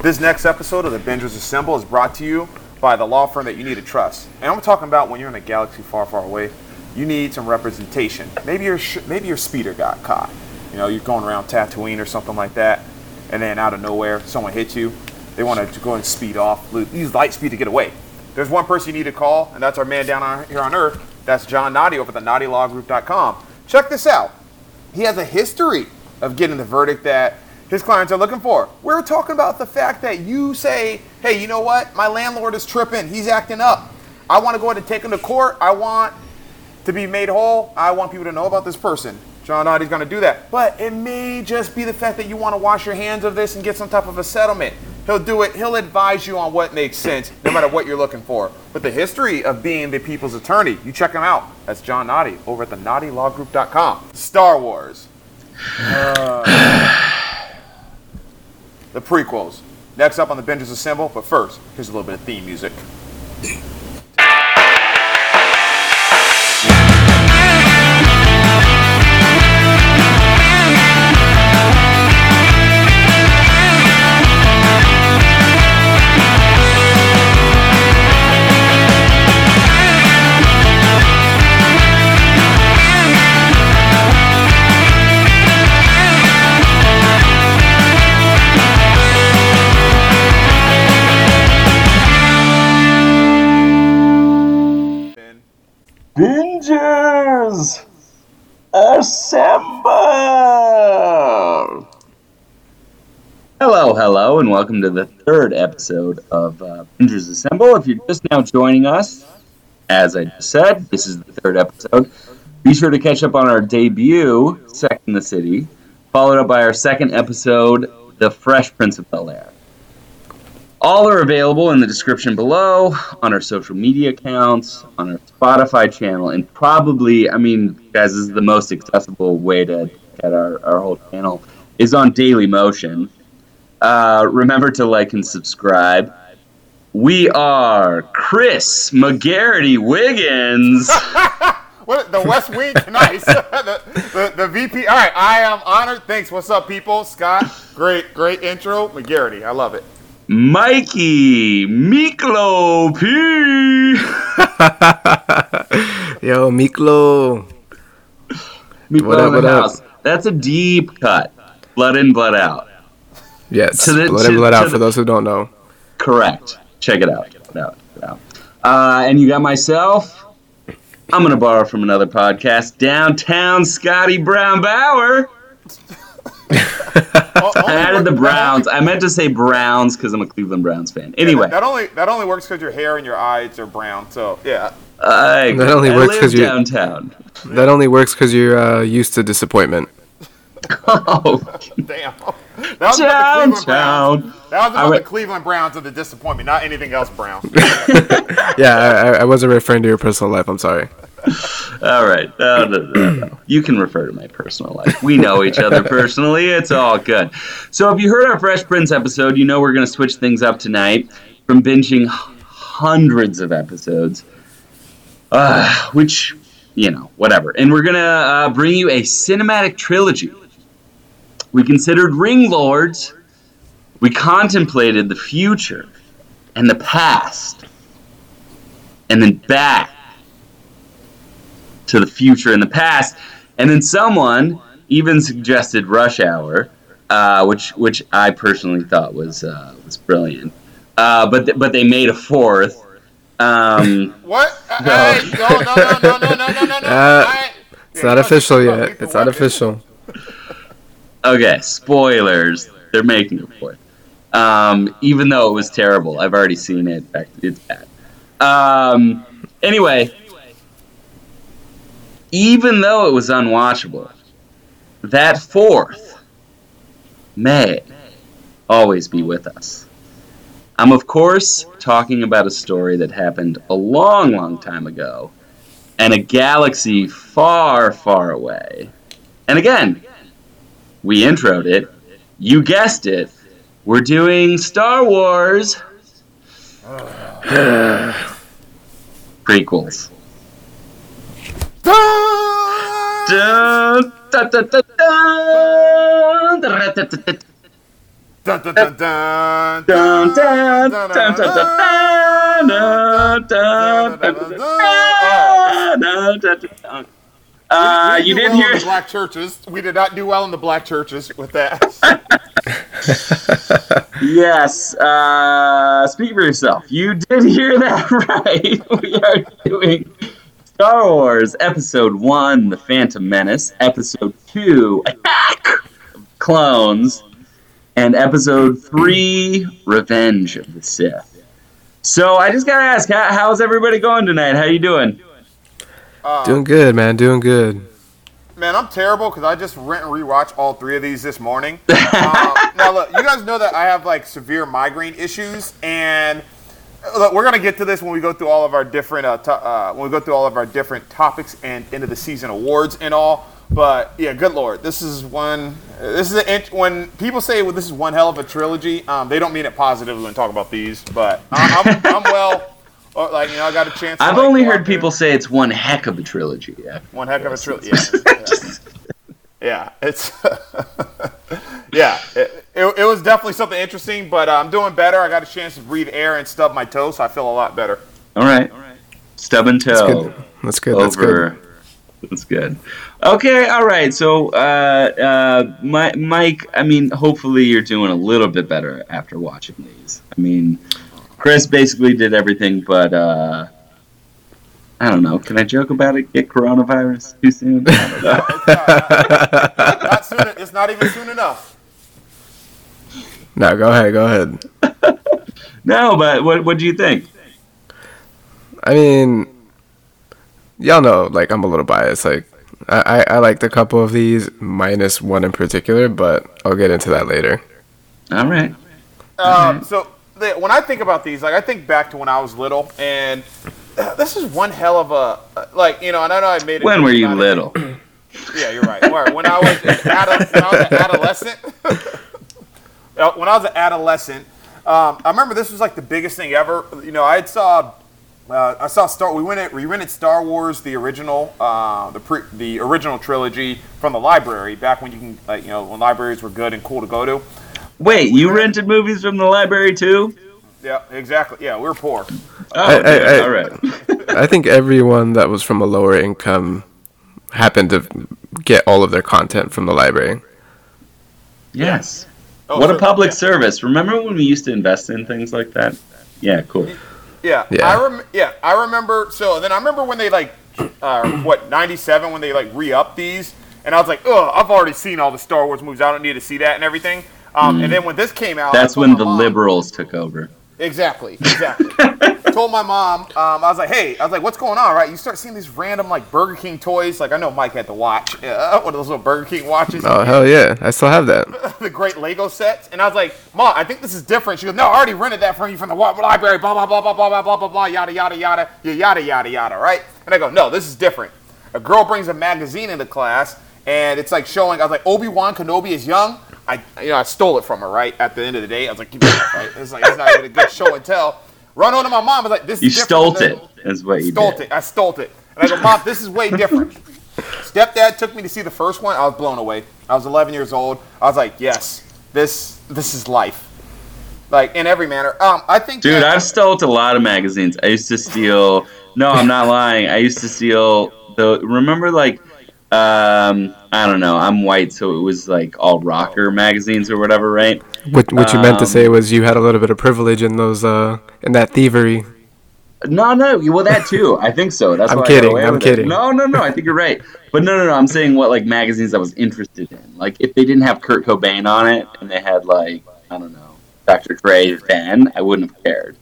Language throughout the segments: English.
This next episode of the Bingers Assemble is brought to you by the law firm that you need to trust. And I'm talking about when you're in a galaxy far, far away, you need some representation. Maybe your sh- maybe your speeder got caught. You know, you're going around Tatooine or something like that, and then out of nowhere, someone hits you. They want to go and speed off, use light speed to get away. There's one person you need to call, and that's our man down on, here on Earth. That's John Naughty over at the NaughtyLawGroup.com. Check this out. He has a history of getting the verdict that his clients are looking for. We're talking about the fact that you say, hey, you know what? My landlord is tripping. He's acting up. I want to go ahead and take him to court. I want to be made whole. I want people to know about this person. John Naughty's going to do that. But it may just be the fact that you want to wash your hands of this and get some type of a settlement. He'll do it. He'll advise you on what makes sense, no matter what you're looking for. But the history of being the people's attorney, you check him out. That's John Naughty over at the NaughtyLawGroup.com. Star Wars. Uh, the prequels. Next up on the Bingers Assemble, but first, here's a little bit of theme music. Assemble! Hello, hello, and welcome to the third episode of uh, Bingers Assemble. If you're just now joining us, as I just said, this is the third episode. Be sure to catch up on our debut, Sex in the City, followed up by our second episode, The Fresh Prince of Bel Air. All are available in the description below, on our social media accounts, on our Spotify channel, and probably, I mean, guys, this is the most accessible way to get our, our whole channel, is on Daily Motion. Uh, remember to like and subscribe. We are Chris McGarity Wiggins. What the West Wing nice. the, the, the VP. All right, I am honored. Thanks. What's up, people? Scott, great, great intro. McGarity, I love it. Mikey Miklo P. Yo, Miklo. Miklo What up, what up? That's a deep cut. Blood in, blood out. Yes, To the- blood to- in, blood out. the- For those who don't know, Correct. Check it out. Check it out. Check it out. Uh, and you got myself. I'm gonna borrow from another podcast. Downtown Scotty Brown Bauer. O- I only added the that Browns. I meant to say Browns because I'm a Cleveland Browns fan. only- Anyway, that only that only works because your hair and your eyes are brown. So yeah. I, That only I works because you're downtown. that only works because you're uh, used to disappointment. Oh, Damn. That was about the Cleveland Browns. downtown. That was I about re- the Cleveland Browns of the disappointment, not anything else Brown. Yeah, I, I- I wasn't referring to your personal life. I'm sorry. All right. No, no, no. You can refer to my personal life. We know each other personally. It's all good. So, if you heard our Fresh Prince episode, you know we're going to switch things up tonight from binging hundreds of episodes, uh, which, you know, whatever. And we're going to uh, bring you a cinematic trilogy. We considered Ring Lords, we contemplated the future and the past, and then back to the future and the past. And then someone even suggested Rush Hour, uh, which which I personally thought was uh, was brilliant. Uh, but th- but they made a fourth. Um, what? Hey, no, no, no, no, no, no, no, no, no. Uh, I- It's not you official yet. It's not official. okay, spoilers. They're making a fourth. Um, even though it was terrible, I've already seen it. In fact, It's bad. Um, anyway, even though it was unwatchable, that fourth may always be with us. I'm, of course, talking about a story that happened a long, long time ago, and a galaxy far, far away. And again, we introed it. You guessed it. We're doing Star Wars prequels. Ah! Dun, dun, dun, dun, dun, dun, dun, dun, dun. Dun, dun, dun, dun, Dun, dun, dun, dun, dun, dun, dun, dun, dun, dun, dun, dun, dun, dun, dun. Uh, you didn't hear black churches. We did not do well in the black churches with that. Yes. Uh, speak for yourself. You did hear that right. We are doing Star Wars Episode 1, The Phantom Menace, Episode 2, Attack of Clones, and Episode 3, Revenge of the Sith. So I just gotta ask, how, how's everybody going tonight? How you doing? Uh, Doing good, man. Doing good. Man, I'm terrible because I just rent and rewatch all three of these this morning. um, now, look, you guys know that I have like severe migraine issues, and look, we're gonna get to this when we go through all of our different uh, to- uh, when we go through all of our different topics and end of the season awards and all. But yeah, good lord, this is one. This is an when people say well, this is one hell of a trilogy. Um, they don't mean it positively when talk about these, but I'm, I'm, I'm well. uh, Like you know, I got a chance. to, I've like, only heard people say it's one heck of a trilogy. Yeah. One heck of a trilogy. Yeah, yeah. yeah, it's yeah. It, it, it was definitely something interesting, but uh, I'm doing better. I got a chance to breathe air and stub my toe, so I feel a lot better. All right. All right. Stub and That's toe. good. That's good. That's good. over. That's good. Okay, all right. So, uh, uh, Mi- Mike, I mean, hopefully you're doing a little bit better after watching these. I mean, Chris basically did everything, but uh, I don't know. Can I joke about it? Get coronavirus too soon? I don't know. It's, not soon. It's not even soon enough. No, go ahead. Go ahead. no, but what what do you think? I mean, y'all know, like I'm a little biased. Like I, I, I liked a couple of these, minus one in particular, but I'll get into that later. All right. Um, so the, when I think about these, like I think back to when I was little, and this is one hell of a like you know. And I know I made it. When were you little? Yeah, you're right. When I was an, when I was an adolescent, when I was an adolescent, um, I remember this was like the biggest thing ever. You know, I had saw, uh, I saw Star. We went it. We rented Star Wars, the original, uh, the pre, the original trilogy from the library back when you can, like, you know, when libraries were good and cool to go to. Wait, you rented movies from the library too? Yeah, exactly. Yeah, we were poor. Oh, I- I- good. I- all right. I think everyone that was from a lower income happened to get all of their content from the library. Yes. Oh, what a public yeah. service. Remember when we used to invest in things like that? Yeah, cool. Yeah, Yeah. I rem- yeah, I remember. So then I remember when they like, uh, what '97 when they like re-up these, and I was like, oh, I've already seen all the Star Wars movies. I don't need to see that and everything. Um, And then when this came out, That's when the mom- liberals took over. Exactly, exactly. told my mom, um, I was like, hey, I was like, what's going on, right? You start seeing these random like Burger King toys. Like I know Mike had the watch, uh, one of those little Burger King watches. Oh hell yeah, I still have that. the great Lego sets, and I was like, "Mom, I think this is different." She goes, "No, I already rented that from you from the library." Blah blah blah blah blah blah blah blah blah yada yada yada yeah, yada yada yada. Right? And I go, "No, this is different." A girl brings a magazine into class, and it's like showing. I was like, Obi Wan Kenobi is young. I you know I stole it from her. Right at the end of the day, I was like, "Give me that." Right? It's like it's not even a good show and tell. Run on to my mom. I was like, "This You stole it, is what you stole it. I stole it. And I go, Mom, this is way different. Stepdad took me to see the first one. I was blown away. I was 11 years old. I was like, yes, this this is life. Like in every manner. Um, I think. Dude, I've stolen a lot of magazines. I used to steal. No, I'm not lying. I used to steal the. Remember, like, um, I don't know. I'm white, so it was like all rocker magazines or whatever, right? What what you meant to Um, say was you had a little bit of privilege in those uh in that thievery. No, no. Well, that too. I think so. That's I'm kidding. I'm with it. kidding. No, no, no. I think you're right. But no, no, no. I'm saying what like magazines I was interested in. Like if they didn't have Kurt Cobain on it and they had like I don't know Dr. Dre then, I wouldn't have cared.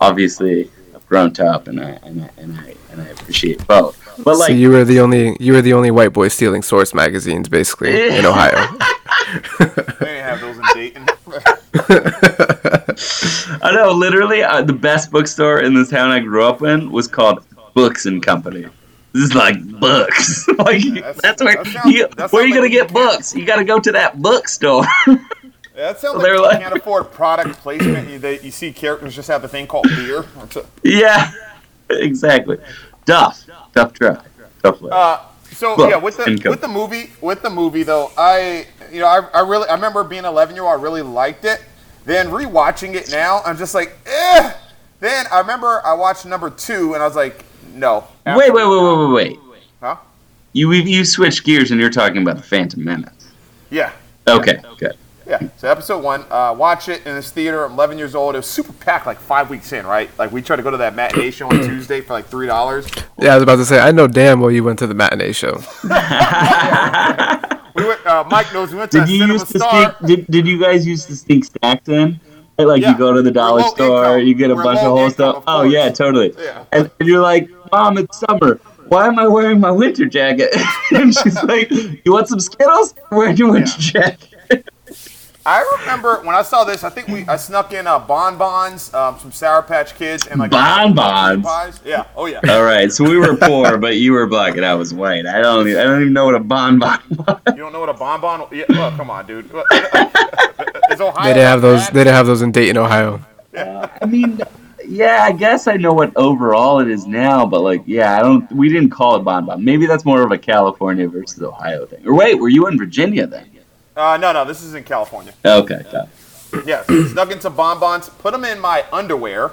Obviously, I've grown up and I and I and I, and I appreciate both. But so you were the only you were the only white boy stealing Source magazines, basically in Ohio. They didn't have those in Dayton. I know, literally, uh, the best bookstore in the town I grew up in was called Books and Company. This is like books. like That's- that's, where that sounds- you, that where sounds you gonna get books. You gotta go to that bookstore. that sounds like They're you like- can't afford product placement. You, they, you see characters just have the thing called beer. yeah, exactly. Duff, Duff Drive, Duff Live. Uh, So yeah, with the with the movie, with the movie though, I you know I, I really I remember being 11 year old, I really liked it. Then rewatching it now, I'm just like, eh. Then I remember I watched number two, and I was like, no. Wait, wait, wait, wait, wait, wait. Huh? You you switched gears and you're talking about the Phantom Menace. Yeah, Okay, good. Yeah. So episode one, uh, watch it in this theater. I'm 11 years old. It was super packed, like five weeks in, right? Like we tried to go to that matinee show on Tuesday for like three dollars. Yeah, I was about to say. I know damn well you went to the matinee show. We went. Uh, Mike knows we went to Did that you Cinema use the Star. stink? Did, did you guys use the stink stack then? Like Yeah. you go to the dollar We're store, income. you get a We're bunch of whole income, stuff. of Oh yeah, totally. Yeah. And, and you're like, Mom, it's summer. Why am I wearing my winter jacket? and she's like, You want some Skittles? I'm wearing your winter jacket. I remember when I saw this. I think we I snuck in uh, bonbons, um, some Sour Patch Kids, and like Bonbons? pies. Yeah. Oh yeah. All right, so we were poor, but you were black and I was white. I don't, even, I don't even know what a bonbon was. You don't know what a bonbon? Yeah. Well, come on, dude. Is Ohio? They didn't have those. bad? They didn't have those in Dayton, Ohio. I mean, yeah, I guess I know what overall it is now, but like, yeah, I don't. We didn't call it bonbon. Maybe that's more of a California versus Ohio thing. Or wait, were you in Virginia then? Uh, no, no. This is in California. Okay, got it. Yeah. So snuck in some bonbons. Put them in my underwear.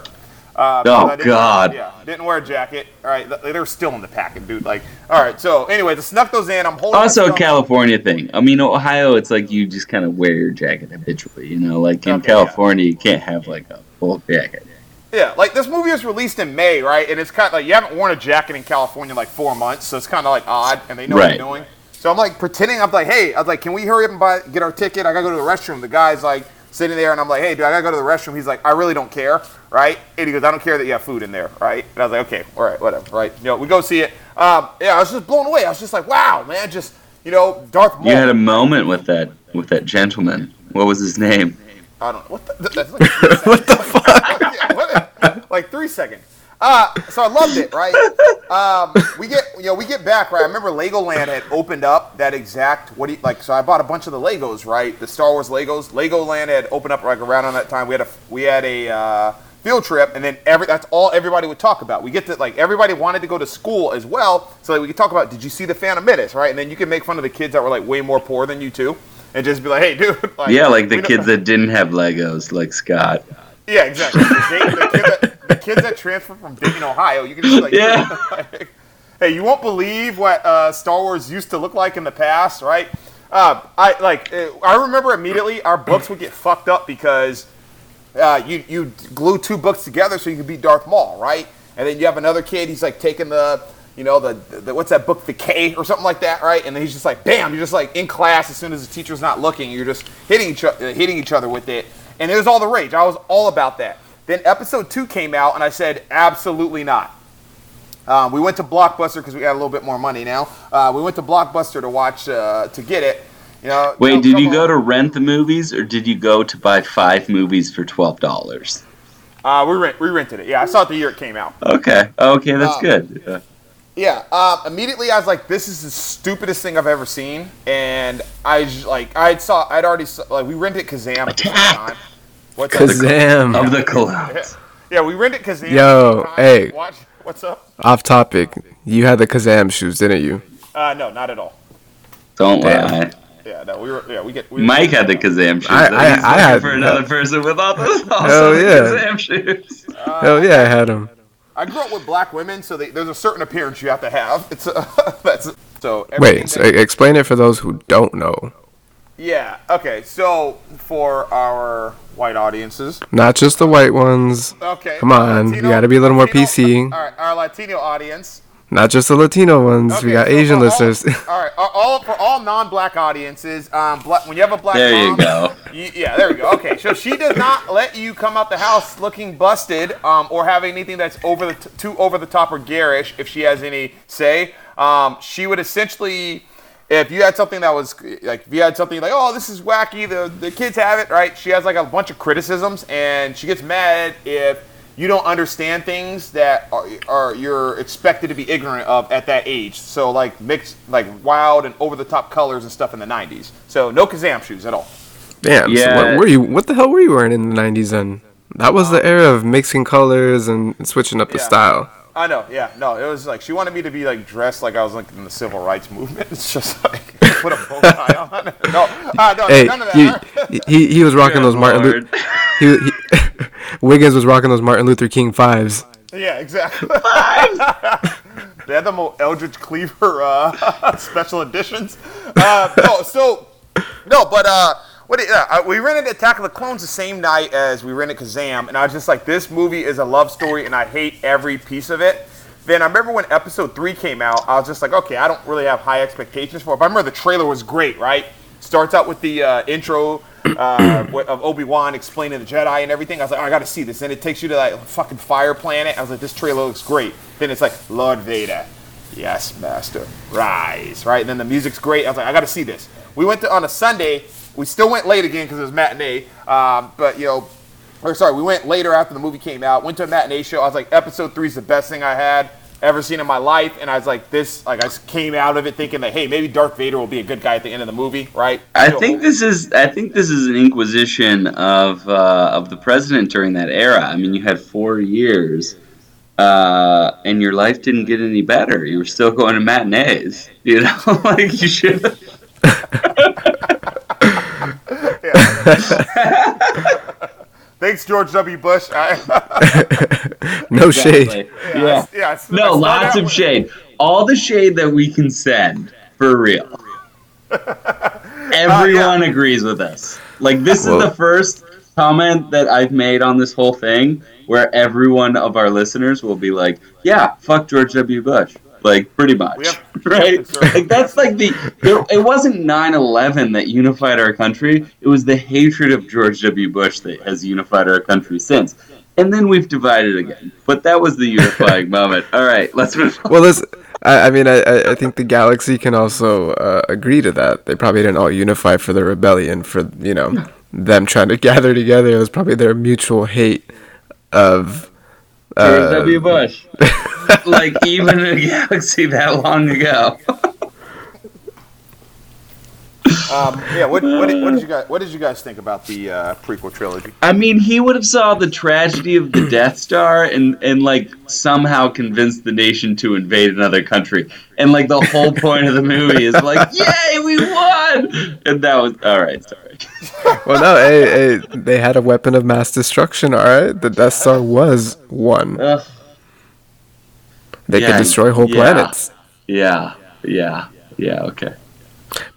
Uh, Oh, God. Yeah. Didn't wear a jacket. All right. they're still in the packet, dude. Like. All right. So anyway, I snuck those in. I'm holding. Also, a California thing. I mean, Ohio, it's like you just kind of wear your jacket habitually. You know, like in Okay, yeah. California, you can't have like a full jacket. Yeah, like this movie was released in May, right? And it's kind of like you haven't worn a jacket in California in like four months, so it's kind of like odd, and they know what Right. they're doing. So I'm like pretending I'm like, hey, I was like, can we hurry up and buy get our ticket? I gotta go to the restroom. The guy's like sitting there, and I'm like, hey, dude, I gotta go to the restroom. He's like, I really don't care, right? And he goes, I don't care that you have food in there, right? And I was like, okay, all right, whatever, right? You know, we go see it. Um, yeah, I was just blown away. I was just like, wow, man, just you know, Darth Maul. You had a moment with that with that gentleman. What was his name? I don't know. What the, like what the fuck? yeah, what, like three seconds. Uh, so I loved it, right? Um, we get, you know, we get back, right? I remember Legoland had opened up that exact what do you like? So I bought a bunch of the Legos, right? The Star Wars Legos. Legoland had opened up like around on that time. We had a we had a uh, field trip, and then every that's all everybody would talk about. We get to like everybody wanted to go to school as well, so that we could talk about. Did you see the Phantom Menace, right? And then you can make fun of the kids that were like way more poor than you too. And just be like, hey, dude. Like, Yeah, like the we know- kids that didn't have Legos, like Scott. yeah, exactly. The, Dayton- the, kid that, the kids that transfer from Dayton, Ohio, you can just like, Yeah. like, hey, you won't believe what uh, Star Wars used to look like in the past, right? Uh, I like. Uh, I remember immediately our books would get fucked up because uh, you you glue two books together so you could beat Darth Maul, right? And then you have another kid. He's like taking the you know the, the what's that book, The K or something like that, right? And then he's just like, bam! You're just like in class as soon as the teacher's not looking, you're just hitting each hitting each other with it, and it was all the rage. I was all about that. Then episode two came out, and I said, absolutely not. Um, we went to Blockbuster because we got a little bit more money now. Uh, we went to Blockbuster to watch uh, to get it. You know, Wait, no, did you go to rent the movies or did you go to buy five movies for twelve dollars? Uh, we rent we rented it. Yeah, I saw it the year it came out. Okay, okay, that's Uh, good. Yeah. Yeah. Um, immediately, I was like, "This is the stupidest thing I've ever seen," and I like I saw I'd already saw, like we rented Kazam at the same Attack! Time. What's up? Kazam. Of the clones. Yeah, we rented Kazam. Yo, at the time. hey. Watch. What's up? Off topic. You had the Kazam shoes, didn't you? Uh, no, not at all. Don't Damn. lie. Yeah, no, we were. Yeah, we get. We Mike had the Kazam shoes. I- I- He's I had- for another person with all those Hell also the yeah. Kazam shoes. Hell yeah, I had them. I grew up with black women, so they, there's a certain appearance you have to have. It's a, that's so. Wait, so explain it for those who don't know. Yeah. Okay. So for our white audiences, Not just the white ones. okay. Come on, you gotta be a little more PC. All right, our Latino audience. Not just the Latino ones. we got so Asian all- listeners. All right, all, all for all non-black audiences, um, bla when you have a black There you go. you- yeah, there we go. Okay, so she does not let you come out the house looking busted um, or having anything that's over the t- too over the top or garish. If she has any say, um, she would essentially. If you had something that was like, if you had something like, oh, this is wacky, the, the kids have it, right? She has like a bunch of criticisms, and she gets mad if you don't understand things that are, are you're expected to be ignorant of at that age. So like mixed, like wild and over the top colors and stuff in the '90s. So no Kazam shoes at all. Damn. So Yeah. what were you? What the hell were you wearing in the '90s? Then that was the um, era of mixing colors and switching up the Yeah. style. I know. Yeah. No, it was like she wanted me to be like dressed like I was like in the civil rights movement. It's just like put a bow tie on. No, uh, no, Hey, none of he, that. he he was rocking Good those Martin Luther. Lord. He, he, Wiggins was rocking those Martin Luther King fives. yeah, exactly. they had the more Eldridge Cleaver uh, special editions. Uh, no, so no, but uh, Uh, we rented Attack of the Clones the same night as we rented Kazam, and I was just like, this movie is a love story, and I hate every piece of it. Then I remember when Episode Three came out, I was just like, okay, I don't really have high expectations for it. But I remember the trailer was great, right? Starts out with the uh, intro uh, of Obi Wan explaining the Jedi and everything. I was like, oh, I got to see this. And it takes you to that fucking Fire Planet. I was like, this trailer looks great. Then it's like Lord Vader, yes, Master, rise, right? And then the music's great. I was like, I got to see this. We went to on a Sunday. We still went late again because it was matinee. Um, but you know, or sorry, we went later after the movie came out. Went to a matinee show. I was like, episode three is the best thing I had ever seen in my life. And I was like, this, like, I just came out of it thinking that, hey, maybe Darth Vader will be a good guy at the end of the movie, right? I So- think this is I think this is an inquisition of uh, of the president during that era. I mean, you had four years, uh, and your life didn't get any better. You were still going to matinees. You know, like you should. Thanks, George W. Bush. I, No shade. Exactly. Yeah. yeah, I- I No, started lots of with- shade. All the shade that we can send, for real. Everyone uh, agrees with us. Like this Well- is the first comment that I've made on this whole thing where every one of our listeners will be like, "Yeah, fuck George W. Bush." Like pretty much, have- right? Like that's like the. It, it wasn't 9/11 that unified our country. It was the hatred of George W. Bush that has unified our country since. And then we've divided again. But that was the unifying moment. All right, let's move on. Well, this. I, I mean, I, I I think the galaxy can also uh, agree to that. They probably didn't all unify for the rebellion, for you know them trying to gather together. It was probably their mutual hate of. George Uh, W. Bush. like even in a galaxy that long ago. Um, yeah, what, what, did, what did you guys what did you guys think about the uh, prequel trilogy? I mean, he would have saw the tragedy of the Death Star and and like somehow convinced the nation to invade another country. And like the whole point of the movie is like, "Yay, we won!" And that was all right. Sorry. Well, no, hey, hey, they had a weapon of mass destruction. All right, the Death Star was one. Ugh. They Yeah, could destroy whole yeah. planets. yeah, yeah, yeah. Okay.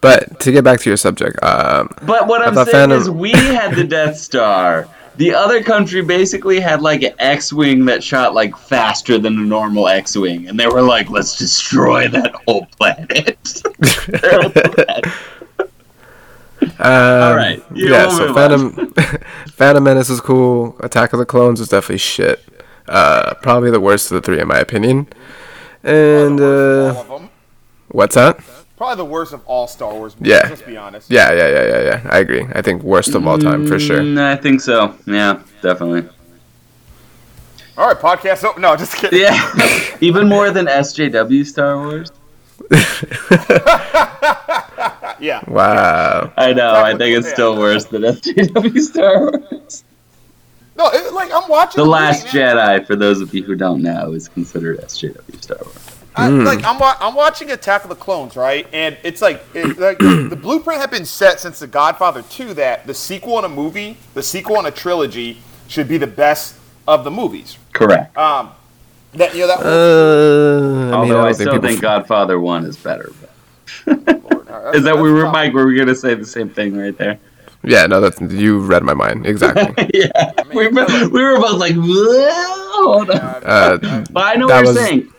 But to get back to your subject, um, But what I I'm saying Phantom- is, we had the Death Star. The other country basically had like an X-wing that shot like faster than a normal X-wing, and they were like, "Let's destroy that whole planet." Their whole planet. All right, yeah, Yeah. so Phantom, Phantom Menace is cool. Attack of the Clones is definitely shit. Uh, probably the worst of the three in my opinion. And uh, what's that? Probably the worst of all Star Wars movies. Yeah. Let's be honest. Yeah, yeah, yeah, yeah, yeah. I agree. I think worst of all time for sure. Mm, I think so. Yeah, definitely. All right, podcast. Oh no, just kidding. Yeah, even more than SJW Star Wars. Yeah. Wow. I know. I think it's Yeah. still worse than SJW Star Wars. No, it, like I'm watching The movie Last now. Jedi, for those of you who don't know, is considered SJW Star Wars. I, Hmm. like I'm, wa- I'm watching Attack of the Clones, right? And it's like, it, like the blueprint had been set since The Godfather 2 that the sequel in a movie, the sequel in a trilogy, should be the best of the movies. Correct. Um, that you know that. Uh, I mean, Although I I, don't think still think Godfather One is better. But. Lord, Is that we were tough. Mike? Were we gonna say the same thing right there? yeah, no, that's you read my mind exactly. yeah, we were, we were both like, "Whoa, hold on. Uh, But I know what you're was- saying.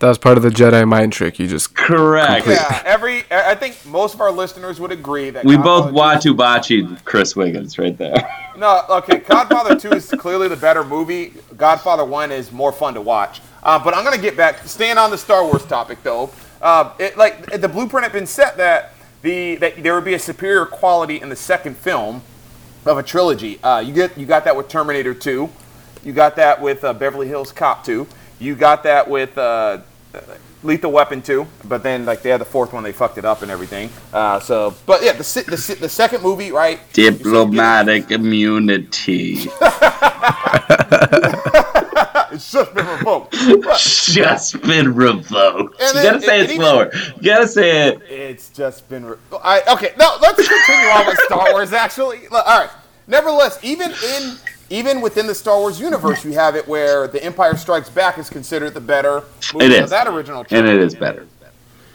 That was part of the Jedi mind trick. You just Correct. Yeah, every. I I think most of our listeners would agree that We Godfather both 2 Watu Chris Wiggins right there. No, okay. Godfather Two is clearly the better movie. Godfather One is more fun to watch. Uh, but I'm gonna get back, staying on the Star Wars topic though. Uh, it, like the blueprint had been set that the that there would be a superior quality in the second film of a trilogy. Uh, you get you got that with Terminator Two, you got that with uh, Beverly Hills Cop Two, you got that with uh, Lethal Weapon Two. But then like they had the fourth one, they fucked it up and everything. Uh, so, but yeah, the the, the second movie, right? Diplomatic immunity. It's just been revoked. just been revoked. And you then- gotta say it even- slower. You gotta say it. It's just been. Re- I, okay, no, let's continue on with Star Wars. Actually, all right. Nevertheless, even in even within the Star Wars universe, you have it where The Empire Strikes Back is considered the better movie It of that original. trilogy. And it is better.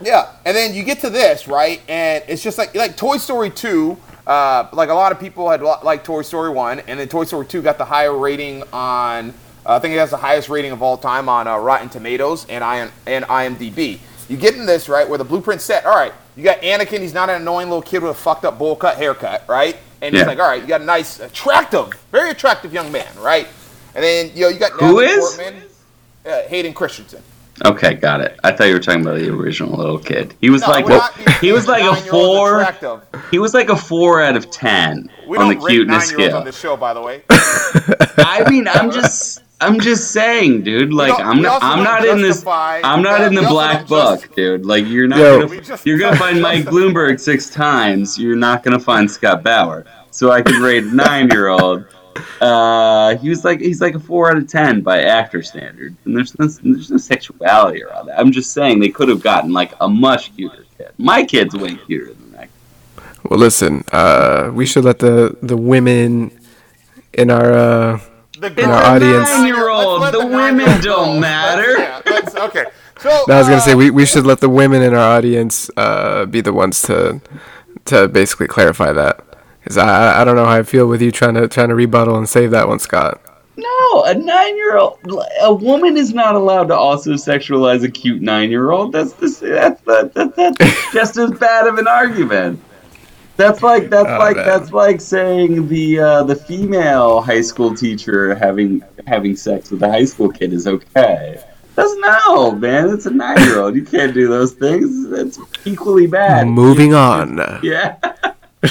Yeah, and then you get to this right, and it's just like like Toy Story two. Uh, like a lot of people had liked Toy Story one, and then Toy Story two got the higher rating on. Uh, I think it has the highest rating of all time on uh, Rotten Tomatoes and I and IMDb. You get in this right where the blueprint set. All right, you got Anakin. He's not an annoying little kid with a fucked up bowl cut haircut, right? And he's Yeah. like, all right, you got a nice, attractive, very attractive young man, right? And then you know you got Who Natalie is? Portman, uh, Hayden Christensen. Okay, got it. I thought you were talking about the original little kid. He was No, like not he was like a four. attractive. He was like a four out of ten We on the cuteness scale. on this show, by the way. I mean, I'm just, I'm just saying, dude. Like, don't- I'm not, I'm don't not in this, I'm not in the black don't just- book, dude. Like, you're not, Yo. gonna, just- you're gonna find Mike Bloomberg six times. You're not gonna find Scott Bauer. So I could rate a nine-year-old. Uh, he was like, he's like a four out of ten by actor standard, and there's no, there's no sexuality around that. I'm just saying they could have gotten like a much cuter kid. My kid's way cuter than that. Well, listen, uh, we should let the the women in our uh, The In our audience- Nine-year-old, Let's the women don't Let's- matter. yeah, let's- okay. So No, I was gonna uh, say we, we should let the women in our audience uh, be the ones to to basically clarify that because I I- I don't know how I feel with you trying to trying to rebuttal and save that one, Scott. No, a nine-year-old, a woman is not allowed to also sexualize a cute nine-year-old. That's the, that's the, that, that's just as bad of an argument. That's like that's Oh, like man. that's like saying the uh, the female high school teacher having having sex with a high school kid is okay. That's no, man. It's a nine-year-old. You can't do those things. It's equally bad. Moving on, Yeah.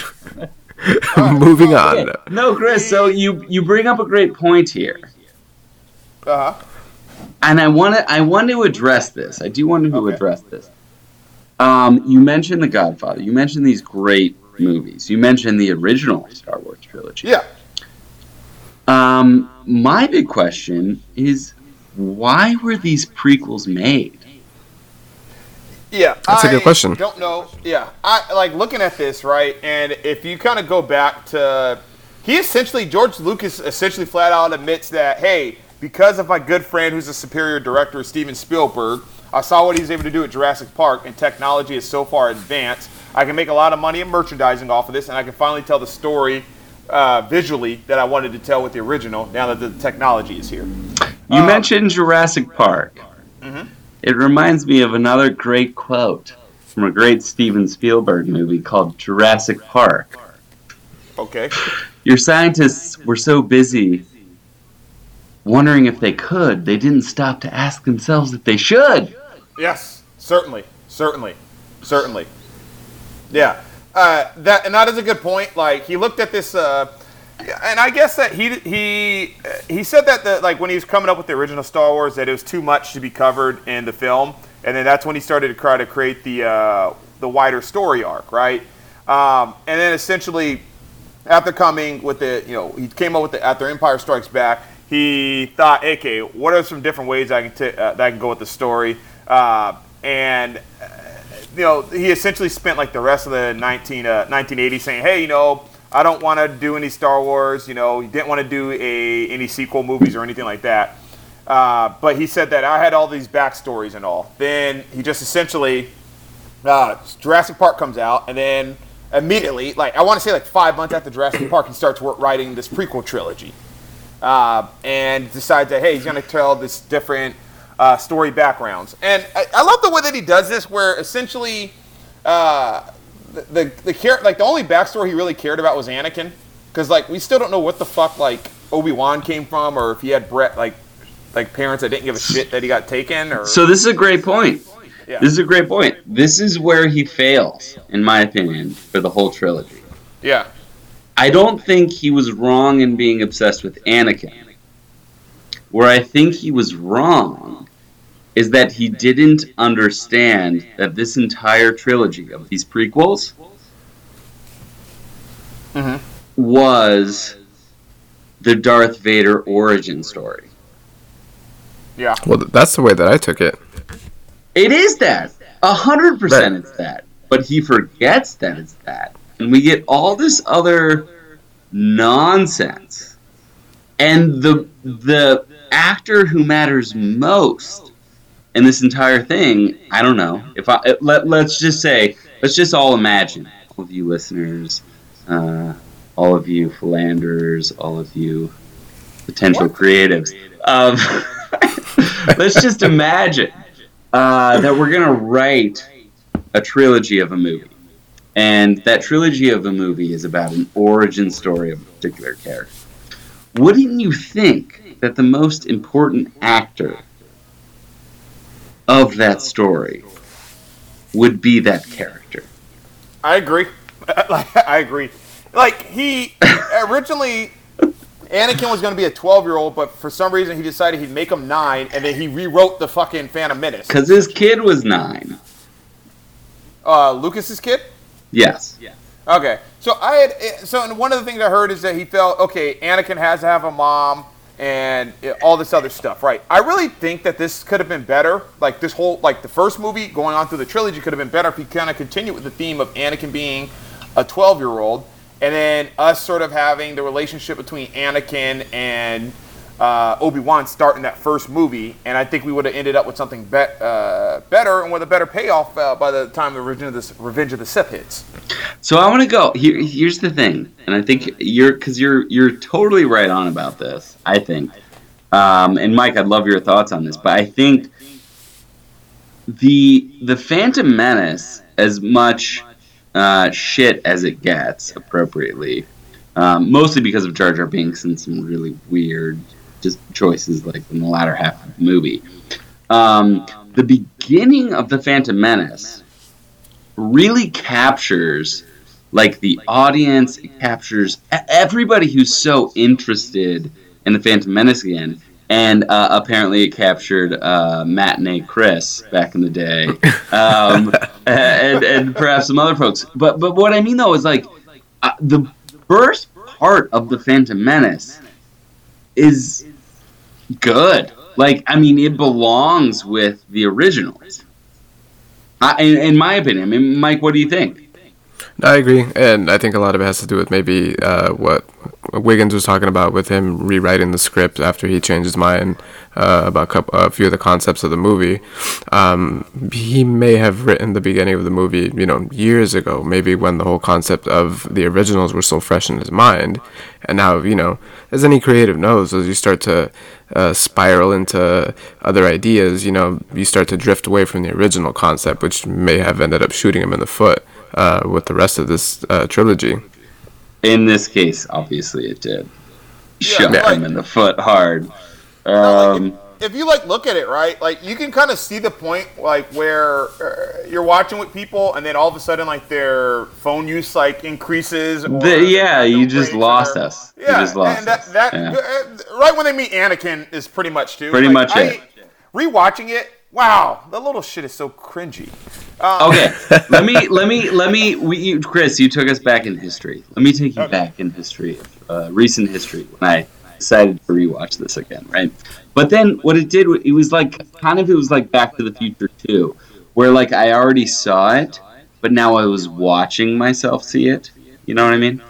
moving on. Okay. No, Chris. So you you bring up a great point here. Uh-huh. and I want to I want to address this. I do want to Okay. address this. Um, you mentioned The Godfather. You mentioned these great movies. You mentioned the original Star Wars trilogy. Yeah. Um, my big question is, why were these prequels made? Yeah, That's a good I question. Don't know. Yeah, I like looking at this right, and if you kind of go back to, he essentially George Lucas essentially flat out admits that hey, because of my good friend who's a superior director, Steven Spielberg, I saw what he's able to do at Jurassic Park, and technology is so far advanced. I can make a lot of money in merchandising off of this, and I can finally tell the story uh, visually that I wanted to tell with the original. Now that the technology is here. You Uh, mentioned Jurassic Park. Mhm. It reminds me of another great quote from a great Steven Spielberg movie called Jurassic Park. Okay. Your scientists were so busy wondering if they could, they didn't stop to ask themselves if they should. Yes, certainly, certainly, certainly. Yeah, uh, that and that is a good point. Like he looked at this, uh, and I guess that he he he said that the like when he was coming up with the original Star Wars that it was too much to be covered in the film, and then that's when he started to try to create the uh, the wider story arc, right? Um, and then essentially after coming with the, you know, he came up with the after Empire Strikes Back. He thought, okay, what are some different ways I can t- uh, that I can go with the story? Uh, and you know, he essentially spent like the rest of the 19 uh, 1980s saying, hey, you know, I don't want to do any Star Wars. You know, he didn't want to do a any sequel movies or anything like that. Uh, but he said that I had all these backstories and all. Then he just essentially uh, Jurassic Park comes out, and then immediately, like I want to say, like five months after Jurassic Park, he starts writing this prequel trilogy, uh, and decides that hey, he's going to tell this different uh, story backgrounds. And I, I love the way that he does this, where essentially uh, the the, the care, like the only backstory he really cared about was Anakin, because like we still don't know what the fuck like Obi Wan came from, or if he had Brett like like parents that didn't give a shit that he got taken, or So this is a great point. Yeah. This is a great point. This is where he fails, in my opinion, for the whole trilogy. yeah. I don't think he was wrong in being obsessed with Anakin. Where I think he was wrong is that he didn't understand that this entire trilogy of these prequels Mhm. was the Darth Vader origin story. Yeah. Well, that's the way that I took it. It is that. A hundred percent Right. it's that. But he forgets that it's that. And we get all this other nonsense. And the the actor who matters most in this entire thing, I don't know. If I let let's just say, let's just all imagine, all of you listeners, uh, all of you philanderers, all of you potential creatives. Um, let's just imagine uh, that we're gonna write a trilogy of a movie, and that trilogy of a movie is about an origin story of a particular character. Wouldn't you think that the most important actor of that story would be that character? I agree. I agree. Like he originally, Anakin was going to be a 12 year old, but for some reason he decided he'd make him nine, and then he rewrote the fucking Phantom Menace. Because his kid was nine. Uh, Lucas's kid. Yes. Yeah. Okay, so I had eh, so and one of the things I heard is that he felt okay. Anakin has to have a mom and all this other stuff, right? I really think that this could have been better. Like this whole like the first movie going on through the trilogy could have been better if he kind of continued with the theme of Anakin being a 12 year old, and then us sort of having the relationship between Anakin and uh, Obi Wan start in that first movie, and I think we would have ended up with something be- uh, better and with a better payoff uh, by the time the Revenge of the, Revenge of the Sith hits. So I want to go. Here, here's the thing, and I think you're because you're you're totally right on about this. I think, um, and Mike, I'd love your thoughts on this, but I think the the Phantom Menace, as much uh, shit as it gets, appropriately, um, mostly because of Jar Jar Binks and some really weird choices like in the latter half of the movie. Um, the beginning of the Phantom Menace really captures like the audience it captures everybody who's so interested in the phantom menace again and uh, apparently it captured uh, matinee chris back in the day um, and, and perhaps some other folks but but what i mean though is like uh, the first part of the phantom menace is good like i mean it belongs with the originals I, in, in my opinion, I mean, Mike, what do you think? I agree, and I think a lot of it has to do with maybe uh, what Wiggins was talking about with him rewriting the script after he changed his mind uh, about coup a few of the concepts of the movie. Um, he may have written the beginning of the movie, you know, years ago, maybe when the whole concept of the originals were so fresh in his mind, and now, you know, as any creative knows, as you start to uh, spiral into other ideas, you know, you start to drift away from the original concept, which may have ended up shooting him in the foot uh, with the rest of this uh, trilogy. In this case, obviously, it did. Shot like- him in the foot hard. No, like, Um, if, if you like look at it right, like you can kind of see the point, like where uh, you're watching with people, and then all of a sudden, like their phone use like increases. Or the, yeah, you just lost or- us. You Yeah, just lost and that, that Yeah. uh, right when they meet Anakin is pretty much too. Pretty Like, much I, it. Rewatching it, wow, the little shit is so cringy. Okay, let me let me let me. We, you, Chris, you took us back in history. Let me take you Okay. back in history, uh, recent history, when I decided to rewatch this again, right? But then what it did, it was like kind of it was like Back to the Future too, where like I already saw it, but now I was watching myself see it. You know what I mean?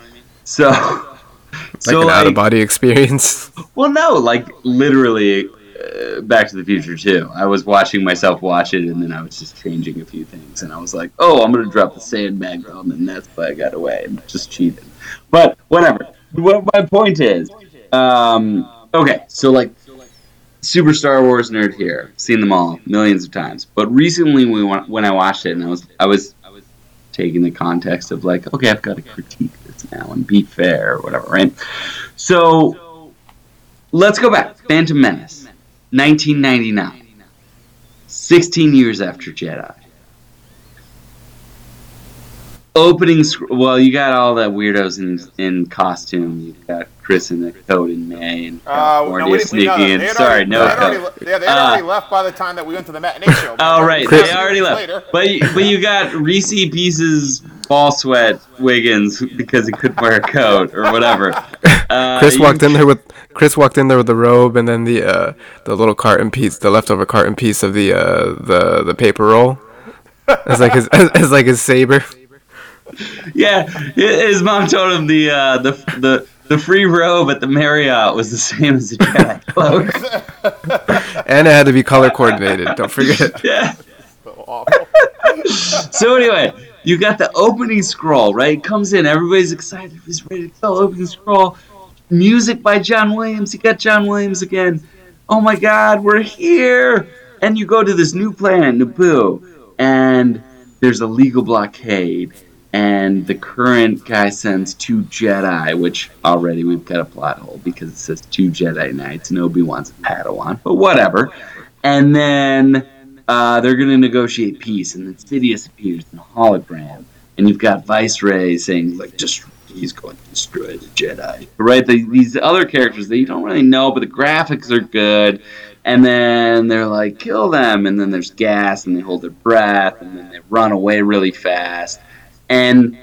So, Like so an out of body experience. well, no, like literally, uh, Back to the Future too. I was watching myself watch it, and then I was just changing a few things, and I was like, "Oh, I'm gonna drop the sandbag bomb," and that's why I got away and just cheated. But whatever. What my point is, um, okay, so like, super Star Wars nerd here, seen them all millions of times. But recently, we when I watched it, and I was I was taking the context of like, okay, I've got to critique this now and be fair or whatever, right? So let's go back. Phantom Menace, 1999, 16 years after Jedi. Opening, sc- well, you got all the weirdos in in costume. You got Chris in the coat in May and Uh, California no, we, we, sneaking no, in. Sorry, already, no they coat. already, yeah, they had Uh, already left by the time that we went to the matinee show. Oh right, they already left. Later. But but you got Reese Pieces ball sweat Wiggins because he couldn't wear a coat or whatever. Uh, Chris walked in there with Chris walked in there with the robe and then the uh, the little carton piece, the leftover carton piece of the uh, the the paper roll. It's like his it's like his saber. Yeah, his mom told him the uh, the the the free robe at the Marriott was the same as the jacket cloak. And it had to be color coordinated. Don't forget. Yeah. So. So anyway, you got the opening scroll, right? It comes in, everybody's excited, everybody's ready to go. Opening scroll, music by John Williams. You got John Williams again. Oh my God, we're here! And you go to this new planet, Naboo, and there's a legal blockade. And the current guy sends two Jedi, which already we've got a plot hole because it says two Jedi Knights and Obi Wan's a Padawan, but whatever. And then uh, they're going to negotiate peace, and then Sidious appears in a hologram, and you've got Viceroy saying like, just he's going to destroy the Jedi, right? The, these other characters that you don't really know, but the graphics are good. And then they're like, kill them, and then there's gas, and they hold their breath, and then they run away really fast, and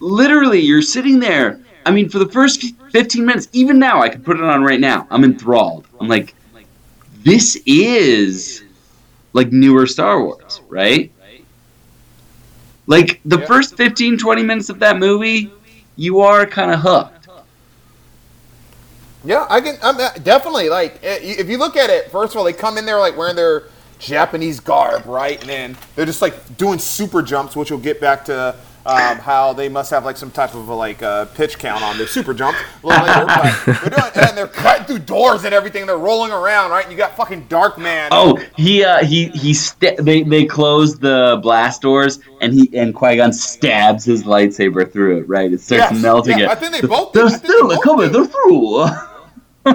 literally you're sitting there. I mean, for the first 15 minutes, even now, I could put it on right now. I'm enthralled. I'm like, this is like newer Star Wars, right? Like the Yeah. first 15, 20 minutes of that movie, you are kind of hooked. Yeah, I can. I'm uh, definitely like eh, if you look at it. First of all, they come in there like wearing their Japanese garb, right? And then they're just like doing super jumps, which we'll get back to um, how they must have like some type of a, like uh, pitch count on their super jumps later. They're doing, and they're cutting through doors and everything. They're rolling around, right? You got fucking Dark Man. Oh, he uh, he he sta- they they close the blast doors and he and Qui Gon stabs his lightsaber through it. Right, it starts Yes, melting yeah, it. I think they both. They're they still both coming. They're through.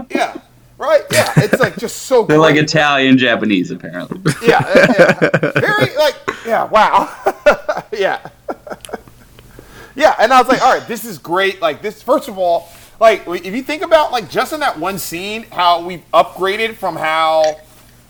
Yeah, right. Yeah, it's like just so. Good. They're like. Italian Japanese apparently. yeah, yeah. very like yeah, wow, yeah, yeah. And I was like, all right, this is great. Like this, first of all, like if you think about like just in that one scene, how we've upgraded from how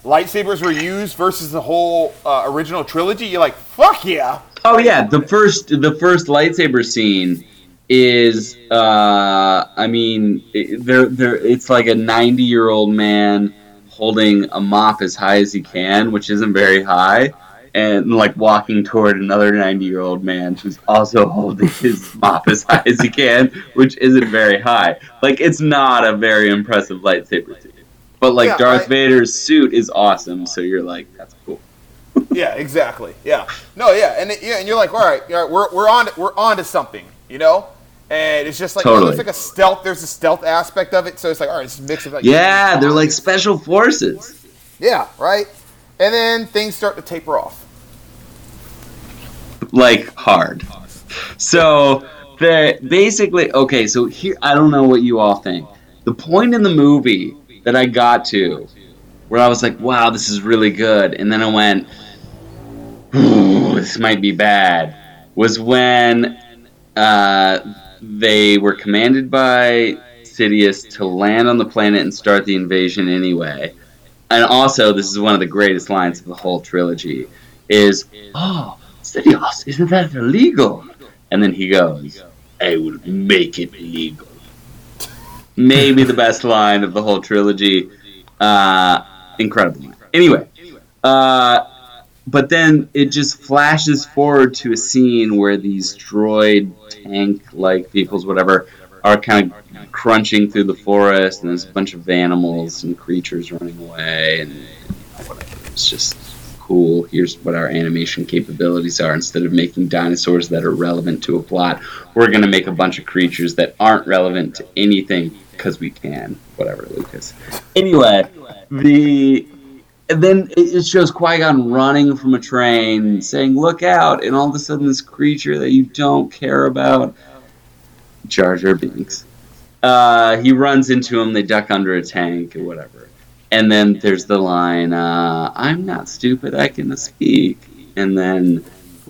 lightsabers were used versus the whole uh, original trilogy. You're like, fuck yeah, Oh yeah, the first the first lightsaber scene is uh I mean there they're, it's like a 90 year old man holding a mop as high as he can, which isn't very high, and like walking toward another 90 year old man who's also holding his mop as high as he can, which isn't very high. Like it's not a very impressive lightsaber scene. But like Yeah, Darth I- Vader's suit is awesome, so you're like, that's cool. yeah, exactly, yeah, no, yeah, and it, yeah, and you're like, all right, all right we're we're on we're on to something, you know. And it's just like Totally. it's like a stealth. There's a stealth aspect of it, so it's like all right, it's a mix of like Yeah, they're like special forces. Yeah, right? And then things start to taper off. Like hard. So the basically okay. So here, I don't know what you all think. The point in the movie that I got to, where I was like, "Wow, this is really good," and then I went, this might be bad," was when uh, they were commanded by Sidious to land on the planet and start the invasion anyway. And also, this is one of the greatest lines of the whole trilogy: "Is oh." Sidious, isn't that illegal? And then he goes, I will make it legal. Maybe the best line of the whole trilogy. Uh, incredible. Anyway, uh, but then it just flashes forward to a scene where these droid tank like vehicles, whatever, are kind of crunching through the forest, and there's a bunch of animals and creatures running away, and whatever. It's just cool. Here's what our animation capabilities are. Instead of making dinosaurs that are relevant to a plot, we're going to make a bunch of creatures that aren't relevant to anything because we can. Whatever, Lucas. Anyway, the. And then it shows Qui Gon running from a train, saying, Look out! And all of a sudden, this creature that you don't care about, Jar Jar Binks, uh, he runs into him, they duck under a tank or whatever. And then there's the line, uh, I'm not stupid, I can speak. And then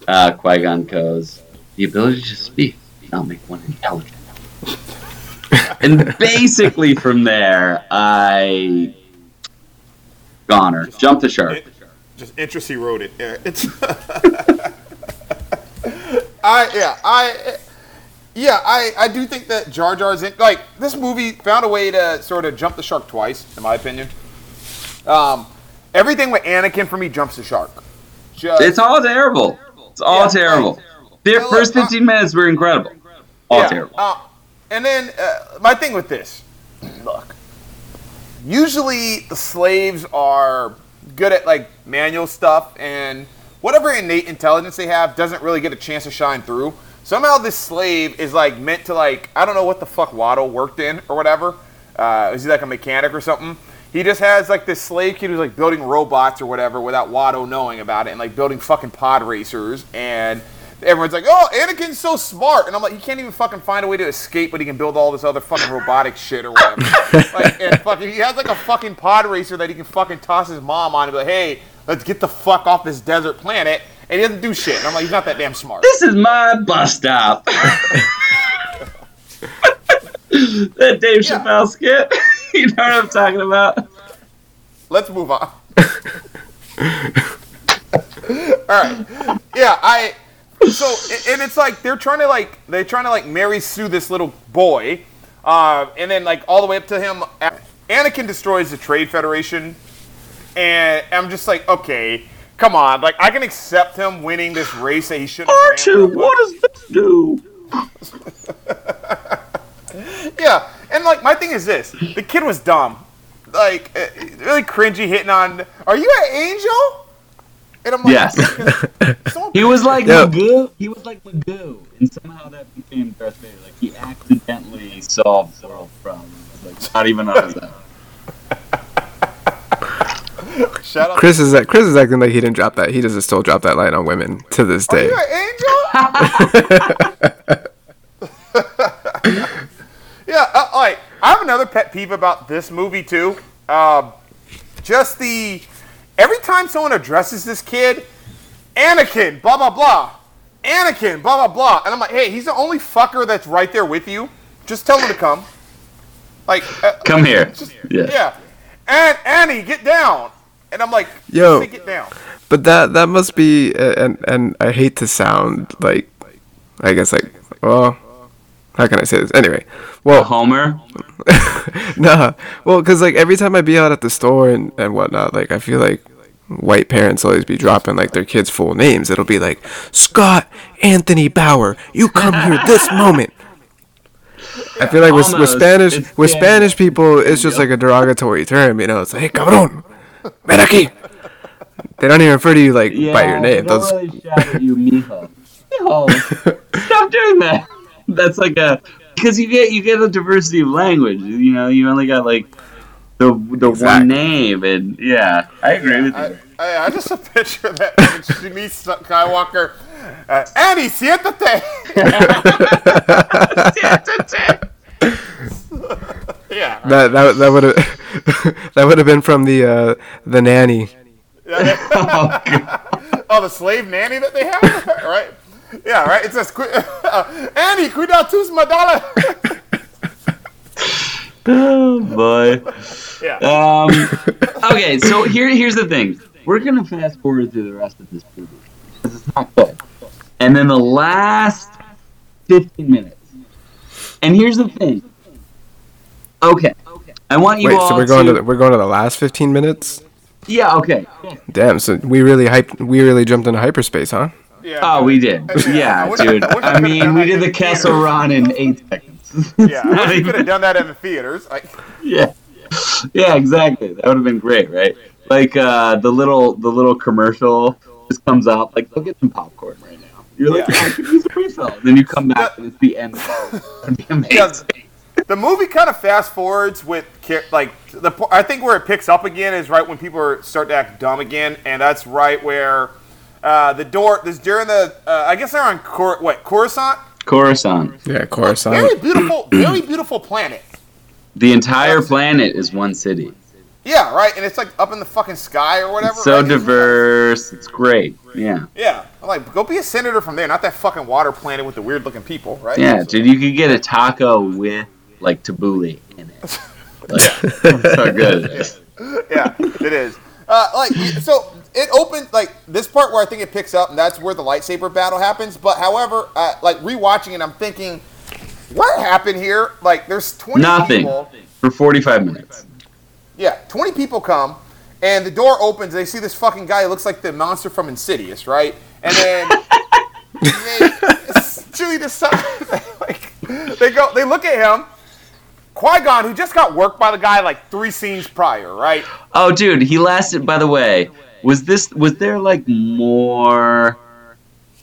uh, Qui Gon goes, The ability to speak not make one intelligent. and basically from there, I. Goner. Jump the shark. It, just interest eroded. Yeah, It's I yeah I yeah I I do think that Jar Jar's in like this movie found a way to sort of jump the shark twice in my opinion. Um, everything with Anakin for me jumps the shark. Just, It's all terrible. It's all Yeah, terrible. The Yeah, look, first uh, 15 minutes were incredible. All yeah, terrible. uh, and then uh, my thing with this, look, usually the slaves are good at like manual stuff and whatever innate intelligence they have doesn't really get a chance to shine through. Somehow this slave is like meant to like I don't know what the fuck Watto worked in or whatever. Uh, is he like a mechanic or something? He just has like this slave kid who's like building robots or whatever without Watto knowing about it and like building fucking pod racers and everyone's like, oh, Anakin's so smart. And I'm like, he can't even fucking find a way to escape, but he can build all this other fucking robotic shit or whatever. like, and fucking, he has like a fucking pod racer that he can fucking toss his mom on and be like, hey, let's get the fuck off this desert planet. And he doesn't do shit. And I'm like, he's not that damn smart. This is my bus stop. that Dave Yeah. Chappelle skit. you know what I'm talking about? Let's move on. All right. Yeah, I. So and it's like they're trying to like they're trying to like Mary Sue this little boy, uh, and then like all the way up to him. Anakin destroys the Trade Federation, and I'm just like, okay, come on, like I can accept him winning this race that he shouldn't. have R2, what does this do? Yeah, and like my thing is this: the kid was dumb, like uh, really cringy, hitting on. Are you an angel? And I'm like, Yes. so He was like Yeah. Magoo. He was like Magoo, and somehow that became Darth Vader. Like he accidentally solved the world problems. Like not even on his own. Shut up. Chris is Chris is acting like he didn't drop that. He doesn't still drop that line on women to this day. Are day. you an angel? Yeah, uh, like I have another pet peeve about this movie too. Um, just the every time someone addresses this kid, Anakin, blah blah blah, Anakin, blah blah blah, and I'm like, hey, he's the only fucker that's right there with you. Just tell him to come. Like, uh, Come here. just- Yeah. yeah, and Annie, get down. And I'm like, Yo. get down. But that that must be uh, and and I hate to sound like I guess like well how can I say this? Anyway well Homer. nah. Well because like every time I be out at the store and and whatnot like I feel like white parents always be dropping like their kids full names. It'll be like Scott Anthony Bauer you come here this moment. I feel like with, with Spanish It's with Spanish. Spanish people it's just like a derogatory term you know? It's like hey cabrón ven aquí. They don't even refer to you like by your name. those really shout at you, mijo. Mijo, stop doing that. That's like a because you get you get a diversity of language. You know, you only got like the the one name, and yeah, I agree with I, you. I, I just a picture of that Shanice Skywalker. Uh, Annie, siéntate. yeah. That that that would have that would have been from the uh, the nanny. oh, God. Oh, the slave nanny that they have, right? Yeah, right. It says, "Cu- "Annie, cuida tus madala." oh boy. yeah. Um, okay, so here here's the thing. We're gonna fast forward through the rest of this movie because it's not good. And then the last 15 minutes. And here's the thing. Okay. I want you Wait, all so we're going to the, we're going to the last 15 minutes? Yeah, okay. Damn, so we really hyped we really jumped into hyperspace, huh? Yeah. Oh, we did. I Yeah, wish- dude. I I mean, we did the Castle theaters. Run in 8 seconds. Yeah, I wish we could have done that in the theaters. Like, yeah yeah exactly that would have been great right like uh the little the little commercial just comes out like go get some popcorn right now you're like Yeah. oh, I could use a refill then you come back and it's the end it'd be amazing Yeah. the movie kind of fast forwards with like the I think where it picks up again is right when people are, start to act dumb again, and that's right where uh, the door. This during the uh, I guess they're on Cor- what Coruscant. Coruscant Yeah, Coruscant. Very beautiful, very beautiful planet. the entire planet is one city Yeah, right, and it's like up in the fucking sky or whatever. it's so right? diverse it's great yeah Yeah, I'm like, go be a senator from there, not that fucking water planet with the weird looking people, right? yeah So- dude you could get a taco with like tabbouleh in it like, that's how good it is yeah, it is. Uh, like so, it opens like this part where I think it picks up, and that's where the lightsaber battle happens. But however, uh, like rewatching it, I'm thinking, what happened here? Like, there's 20 Nothing people. for 45 minutes. Yeah, 20 people come, and the door opens. They see this fucking guy who looks like the monster from Insidious, right? And then they, Chewie decides, like, they go, they look at him. Qui Gon, who just got worked by the guy like three scenes prior, right? Oh, dude, he lasted. By the way, was this was there like more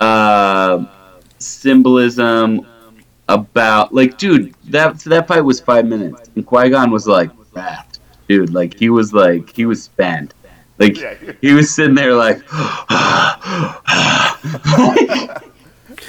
uh, symbolism about like, dude, that that fight was five minutes, and Qui Gon was like wrapped, dude. Like he was like he was spent. Like he was sitting there like,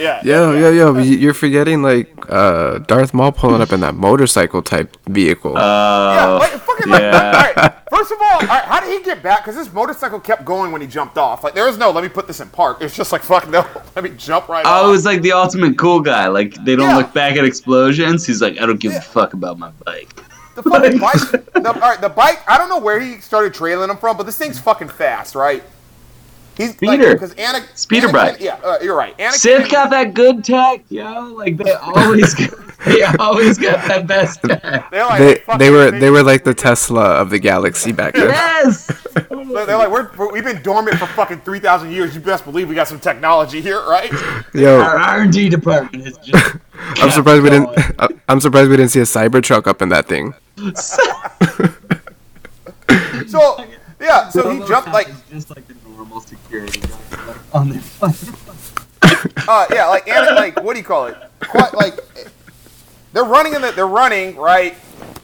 Yeah. Yo, yo, yo! but you- You're forgetting like uh, Darth Maul pulling up in that motorcycle type vehicle. Yeah, oh, like fucking like, all right. First of all, all right, how did he get back? Because this motorcycle kept going when he jumped off. Like there was no, let me put this in park. It's just like fuck no, let me jump right off. Oh, it was like the ultimate cool guy. Like they don't Yeah. look back at explosions. He's like, I don't give Yeah. a fuck about my bike. The fucking bike. The, all right, the bike. I don't know where he started trailing him from, but this thing's fucking fast, right? He's Speeder. because Anakin. Speeder Anakin- bike. Yeah, uh, you're right. Anakin, Sith got that good tech, yo. Like they always, got, they always got that best tech. They're like, they they were they were like the Tesla of the galaxy back then. Yes. They're they're like, we're, we're, we've been dormant for fucking three thousand years. You best believe we got some technology here, right? Yo, Our R and D department is just. I'm surprised we didn't. I'm surprised we didn't see a Cybertruck up in that thing. So yeah, so he jumped like just like the normal security guys, like on their uh, yeah, like Anakin, like what do you call it? Quite like they're running in the they're running right,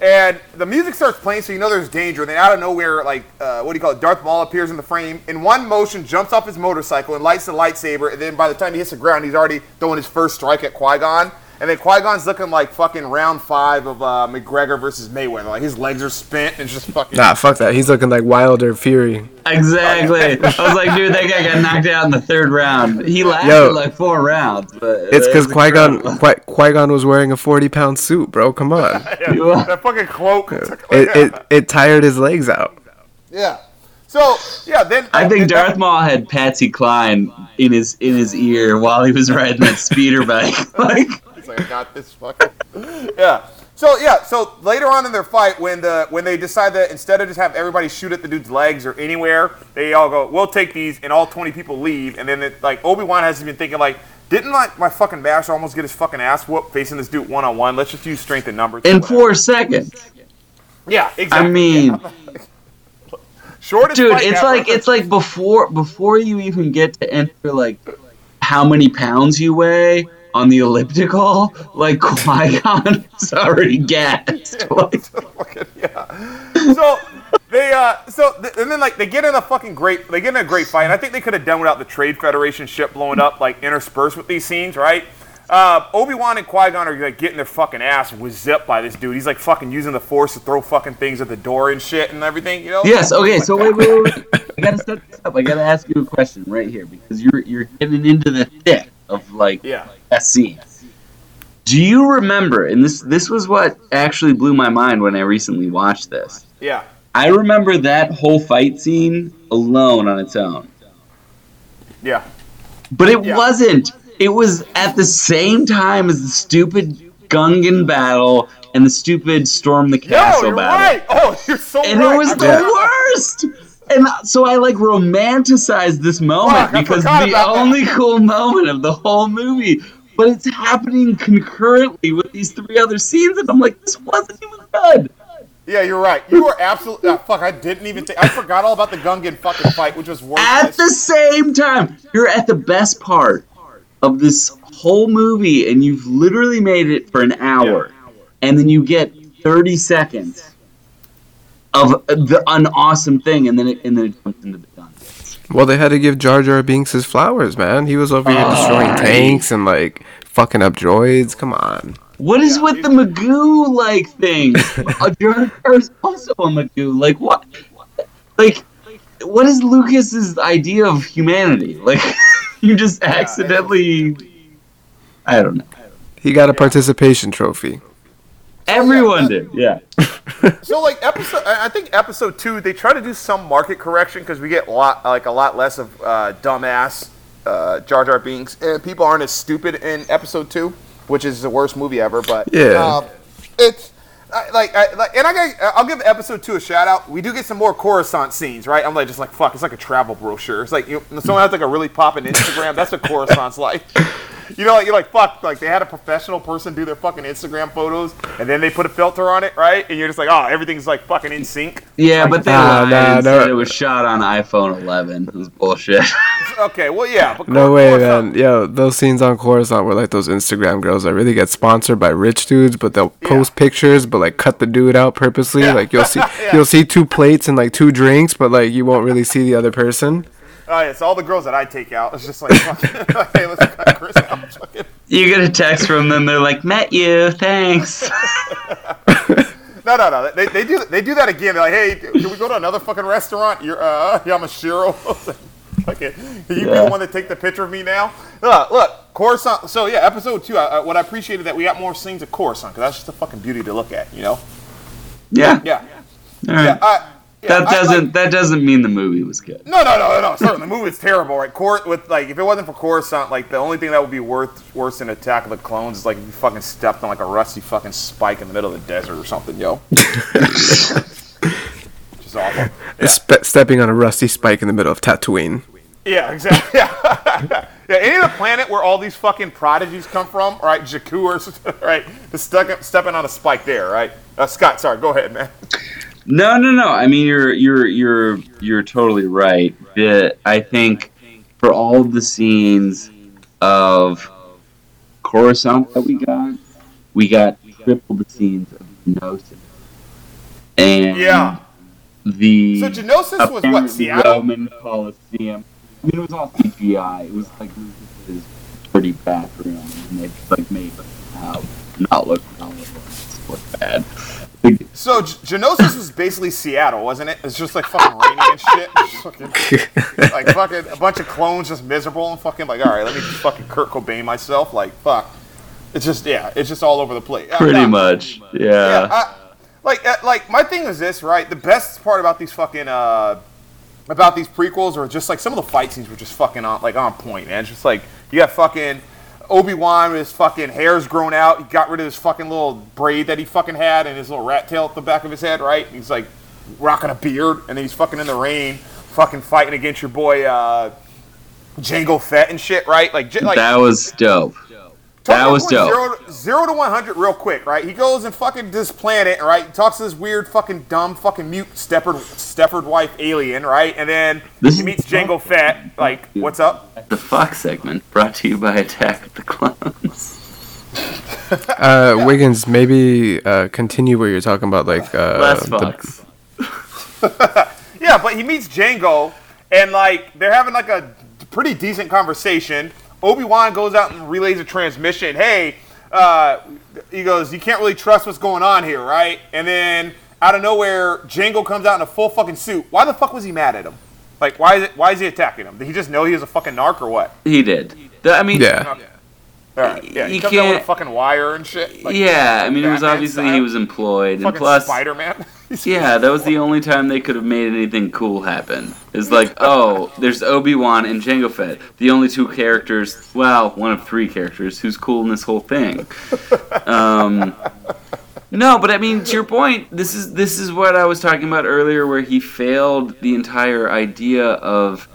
and the music starts playing, so you know there's danger. And then out of nowhere, like uh, what do you call it? Darth Maul appears in the frame in one motion, jumps off his motorcycle and lights the lightsaber. And then by the time he hits the ground, he's already throwing his first strike at Qui Gon. And then Qui Gon's looking like fucking round five of uh, McGregor versus Mayweather. Like his legs are spent and just fucking. Nah, fuck that. He's looking like Wilder Fury. Exactly. I was like, dude, that guy got knocked out in the third round. He lasted Yo. like four rounds, but It's because was Qui Gon incredible. Qui Gon was wearing a 40 pound suit, bro. Come on. Yeah, that fucking cloak. It, it it tired his legs out. yeah. So yeah, then I think then- Darth Maul had Patsy Cline in his in his ear while he was riding that speeder bike. Like, He's like, I got this fucking. yeah. So yeah. So later on in their fight, when the when they decide that instead of just have everybody shoot at the dude's legs or anywhere, they all go, "We'll take these," and all twenty people leave. And then it, like Obi Wan has been thinking like, "Didn't like my fucking master almost get his fucking ass whooped facing this dude one on one? Let's just use strength and numbers." in four seconds. Yeah. Exactly. I mean, shortest dude, it's ever. like it's like before before you even get to enter like how many pounds you weigh on the elliptical, like Qui Gon is already gassed. Like, yeah. So they uh so th- and then like they get in a fucking great they get in a great fight. And I think they could have done without the Trade Federation ship blowing up like interspersed with these scenes, right? Uh, Obi Wan and Qui Gon are like getting their fucking ass zipped by this dude. He's like fucking using the Force to throw fucking things at the door and shit and everything, you know? yes, okay, so wait, wait, wait, wait. I gotta set this up. I gotta ask you a question right here because you're you're getting into the thick of like Yeah. That scene. Do you remember? And this this was what actually blew my mind when I recently watched this. Yeah. I remember that whole fight scene alone on its own, Yeah. but it Yeah. wasn't. It was at the same time as the stupid Gungan battle and the stupid Storm the castle No, Castle you're battle. right. Oh, you're so and right. it was I the forgot. worst. And so I like romanticized this moment Fuck, because the about that. only cool moment of the whole movie, but it's happening concurrently with these three other scenes, and I'm like, this wasn't even good. Yeah, you're right. You were absolutely. Uh, fuck, I didn't even. think I forgot all about the Gungan fucking fight, which was worse. At the same time, you're at the best part of this whole movie, and you've literally made it for an hour, and then you get 30 seconds of the, an awesome thing, and then it, and then it jumps into the gun. Well, they had to give Jar Jar Binks his flowers, man. He was over here oh, destroying Alright. tanks and like fucking up droids. Come on. What is Yeah, with you- the Magoo like thing? a Jar Jar's also a Magoo. Like what? Like what is Lucas's idea of humanity? Like you just accidentally. I don't know. He got a participation trophy. Everyone did. Yeah. So like episode, I I think episode two, they try to do some market correction because we get a lot, like a lot less of uh, dumbass uh, Jar Jar Binks, and people aren't as stupid in episode two, which is the worst movie ever. But Yeah. um, it's I, like, I, like, and I got, I'll give episode two a shout out. We do get some more Coruscant scenes, right? I'm like, just like fuck, it's like a travel brochure. It's like you, someone has like a really poppin' Instagram. That's what Coruscant's like. You know, like you're like fuck, like they had a professional person do their fucking Instagram photos, and then they put a filter on it, right? And you're just like, oh, everything's like fucking in sync. Yeah, but they Nah, lied nah, and said no. it was shot on iPhone 11. It was bullshit. Okay, well, yeah, but No way, Coruscant- man. Yo, those scenes on Coruscant were like those Instagram girls that really get sponsored by rich dudes, but they'll post pictures, but like cut the dude out purposely. Yeah. Like you'll see, Yeah. you'll see two plates and like two drinks, but like you won't really see the other person. Oh, yeah, it's all the girls that I take out. It's just like, hey, let's cut Chris out. Fucking- you get a text from them. They're like, "Met you, thanks." No, no, no. They, they do they do that again. They're like, hey, can we go to another fucking restaurant? You're uh, Yamashiro. okay, can you be Yeah. the one to take the picture of me now? Look, look, Coruscant. So yeah, episode two. I, I, what I appreciated that we got more scenes of Coruscant because that's just a fucking beauty to look at. You know? Yeah. Yeah. All right. Yeah. I, yeah, that I- doesn't like- that doesn't mean the movie was good. no, no, no, no. Certainly, the movie's terrible, right? Cor- with like, if it wasn't for Coruscant, like the only thing that would be worth worse than Attack of the Clones is like if you fucking stepped on like a rusty fucking spike in the middle of the desert or something, yo. Just awful. Spe- stepping on a rusty spike in the middle of Tatooine. Yeah, exactly. Yeah. yeah, any of the planet where all these fucking prodigies come from, right? Jakku or right? Just stuck, stepping on a spike there, right? Uh, Scott, sorry, go ahead, man. No, no, no. I mean, you're you're you're you're totally right. The, I think for all of the scenes of Coruscant that we got, we got triple the scenes of Geonosis. And Yeah. the So Geonosis was what? Seattle. Roman Coliseum. I mean, it was all CGI. It was like his pretty bathroom, and they just like made the house not look not look, look bad. So G- Geonosis was basically Seattle, wasn't it? It's just like fucking raining and shit. Fucking, like fucking a bunch of clones just miserable and fucking like, all right, let me just fucking Kurt Cobain myself. Like, fuck. It's just yeah, it's just all over the place. Uh, Pretty nah, much, yeah. Yeah, I, like, uh, like my thing is this, right? The best part about these fucking, uh, about these prequels, are just like some of the fight scenes were just fucking on, like on point, man. It's just like you got fucking Obi Wan with his fucking hair's grown out. He got rid of his fucking little braid that he fucking had and his little rat tail at the back of his head, right? He's like rocking a beard, and he's fucking in the rain, fucking fighting against your boy uh, Jango Fett and shit, right? Like, like that was dope. Talk That was dope. Zero, zero to 100 real quick, right? He goes and fucking this planet, right? He talks to this weird fucking dumb fucking mute Stepford, Stepford wife alien, right? And then This he is- meets Jango Fett. Like, what's up? The Fox segment brought to you by Attack of the Clones. Uh, Wiggins, maybe uh, continue where you're talking about like uh, Less the- Fox. Yeah, but he meets Jango, and like they're having like a pretty decent conversation. Obi Wan goes out and relays a transmission. Hey, uh, he goes, you can't really trust what's going on here, right? And then out of nowhere, Jango comes out in a full fucking suit. Why the fuck was he mad at him? Like, why is it? Why is he attacking him? Did he just know he was a fucking narc or what? He did. The- I mean, yeah. Okay. All right. Yeah, he You comes out with a can't- fucking wire and shit. Like, yeah. I mean, it was obviously style. he was employed, and plus, Spider Man. yeah, that was the only time they could have made anything cool happen. It's like, oh, there's Obi Wan and Jango Fett, the only two characters. Well, one of three characters who's cool in this whole thing. Um, no, but I mean, to your point, this is this is what I was talking about earlier, where he failed the entire idea of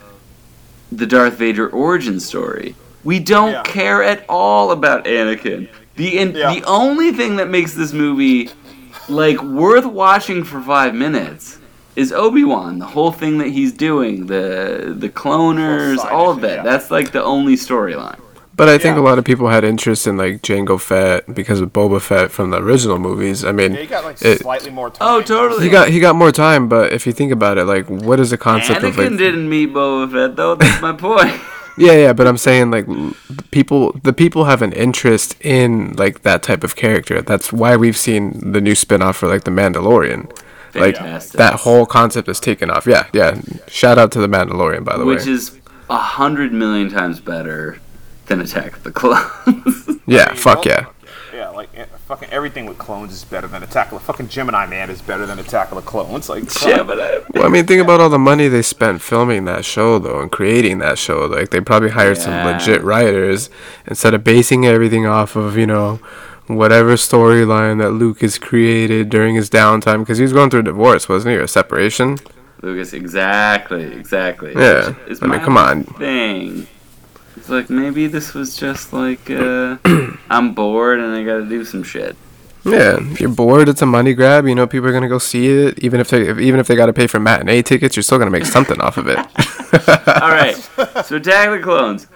the Darth Vader origin story. We don't Yeah. care at all about Anakin. The in, Yeah. the only thing that makes this movie like worth watching for five minutes is Obi Wan. The whole thing that he's doing, the the cloners, side all of mission, that. yeah. That's like the only storyline. But I think Yeah. a lot of people had interest in like Jango Fett because of Boba Fett from the original movies. I mean, Yeah, he got like it- slightly more time. Oh, totally. he got he got more time. But if you think about it, like, what is the concept of Anakin didn't meet Boba Fett though. That's my point. Yeah, yeah. But I'm saying like, people, the people have an interest in like that type of character. That's why we've seen the new spin-off for like the Mandalorian. Like Fantastic. that whole concept is taken off. Yeah, yeah. Shout out to the Mandalorian, by the Which way. Which is a hundred million times better than Attack of the Clones. yeah, mean, fuck don't- yeah. Yeah, like fucking everything with clones is better than Attack of the fucking Gemini Man is better than Attack of the Clones. Like, Yeah, but I, Well, I mean, think about all the money they spent filming that show, though, and creating that show. Like, they probably hired some legit writers instead of basing everything off of, you know, whatever storyline that Lucas created during his downtime. Because he was going through a divorce, wasn't he? Or a separation? Lucas, exactly, exactly. Yeah. It's I mean, my come on. Thing. It's like maybe this was just like uh, I'm bored and I got to do some shit. Yeah, if you're bored, it's a money grab. You know, people are gonna go see it, even if they if, even if they got to pay for matinee tickets. You're still gonna make something off of it. All right, so Attack of the Clones.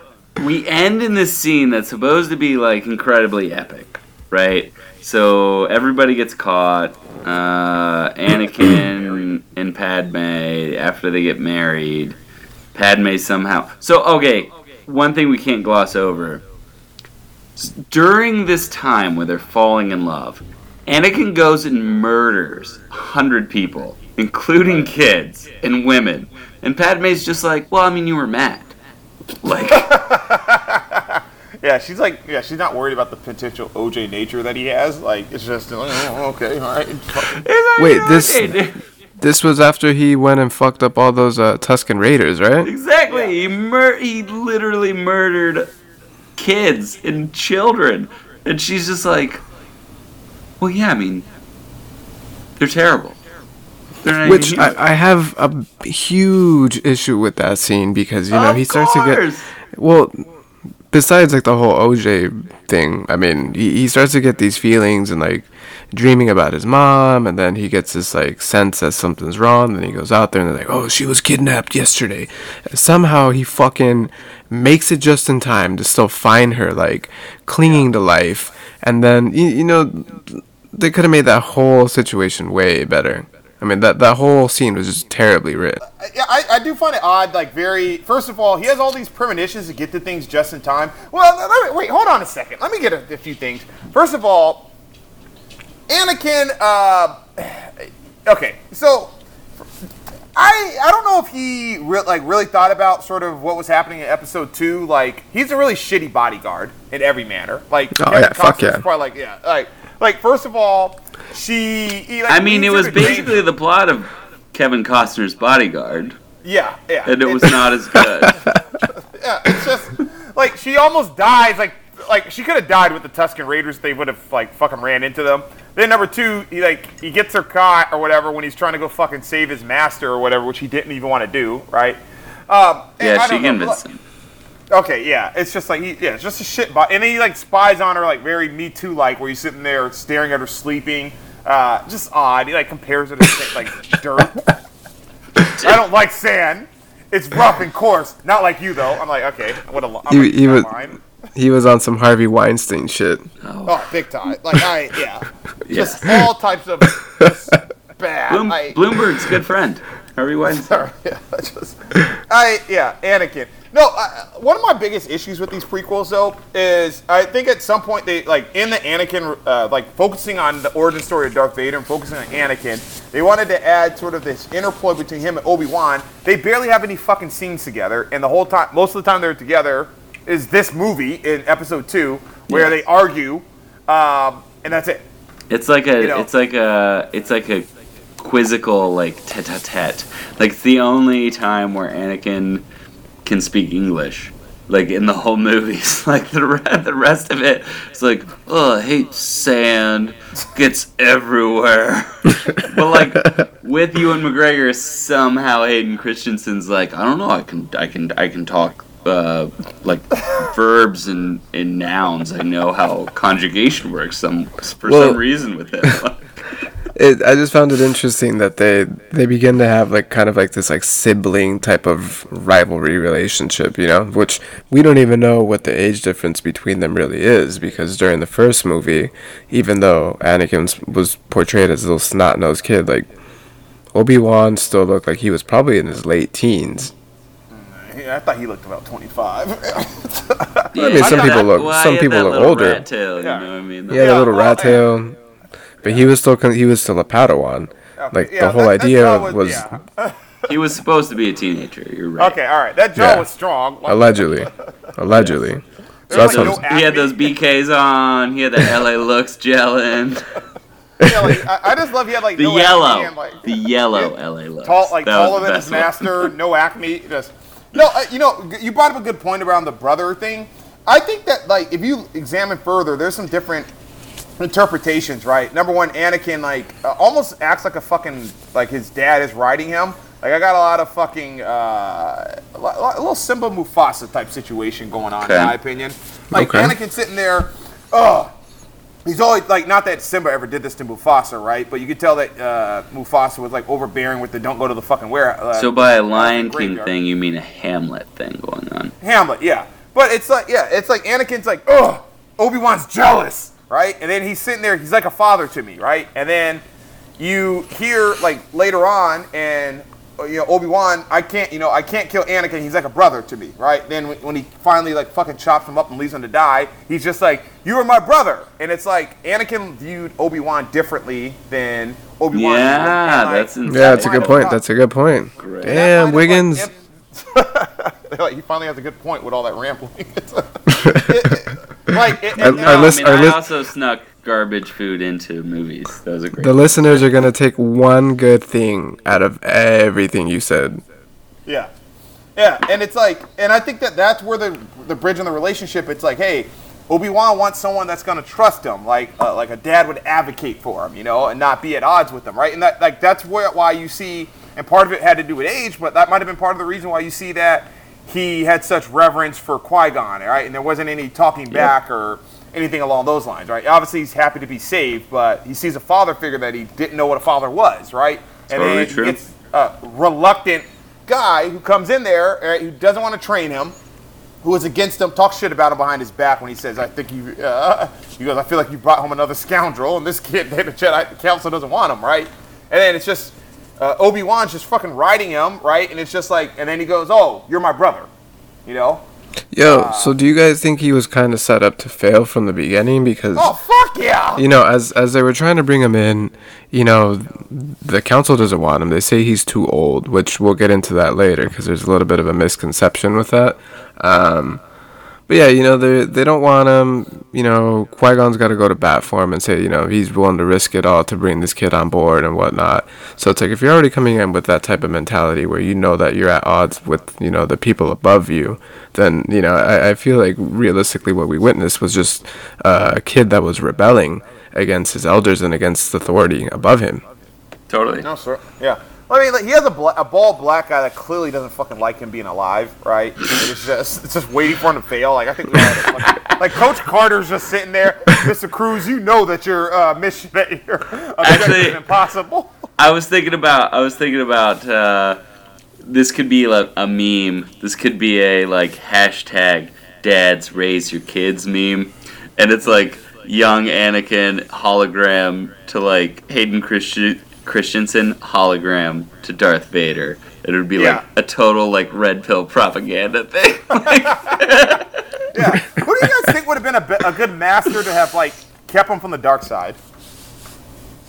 We end in this scene that's supposed to be like incredibly epic, right? So everybody gets caught. Uh, Anakin and Padme after they get married. Padme somehow. So okay, one thing we can't gloss over. During this time where they're falling in love, Anakin goes and murders a hundred people, including kids and women. And Padme's just like, well, I mean, you were mad. Like, yeah, she's like, yeah, she's not worried about the potential OJ nature that he has. Like, it's just, oh, okay, all right. Wait, this- Okay, dude. This was after he went and fucked up all those uh, Tuscan Raiders, right? Exactly. He mur- he literally murdered kids and children. And she's just like, well, yeah, I mean, they're terrible. They're not Which. I, I have a huge issue with that scene because you know Of he starts to get well. Besides like the whole OJ thing, I mean, he, he starts to get these feelings and like dreaming about his mom, and then he gets this like sense that something's wrong. Then he goes out there and they're like, "Oh, she was kidnapped yesterday." Somehow he fucking makes it just in time to still find her like clinging to life, and then you, you know they could have made that whole situation way better. I mean, that that whole scene was just terribly written. Yeah, I, I do find it odd. Like, very. First of all, he has all these premonitions to get to things just in time. Well, let me, wait, hold on a second. Let me get a, a few things. First of all, Anakin. Uh, okay, so I I don't know if he re- like really thought about sort of what was happening in episode two. Like, he's a really shitty bodyguard in every manner. Like, Oh, yeah, fuck yeah. Probably like, yeah, like, like first of all, she. Like, I mean, it was basically the plot of Kevin Costner's Bodyguard, Yeah, yeah. and it was not as good. Yeah, it's just like she almost dies. Like, like she could have died with the Tuscan Raiders. They would have like fucking ran into them. Then number two, he like he gets her caught or whatever when he's trying to go fucking save his master or whatever, which he didn't even want to do. Right? Um, yeah, she convinced him. Okay, yeah, it's just like he, yeah, it's just a shit bot, and then he like spies on her like very Me Too like, where he's sitting there staring at her sleeping. Uh, just odd. He like compares it to sa- like dirt. I don't like sand. It's rough and coarse. Not like you though. I'm like, okay, what a. li- I'm He- like, he was- line. He was on some Harvey Weinstein shit. Oh, big time. Like I, yeah, just Yeah. all types of just bad. Bloom- I, Bloomberg's good friend, Harvey Weinstein. Sorry, yeah, I just, I yeah, Anakin. No, I, one of my biggest issues with these prequels though is I think at some point they like in the Anakin uh, like focusing on the origin story of Darth Vader and focusing on Anakin, they wanted to add sort of this interplay between him and Obi Wan. They barely have any fucking scenes together, and the whole time, most of the time they're together is this movie in Episode Two where Yeah. they argue, um, and that's it. It's like a, You know. it's like a, it's like a quizzical like tete-a-tete. Like it's the only time where Anakin can speak English. Like in the whole movie, It's like the re- the rest of it, it's like, oh, I hate sand, gets everywhere. but like with Ewan McGregor, somehow Hayden Christensen's like, I don't know, I can, I can, I can talk uh, like verbs and, and nouns. I know how conjugation works. Some for Well- some reason with him. It, I just found it interesting that they they begin to have like kind of like this like sibling type of rivalry relationship, you know, which we don't even know what the age difference between them really is because during the first movie, even though Anakin was- was portrayed as a little snot nosed kid, like Obi Wan still looked like he was probably in his late teens. Mm, yeah, I thought he looked about 25. yeah, I mean, some I people look well, some people look older. Rat tail, you Yeah. know what I mean? He had Yeah, a little well, rat tail, but he was still he was still a Padawan. Like Yeah, the whole that- that idea jaw was yeah. He was supposed to be a teenager. You're right. Okay, all right. That jaw Yeah. was strong. Like, allegedly, allegedly. So that's like, what no I'm- He had those. BKs on. He had the LA looks gelling. Yeah, like, I, I just love he had like The no yellow, acne and, like, the yellow LA looks. tall, like That was taller than his best one. master, no acne. Just no, uh, you know, you brought up a good point around the brother thing. I think that like if you examine further, there's some different interpretations, right? Number one, Anakin like uh, almost acts like a fucking like his dad is riding him. Like I got a lot of fucking uh, a little Simba Mufasa type situation going on, Okay. in my opinion. Like Okay. Anakin sitting there, oh, he's always like not that Simba ever did this to Mufasa, right? But you could tell that uh, Mufasa was like overbearing with the "don't go to the fucking where." Uh, So by a Lion King thing, you mean a Hamlet thing going on? Hamlet, yeah. But it's like, yeah, it's like Anakin's like, ugh, Obi Wan's jealous, right? And then he's sitting there, he's like a father to me, right? And then you hear like later on, and uh, you know Obi Wan, I can't, you know, I can't kill Anakin. He's like a brother to me, right? Then when, when he finally like fucking chops him up and leaves him to die, he's just like, you are my brother, and it's like Anakin viewed Obi Wan differently than Obi Wan. Yeah, that's insane. Yeah, that's a good point. That's a good point. Great. Damn, Wiggins. like, he finally has a good point with all that rambling. It- it, Our- it- our No, list- I mean, I list- also snuck garbage food into movies. That was a great. The listeners are gonna take one good thing out of everything you said. Yeah, yeah, and it's like, and I think that that's where the the bridge in the relationship. It's like, hey, Obi Wan wants someone that's gonna trust him, like uh, like a dad would advocate for him, you know, and not be at odds with him, right? And that like that's where why you see, and part of it had to do with age, but that might have been part of the reason why you see that he had such reverence for Qui Gon, right? And there wasn't any talking back or anything along those lines, right? Obviously, he's happy to be saved, but he sees a father figure that he didn't know what a father was, right? And Totally then true. gets a reluctant guy who comes in there right, who doesn't want to train him, who is against him, talks shit about him behind his back when he says, "I think you," uh, he goes, "I feel like you brought home another scoundrel, and this kid, the Jedi Council doesn't want him, right?" And then it's just uh, Obi Wan's just fucking riding him, right? And it's just like, and then he goes, "Oh, you're my brother," you know? Yo, so do you guys think he was kind of set up to fail from the beginning? Because Oh fuck yeah! you know, as as they were trying to bring him in, you know, the council doesn't want him. They say he's too old, which we'll get into that later because there's a little bit of a misconception with that. Um, but yeah, you know, they they don't want him. You know, Qui Gon's got to go to bat for him and say, you know, he's willing to risk it all to bring this kid on board and whatnot. So it's like if you're already coming in with that type of mentality where you know that you're at odds with you know the people above you, then you know I, I feel like realistically what we witnessed was just uh, a kid that was rebelling against his elders and against authority above him. totally. No, sir. Yeah. I mean, like, he has a, bla- a bald black guy that clearly doesn't fucking like him being alive, right? It's just, it's just waiting for him to fail. Like I think, we all had a fucking- like Coach Carter's just sitting there, Mr. Cruz. You know that your uh, mission, that your objective Actually- is impossible. I was thinking about. I was thinking about. Uh, this could be like a meme. This could be a like hashtag Dads Raise Your Kids meme, and it's like young Anakin hologram to like Hayden Christi- Christensen hologram to Darth Vader. It would be Yeah. like a total like red pill propaganda thing. Yeah. Who do you guys think would have been a, bi- a good master to have like kept him from the dark side?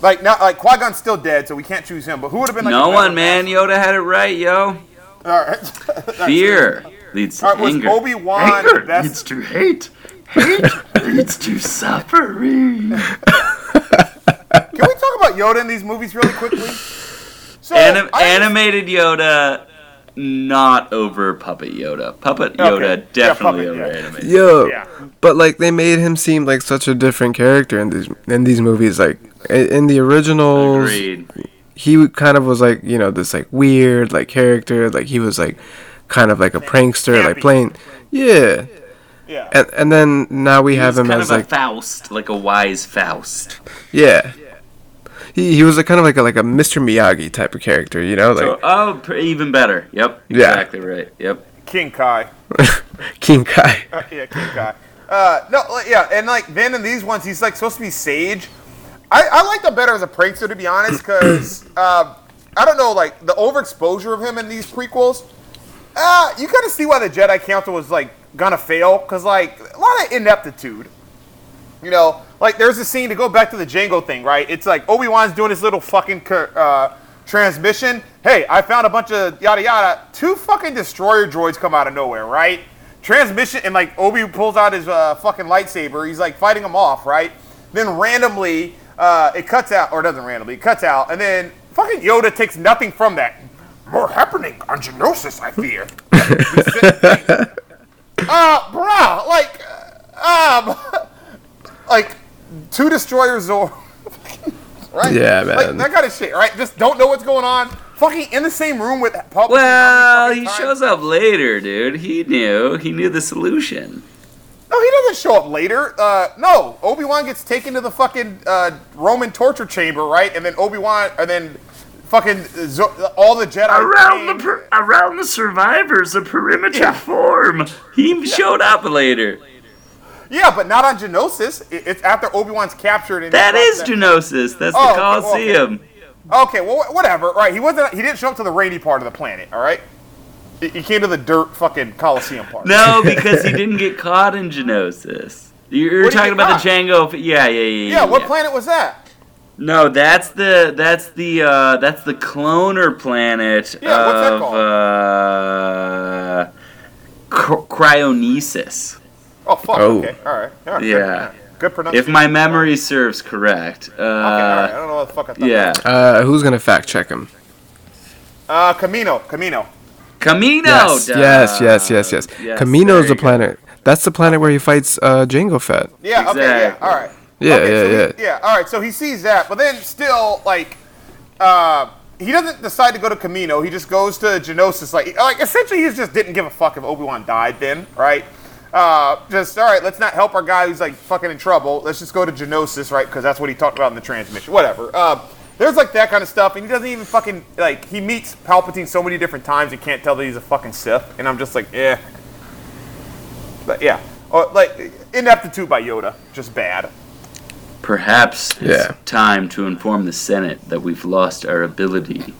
Like not like Qui Gon's still dead, so we can't choose him. But who would have been like no one, man. Yoda had it right, yo. All right. Fear leads to All right, anger. Obi Wan the best? to hate. Hate leads to suffering. Can we talk about Yoda in these movies really quickly? So, Anim- I- animated Yoda, not over puppet Yoda. Puppet Yoda Okay. Yeah, definitely puppet, over yeah. animated. Yo, Yeah. but like they made him seem like such a different character in these in these movies. Like in the originals, Agreed. he kind of was like you know this like weird like character. Like he was like kind of like a prankster, like playing. Yeah, Yeah. and and then now we He have was him kind as of a like Faust, like a wise Faust. yeah. He, he was like kind of like a like a Mr. Miyagi type of character, you know, like So, oh, pr- even better. Yep, Yeah. exactly right. Yep. King Kai. King Kai. Uh, yeah, King Kai. Uh, no, yeah, and like then in these ones, he's like supposed to be sage. I, I liked him better as a prankster, to be honest, because uh, I don't know, like the overexposure of him in these prequels. Uh, you kind of see why the Jedi Council was like gonna fail, because like a lot of ineptitude. You know, like there's a scene to go back to the Jango thing, right? It's like Obi Wan's doing his little fucking uh, transmission. Hey, I found a bunch of yada yada. Two fucking destroyer droids come out of nowhere, right? transmission, and like Obi pulls out his uh, fucking lightsaber. He's like fighting them off, right? Then randomly, uh, it cuts out, or it doesn't randomly, it cuts out, and then fucking Yoda takes nothing from that. More happening on Geonosis, I fear. uh, bruh, like, um, like two destroyers or right? Yeah, Like, man. that kind of shit, right? Just don't know what's going on. Fucking in the same room with Palpatine. Well, he shows up later, dude. He knew. He knew the solution. No, he doesn't show up later. Uh, no, Obi Wan gets taken to the fucking uh, Roman torture chamber, right? And then Obi Wan, and then fucking Zo- all the Jedi Around the per- around the survivors, a perimeter Yeah. form. He showed up later. yeah, but not on Geonosis. It- It's after Obi Wan's captured. And That is Geonosis. That's Oh, the well, okay. Coliseum. Okay, well, whatever. Right? He wasn't. He didn't show up to the rainy part of the planet. All right. He came to the dirt fucking Coliseum part. No, because he didn't get caught in Geonosis. You're talking about the Jango. Yeah, yeah, yeah. Yeah. What planet was that? No, that's the that's the uh, that's the cloner planet Yeah, what's that of called? uh, cr- cryonesis. Oh fuck. Oh. Okay. All right. All right. Yeah. Good, good pronunciation. If my memory serves correct. Uh, Okay. All right. I don't know what the fuck I thought. yeah. Uh, who's gonna fact check him? Uh, Kamino. Kamino. Kamino. yes, duh. yes, yes, yes, yes. Yes, Kamino's there the you planet. That's the planet where he fights uh, Jango Fett. Yeah. Okay. Yeah. All right. Yeah, okay, yeah, so yeah. He, yeah. All right. So he sees that, but then still like, uh, he doesn't decide to go to Kamino. He just goes to Geonosis. Like, like essentially, he just didn't give a fuck if Obi Wan died. Then, right? Uh, just all right. Let's not help our guy who's like fucking in trouble. Let's just go to Geonosis, right? Because that's what he talked about in the transmission. Whatever. Uh, there's like that kind of stuff, and he doesn't even fucking like. He meets Palpatine so many different times, you can't tell that he's a fucking Sith. And I'm just like, eh. But yeah, or like ineptitude by Yoda, just bad. Perhaps it's Yeah. time to inform the Senate that we've lost our ability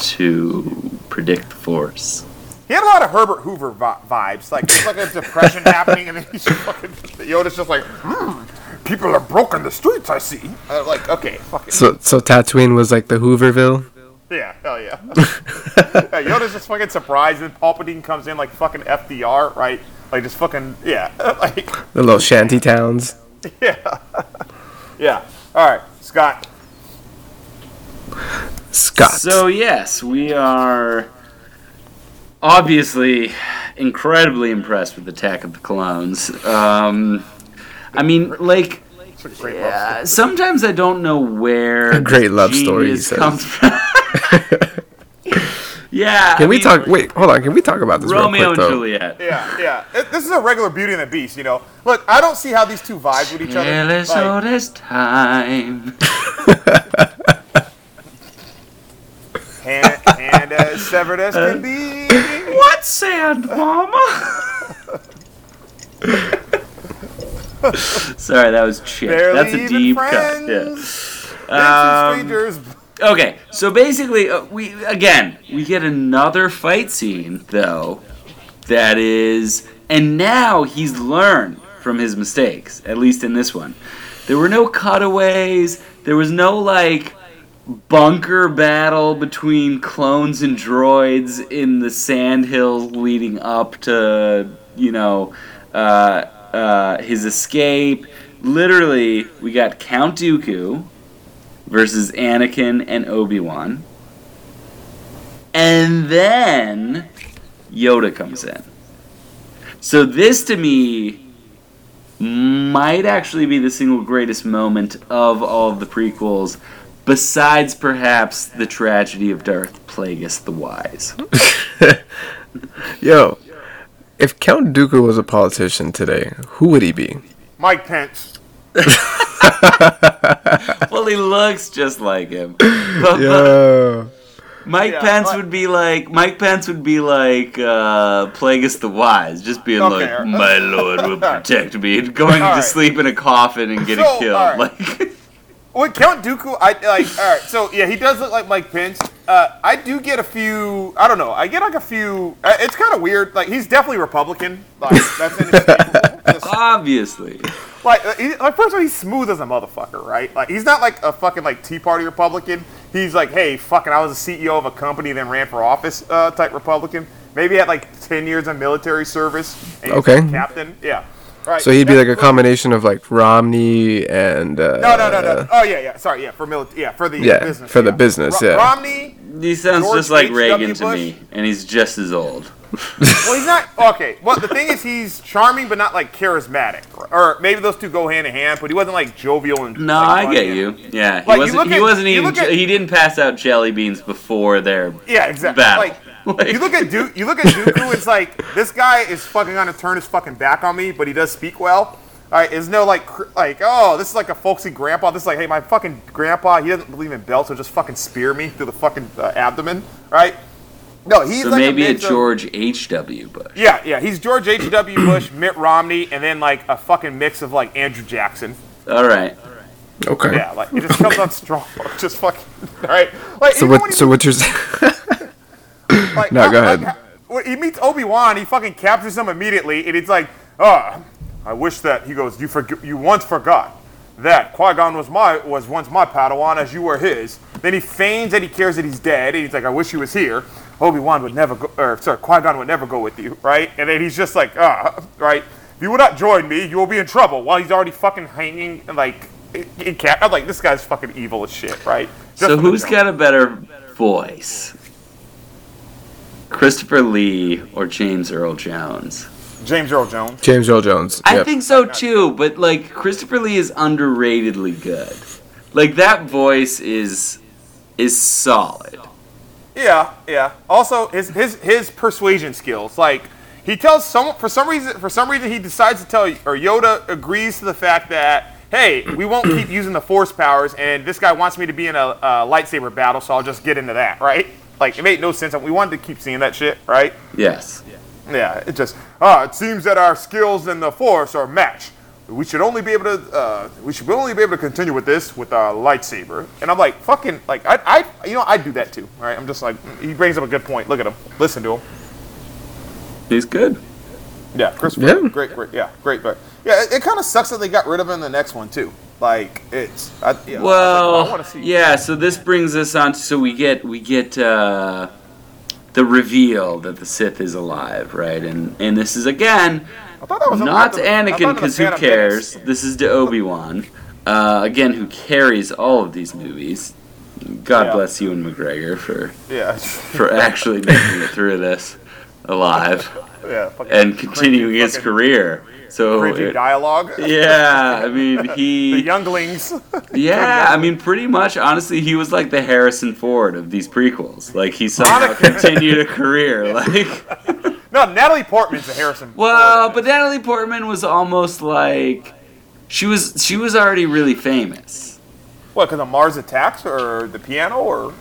to predict the Force. He had a lot of Herbert Hoover vi- vibes. Like there's like a depression happening, and then he's fucking Yoda's just like, hmm, people are broken the streets. I see. Uh, like okay, fucking So, so Tatooine was like the Hooverville. yeah, hell yeah. yeah. Yoda's just fucking surprised, and Palpatine comes in like fucking FDR, right? Like just fucking yeah, like The little shanty towns. yeah, yeah. All right, Scott. Scott. So yes, we are obviously incredibly impressed with Attack of the Clones. Um, I mean, like, It's a great love story. uh, sometimes I don't know where A great love story, he comes from. yeah, can I we mean, talk? Wait, hold on. Can we talk about this Romeo real and quick though? Juliet. Yeah, yeah. It- this is a regular Beauty and the Beast, you know. Look, I don't see how these two vibe with each other. Careless Like, all this time. hand, hand as severed as can be. What sand, Mama? Sorry, that was shit. Barely That's a deep friends. cut. Yeah. Um, strangers. Okay, so basically, uh, we again we get another fight scene though, that is, and now he's learned from his mistakes. At least in this one, there were no cutaways. There was no like bunker battle between clones and droids in the sand hills leading up to you know uh, uh, his escape. Literally, we got Count Dooku versus Anakin and Obi Wan. And then Yoda comes in. So this to me might actually be the single greatest moment of all of the prequels, besides perhaps the tragedy of Darth Plagueis the Wise. Yo, if Count Dooku was a politician today, who would he be? Mike Pence. well, he looks just like him. But, but Mike Yeah, Pence but- would be like Mike Pence would be like uh, Plagueis the Wise, just being Okay, like, "My lord will protect me," and going to Alright. sleep in a coffin and getting So, killed. alright. Like, With Count Dooku, I like. All right, so yeah, he does look like Mike Pence. Uh, I do get a few. I don't know. I get like a few. Uh, it's kind of weird. Like he's definitely Republican. Like that's inescapable. Obviously, like, uh, he, like first of all, he's smooth as a motherfucker, right? Like he's not like a fucking like Tea Party Republican. He's like, hey, fucking, I was a CEO of a company, then ran for office uh, type Republican. maybe had like ten years of military service. And he was Okay. a captain. Yeah. Right. So he'd be like a combination of like Romney and uh, No, no, no, no. Oh yeah, yeah. Sorry, yeah, for military. Yeah, for the Yeah, business. for the business, yeah. Romney. He sounds George just like H.W. Reagan to Bush? me, and he's just as old. Well, he's not okay. Well, the thing is, he's charming, but not like charismatic. Or maybe those two go hand in hand. But he wasn't like jovial and. No, like, I get you. Yeah, he Like, wasn't. He at- wasn't even. at- he didn't pass out jelly beans before their Yeah, exactly. battle. Like, Like- you look at du- you look at Dooku. It's like this guy is fucking gonna turn his fucking back on me, but he does speak well. All right, there's no like cr- like oh this is like a folksy grandpa. This is like hey my fucking grandpa he doesn't believe in belts, so just fucking spear me through the fucking uh, abdomen, right? No, he's So like maybe a mix of- George H. W. Bush. Yeah, yeah, he's George H. W. Bush, Mitt Romney, and then like a fucking mix of like Andrew Jackson. All right. Okay. Yeah, like it just comes on strong, just fucking All right. Like, So even what? So what you're? Like, No, go ahead. like, when he meets Obi Wan, he fucking captures him immediately, and it's like, oh, I wish that he goes. You forg- You once forgot that Qui Gon was my was once my Padawan, as you were his. Then he feigns that he cares that he's dead, and he's like, I wish he was here. Obi Wan would never go, or sorry, Qui Gon would never go with you, right? And then he's just like, ah, right. If you will not join me, you will be in trouble. While he's already fucking hanging, like, in, in cap. I'm like, this guy's fucking evil as shit, right? Just So from the who's jump. got a better voice? Christopher Lee or James Earl Jones? James Earl Jones? James Earl Jones. I think so too, but like Christopher Lee is underratedly good. Like that voice is is solid. Yeah, yeah. Also, his his his persuasion skills. Like he tells some for some reason for some reason he decides to tell or Yoda agrees to the fact that hey we won't keep using the force powers and this guy wants me to be in a, a lightsaber battle so I'll just get into that right. Like it made no sense. We wanted to keep seeing that shit right. Yes. Yeah, it just ah it seems that our skills in the force are matched. We should only be able to uh, we should only be able to continue with this with our lightsaber. And I'm like fucking like I I you know I'd do that too. Right? I'm just like he brings up a good point. Look at him. Listen to him. He's good. Yeah, Christopher. Yeah. Great, great. Yeah, great. But yeah, it, it kind of sucks that they got rid of him in the next one too. Like it's I, yeah, I like, Well, I want to see. yeah. So this brings us on. So we get we get uh, the reveal that the Sith is alive, right? And and this is again I thought that was not Anakin because who cares? This is to Obi Wan, uh, again who carries all of these movies. God Yeah. bless Ewan McGregor for Yeah, for actually making it through this alive yeah. and continuing his career. So it- dialogue. yeah, I mean he The younglings. Yeah, I mean, pretty much. Honestly, he was like the Harrison Ford of these prequels. Like he somehow continued a career. Like, no, Natalie Portman's a Harrison. well, Ford. but Natalie Portman was almost like she was. She was already really famous. what? Because of Mars Attacks or the piano or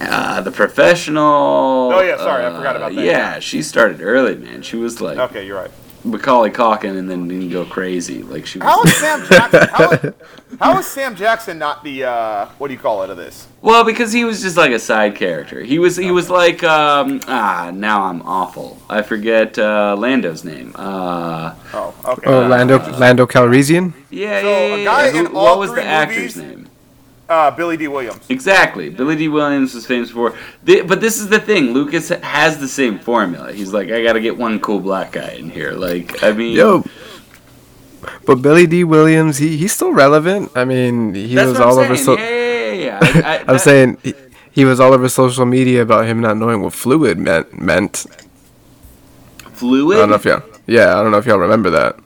Uh, the professional. Oh, yeah, sorry, I uh, forgot about that. Yeah, she started early, man. She was like okay, you're right. Macaulay Culkin, and then didn't go crazy. Like she was. How is Sam Jackson? How, how is Sam Jackson not the uh, what do you call it of this? Well, because he was just like a side character. He was he was like um ah now I'm awful. I forget uh, Lando's name. Uh Oh, okay. Oh, Lando Lando Calrissian. yeah, So, yeah, a yeah, guy yeah. in Who- all what was three the actor's movies- name? Uh, Billy Dee Williams. Exactly. Billy Dee Williams was famous for. The, but this is the thing. Lucas has the same formula. He's like, I got to get one cool black guy in here. Like, I mean, Yo. But Billy Dee Williams, he, he's still relevant. I mean, he was all I'm over. So- yeah, yeah, yeah. yeah. I, I, I'm that- saying he, he was all over social media about him not knowing what fluid meant. Meant. fluid. I don't know if y'all. Yeah, I don't know if y'all remember that.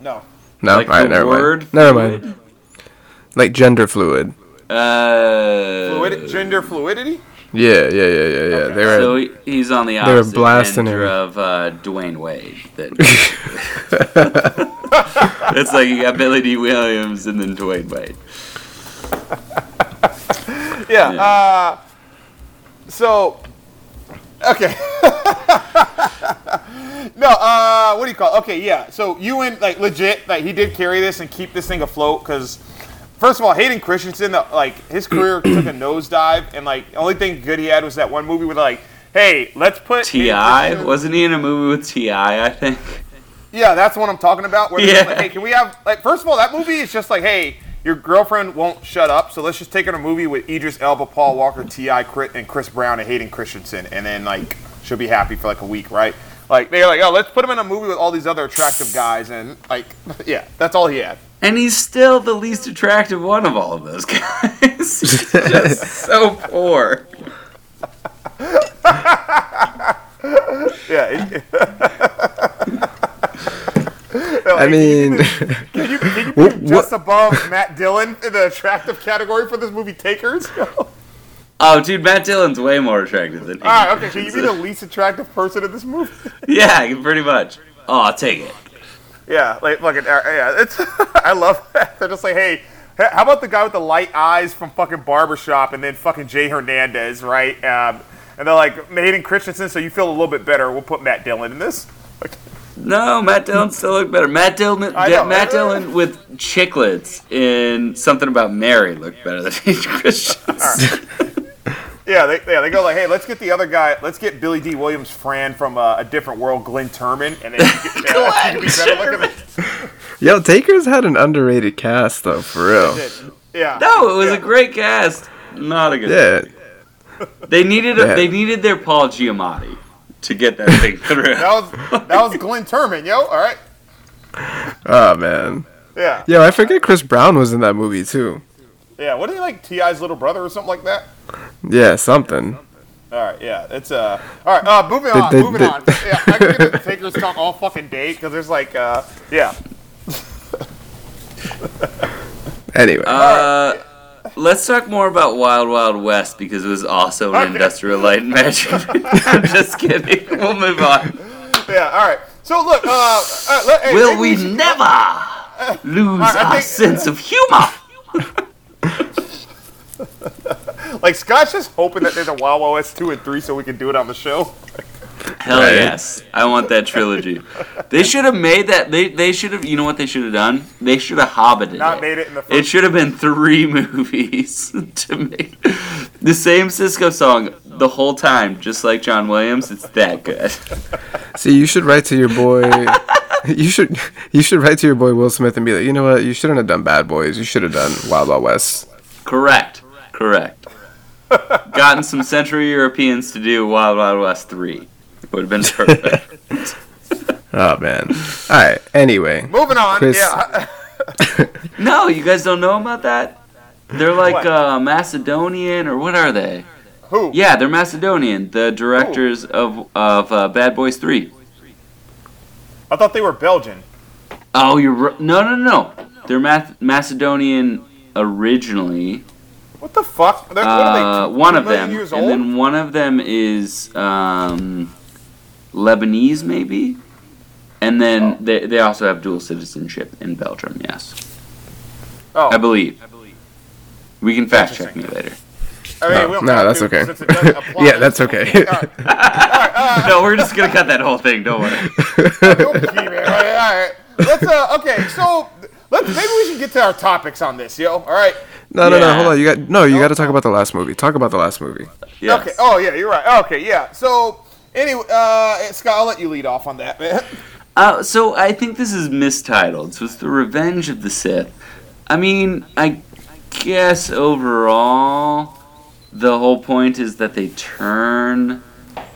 No. No, Like all right, the never word mind. Never mind. Like gender fluid. Uh, Fluid, gender fluidity. Yeah, yeah, yeah, yeah, yeah. They were. So he, he's on the They were opposite blasting end him. of uh, Dwyane Wade. That it's like you got Billy Dee Williams and then Dwyane Wade. Yeah. Yeah. Uh, so, okay. no. Uh, what do you call? It? Okay. Yeah. So Ewan, like, legit, like, he did carry this and keep this thing afloat because. First of all, Hayden Christensen, the, like his career took a nosedive, and like the only thing good he had was that one movie with like, hey, let's put T.I. wasn't he in a movie with T.I.? I think. Yeah, that's what I'm talking about. Where Yeah. like, hey, can we have like first of all, that movie is just like, hey, your girlfriend won't shut up, so let's just take her to a movie with Idris Elba, Paul Walker, T.I., Crit, and Chris Brown and Hayden Christensen, and then like she'll be happy for like a week, right? Like they're like, oh, let's put him in a movie with all these other attractive guys, and like, yeah, that's all he had. And he's still the least attractive one of all of those guys. he's just so poor. Yeah. it- I mean, Can you, can you Wha- put him just above Matt Dillon in the attractive category for this movie Takers? All Oh, dude, Matt Dillon's way more attractive than him. right, okay. so you be the least attractive person in this movie? Yeah, pretty much. Oh, I'll take it. yeah, like fucking uh, yeah. It's I love that. They're just like, hey, how about the guy with the light eyes from fucking Barbershop, and then fucking Jay Hernandez, right? Um, and they're like Hayden Christensen, so you feel a little bit better. We'll put Matt Dillon in this. No, Matt Dillon still looked better. Matt Dillon. Matt Dillon with chiclets in something about Mary looked better than Hayden Christensen. Yeah, they, yeah, they go like, hey, let's get the other guy. Let's get Billy Dee Williams' friend from uh, a different world, Glynn Turman, and then you can, yeah, you can be better looking than- yo, Takers had an underrated cast though, for real. Yeah. No, it was Yeah. a great cast. Not a good. Yeah, They needed a, Yeah. they needed their Paul Giamatti to get that thing through. That was that was Glynn Turman, yo. All right. oh man, Yeah. yo, I forget Chris Brown was in that movie too. Yeah. What is he like? T.I.'s little brother or something like that? Yeah, something. All right. Yeah. It's uh. All right. Uh. Moving on. they- moving they- on. Yeah. I can get the takers talk all fucking day because there's like uh. Yeah. Anyway, Uh, let's talk more about Wild Wild West because it was also an Okay. industrial light and magic. I'm just kidding. We'll move on. Yeah. All right. So look. Uh. uh let, hey, Will maybe we should- never lose I our think- sense of humor? Like Scott's just hoping that there's a Wild Wild West two and three so we can do it on the show. Hell Right. yes. I want that trilogy. They should have made that. They, they should have. You know what they should have done? They should have hobbited Not it. made it in the It should have been three movies to make the same Sisqó song the whole time, just like John Williams. It's that good. see, you should write to your boy. You should you should write to your boy Will Smith and be like, you know what? You shouldn't have done Bad Boys. You should have done Wild Wild West. Correct. Correct. Gotten some Central Europeans to do Wild Wild West 3. Would have been perfect. Oh man. All right. Anyway, Moving on. Chris- Yeah. no, you guys don't know about that? They're like uh, Macedonian, or what are they? Who? Yeah, they're Macedonian. The directors of of uh, Bad Boys Three. I thought they were Belgian. Oh, you're no, no, no. They're Math- Macedonian originally. What the fuck? They're, what Uh, one of them, Years and old? then one of them is um, Lebanese, maybe. And then Oh. they they also have dual citizenship in Belgium. Yes, oh, I believe. We can fact check me later. I mean, No, no, that's to, okay. since it doesn't apply. Yeah, that's okay. All right. no, we're just gonna cut that whole thing. Don't worry. Okay, man. All right, all right. Let's uh. Okay, so let's maybe we should get to our topics on this, yo. All right. No, no, no. Hold on. You got no. You got to talk about the last movie. Talk about the last movie. Yes. Okay. Oh yeah, you're right. Okay, yeah. So anyway, uh, Scott, I'll let you lead off on that, man. Uh, so I think this is mistitled. So it's the Revenge of the Sith. I mean, I guess overall, the whole point is that they turn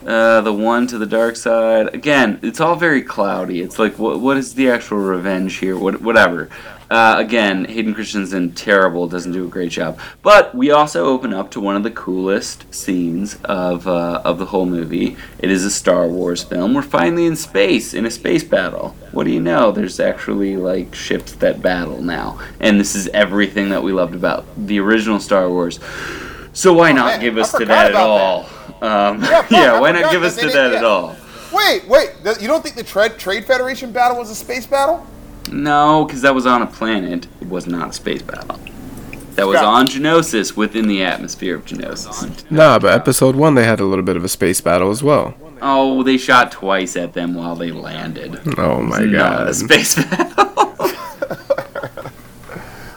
uh, the one to the dark side. Again, it's all very cloudy. It's like, what, what is the actual revenge here? What, whatever. Uh, again, Hayden Christensen, terrible, doesn't do a great job. But we also open up to one of the coolest scenes of, uh, of the whole movie. It is a Star Wars film. We're finally in space, in a space battle. What do you know? There's actually, like, ships that battle now. And this is everything that we loved about the original Star Wars. So why not man, give us to that at all? Um, fuck, yeah, why not give us to that at all? Wait, wait. You don't think the Trade Federation battle was a space battle? No, because that was on a planet. It was not a space battle. That was on Geonosis, within the atmosphere of Geonosis. Nah, but episode one they had a little bit of a space battle as well. Oh, they shot twice at them while they landed. Oh my Not god. a space battle.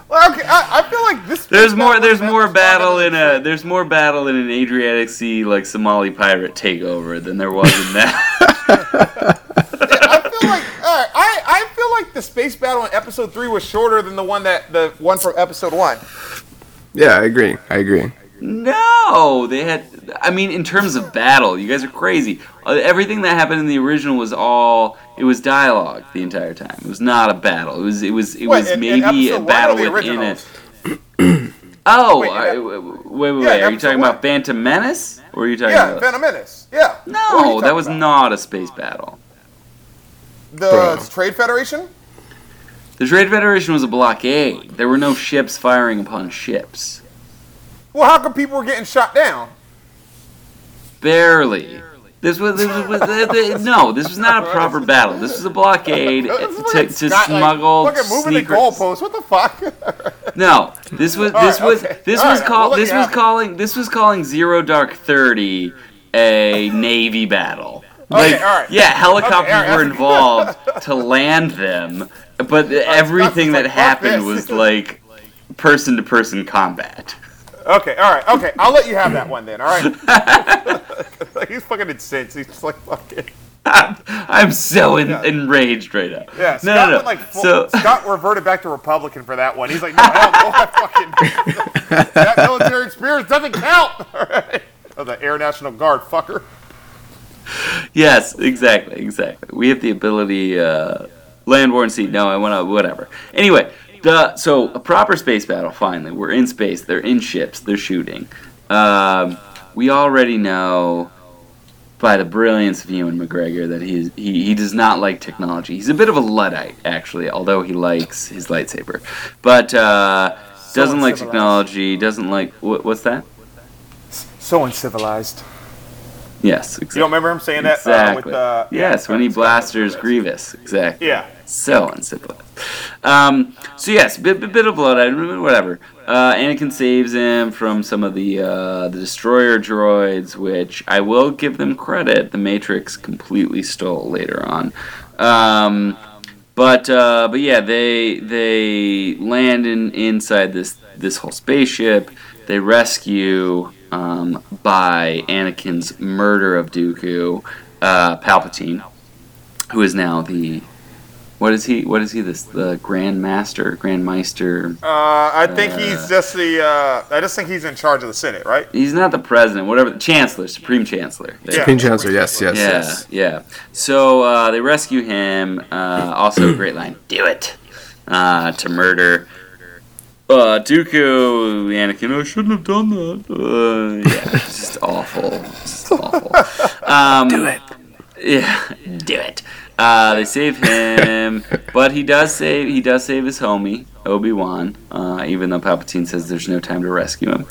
Well, okay, I, I feel like this. there's more. battle There's more battle in a. There's more battle in an Adriatic Sea like Somali pirate takeover than there was in that. I feel like all right, I, I feel like the space battle in episode three was shorter than the one that the one from episode one. Yeah, I agree. I agree. No, they had. I mean, in terms of battle, you guys are crazy. Uh, Everything that happened in the original was all. It was dialogue the entire time. It was not a battle. It was. It was. It Wait, was in- in maybe episode a battle or within it. Oh, Wait, I- wait, wait, wait, wait. Yeah, Are you talking one. about Phantom Menace? Or are you talking Yeah, about? Phantom Menace. Yeah. What are you no, that was about? not a space battle. The Bro. Trade Federation. The Trade Federation was a blockade. There were no ships firing upon ships. Well, how come people were getting shot down? Barely. This was, this was, was the, the, no. This was not a proper battle. This was a blockade This to, is fucking to Scott, like, smuggle fucking moving the goalposts. What the fuck? No, this was All this right, was okay. this All was right, called we'll this was have calling this was calling Zero Dark Thirty a navy battle. Okay, Like, all right. yeah, helicopters all right, were involved to land them, but everything that fuck happened was like person to person combat. okay, all right, okay. I'll let you have that one then. All right. He's fucking incensed. He's just like fucking. I'm so en- Yeah. enraged right now. Yeah, Scott no, no, no. went like full, so Scott reverted back to Republican for that one. He's like, no, hell no, I fucking that military experience doesn't count. All right. Oh, the Air National Guard, fucker. Yes, exactly, exactly. We have the ability, uh, land warren seat. No, I want to, whatever. Anyway, the so a proper space battle. Finally, we're in space. They're in ships. They're shooting. Um, we already know by the brilliance of Ewan McGregor that he, he he does not like technology. He's a bit of a luddite, actually, although he likes his lightsaber, but uh, doesn't like uncivilized. technology. Doesn't like what, what's that? So uncivilized. Yes, exactly. You don't remember him saying that Exactly. uh, with uh, yes, when he blasters Grievous. Exactly. Yeah. So uncivilized. Um, so yes, bit, bit, bit of blood, I remember, whatever. Uh, Anakin saves him from some of the uh, the destroyer droids, which I will give them credit. The Matrix completely stole later on. Um, but uh, but yeah, they they land in inside this this whole spaceship. They rescue um, by Anakin's murder of Dooku, uh, Palpatine, who is now the what is he? What is he? This the Grand Master, Grand Meister. Uh, I think Uh, he's just the. Uh, I just think he's in charge of the Senate, right? He's not the president, whatever. The Chancellor, Supreme Chancellor. There. Yeah. Supreme Chancellor, yes, yes, Yeah, yes. yeah. So uh, they rescue him. Uh, also, a great line. Do it uh, to murder. Uh, Dooku, Anakin. I shouldn't have done that. Uh, yeah, it's just awful. It's just awful. Um, do it. Yeah, do it. Uh, they save him, but he does save. He does save his homie Obi Wan. Uh, even though Palpatine says there's no time to rescue him.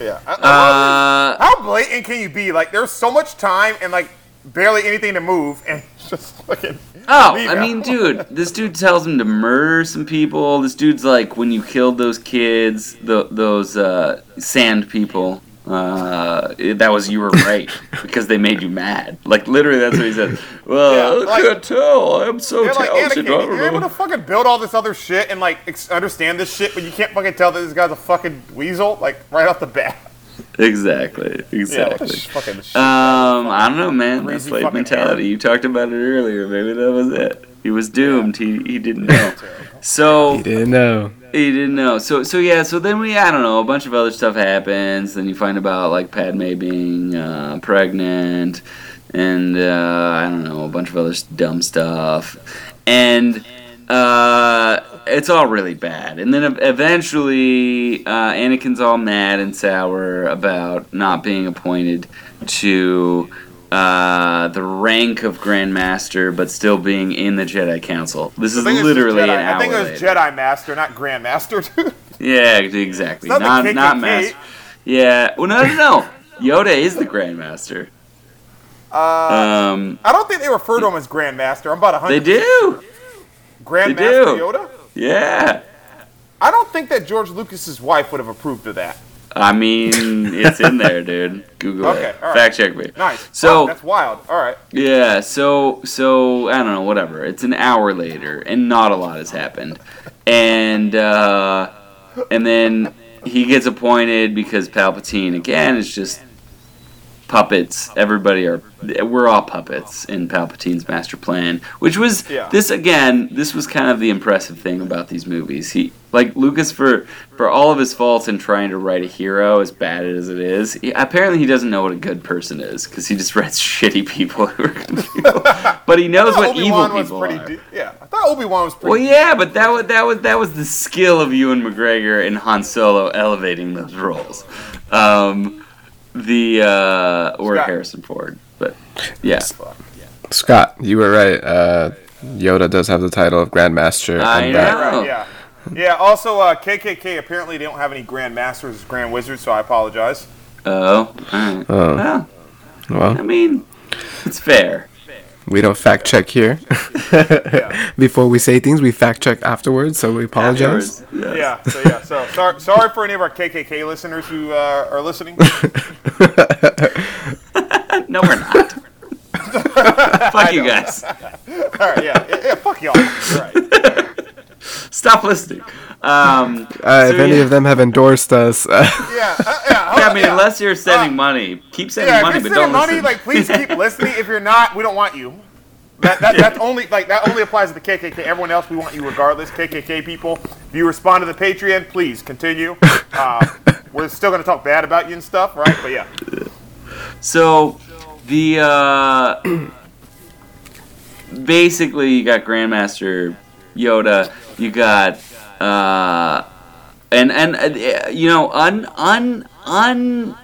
Yeah. I- I- Uh, How blatant can you be? Like, there's so much time and like barely anything to move, and just fucking. Oh, I mean, dude, this dude tells him to murder some people. This dude's like, when you killed those kids, the, those uh, sand people, uh, that was you were right because they made you mad. Like literally, that's what he said. Well, Yeah, I like- can't tell. I'm so They're like. Anakin, you're able to fucking build all this other shit and like ex- understand this shit, but you can't fucking tell that this guy's a fucking weasel, like right off the bat. Exactly, exactly. what the fucking shit. Um, I don't know, man. That's slave mentality. hair. You talked about it earlier. Maybe that was it. He was doomed. He he didn't know. So He didn't know. He didn't know. So so yeah. So then we I don't know. A bunch of other stuff happens. Then you find about like Padme being uh, pregnant, and uh, I don't know a bunch of other dumb stuff, and uh, it's all really bad. And then eventually, uh, Anakin's all mad and sour about not being appointed to. Uh, the rank of Grand Master, but still being in the Jedi Council. This is I think it's just literally an hour I think it was later. Jedi Master, not Grand Master, dude. Yeah, exactly. Not Not not, master. Yeah. Well, no, no, no. Yoda is the Grandmaster. Uh, Um, I don't think they refer to him as Grand Master. I'm about a they do. Grand they Master. Yoda. Yeah. I don't think that George Lucas's wife would have approved of that. I mean, it's in there, dude. Google Okay, it. all right. Fact check me. Nice. So- that's wild. All right. Yeah. So so I don't know. Whatever. It's an hour later, and not a lot has happened, and uh, and then he gets appointed because Palpatine again is just puppets. Everybody are we're all puppets in Palpatine's master plan, which was Yeah. this again. This was kind of the impressive thing about these movies. He like Lucas for for all of his faults in trying to write a hero as bad as it is. He, apparently, he doesn't know what a good person is because he just writes shitty people who are good people. But he knows what evil Obi-Wan was people pretty. are. de- yeah, I thought Obi Wan was pretty. Well, yeah, but that was that was that was the skill of Ewan McGregor and Han Solo elevating those roles. Um, the uh, or Scott. Harrison Ford, but yeah, Scott, you were right. Uh, Yoda does have the title of Grandmaster. I know. Right, yeah. Yeah, also, uh, KKK, apparently they don't have any Grand Masters as Grand Wizards, so I apologize. oh, alright. Oh. well, I mean, it's fair. We don't fact check here. Yeah. Before we say things, we fact check afterwards, so we apologize. Yes. Yeah, so yeah, so sorry, sorry for any of our KKK listeners who uh, are listening. No, we're not. Fuck you guys. All right, yeah, yeah, yeah fuck y'all. You're right. Stop listening. Um, Uh, So, if any yeah. of them have endorsed us, uh, Yeah, uh, yeah. yeah, I mean, yeah. unless you're sending Uh, money, keep sending yeah, money, if but you're don't money, listen. like please keep listening. If you're not, we don't want you. That, that that's only like that only applies to the KKK. Everyone else, we want you regardless. KKK people, if you respond to the Patreon, please continue. Uh, we're still gonna talk bad about you and stuff, right? But yeah, So the uh, basically you got Grandmaster Yoda, you got uh, and and uh, you know un un un.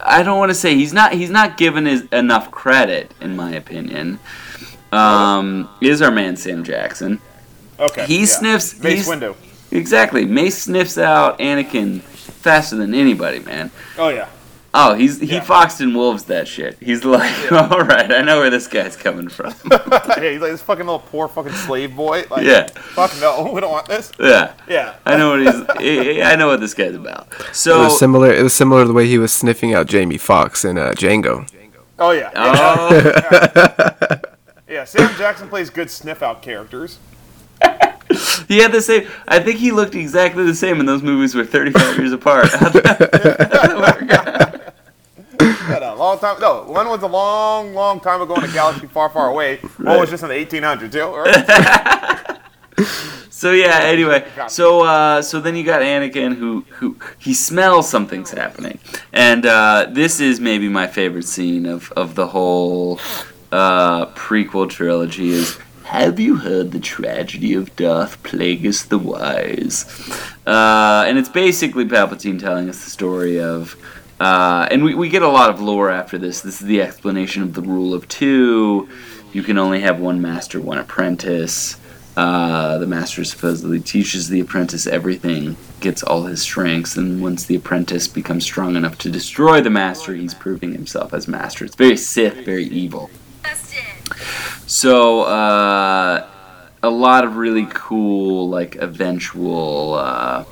I don't want to say he's not he's not given his enough credit in my opinion. Um, is our man Sam Jackson? okay. He yeah. sniffs. Mace Windu. Exactly. Mace sniffs out Anakin faster than anybody, man. Oh yeah. Oh, he's he Yeah. foxed and wolves that shit. He's like, all right, I know where this guy's coming from. yeah, he's like this fucking little poor fucking slave boy. Like, Yeah. Fuck no, we don't want this. yeah, Yeah. I know what he's. I know what this guy's about. it So, was similar. It was similar to the way he was sniffing out Jamie Foxx in uh, Django. Oh yeah. Yeah. oh, yeah. Sam Jackson plays good sniff out characters. he had the same. I think he looked exactly the same, and those movies were 35 years apart. But a long time. No, one was a long, long time ago in a galaxy far, far away. One was just in the 1800s. too, Right? So yeah. Anyway, so uh, so then you got Anakin, who who he smells something's happening, and uh, this is maybe my favorite scene of of the whole uh, prequel trilogy. Is have you heard the tragedy of Darth Plagueis the Wise? Uh, and it's basically Palpatine telling us the story of. Uh, and we, we get a lot of lore after this. This is the explanation of the rule of two. You can only have one master, one apprentice. Uh, the master supposedly teaches the apprentice everything, gets all his strengths, and once the apprentice becomes strong enough to destroy the master, he's proving himself as master. It's very Sith, very evil. So, uh, a lot of really cool, like, eventual, uh,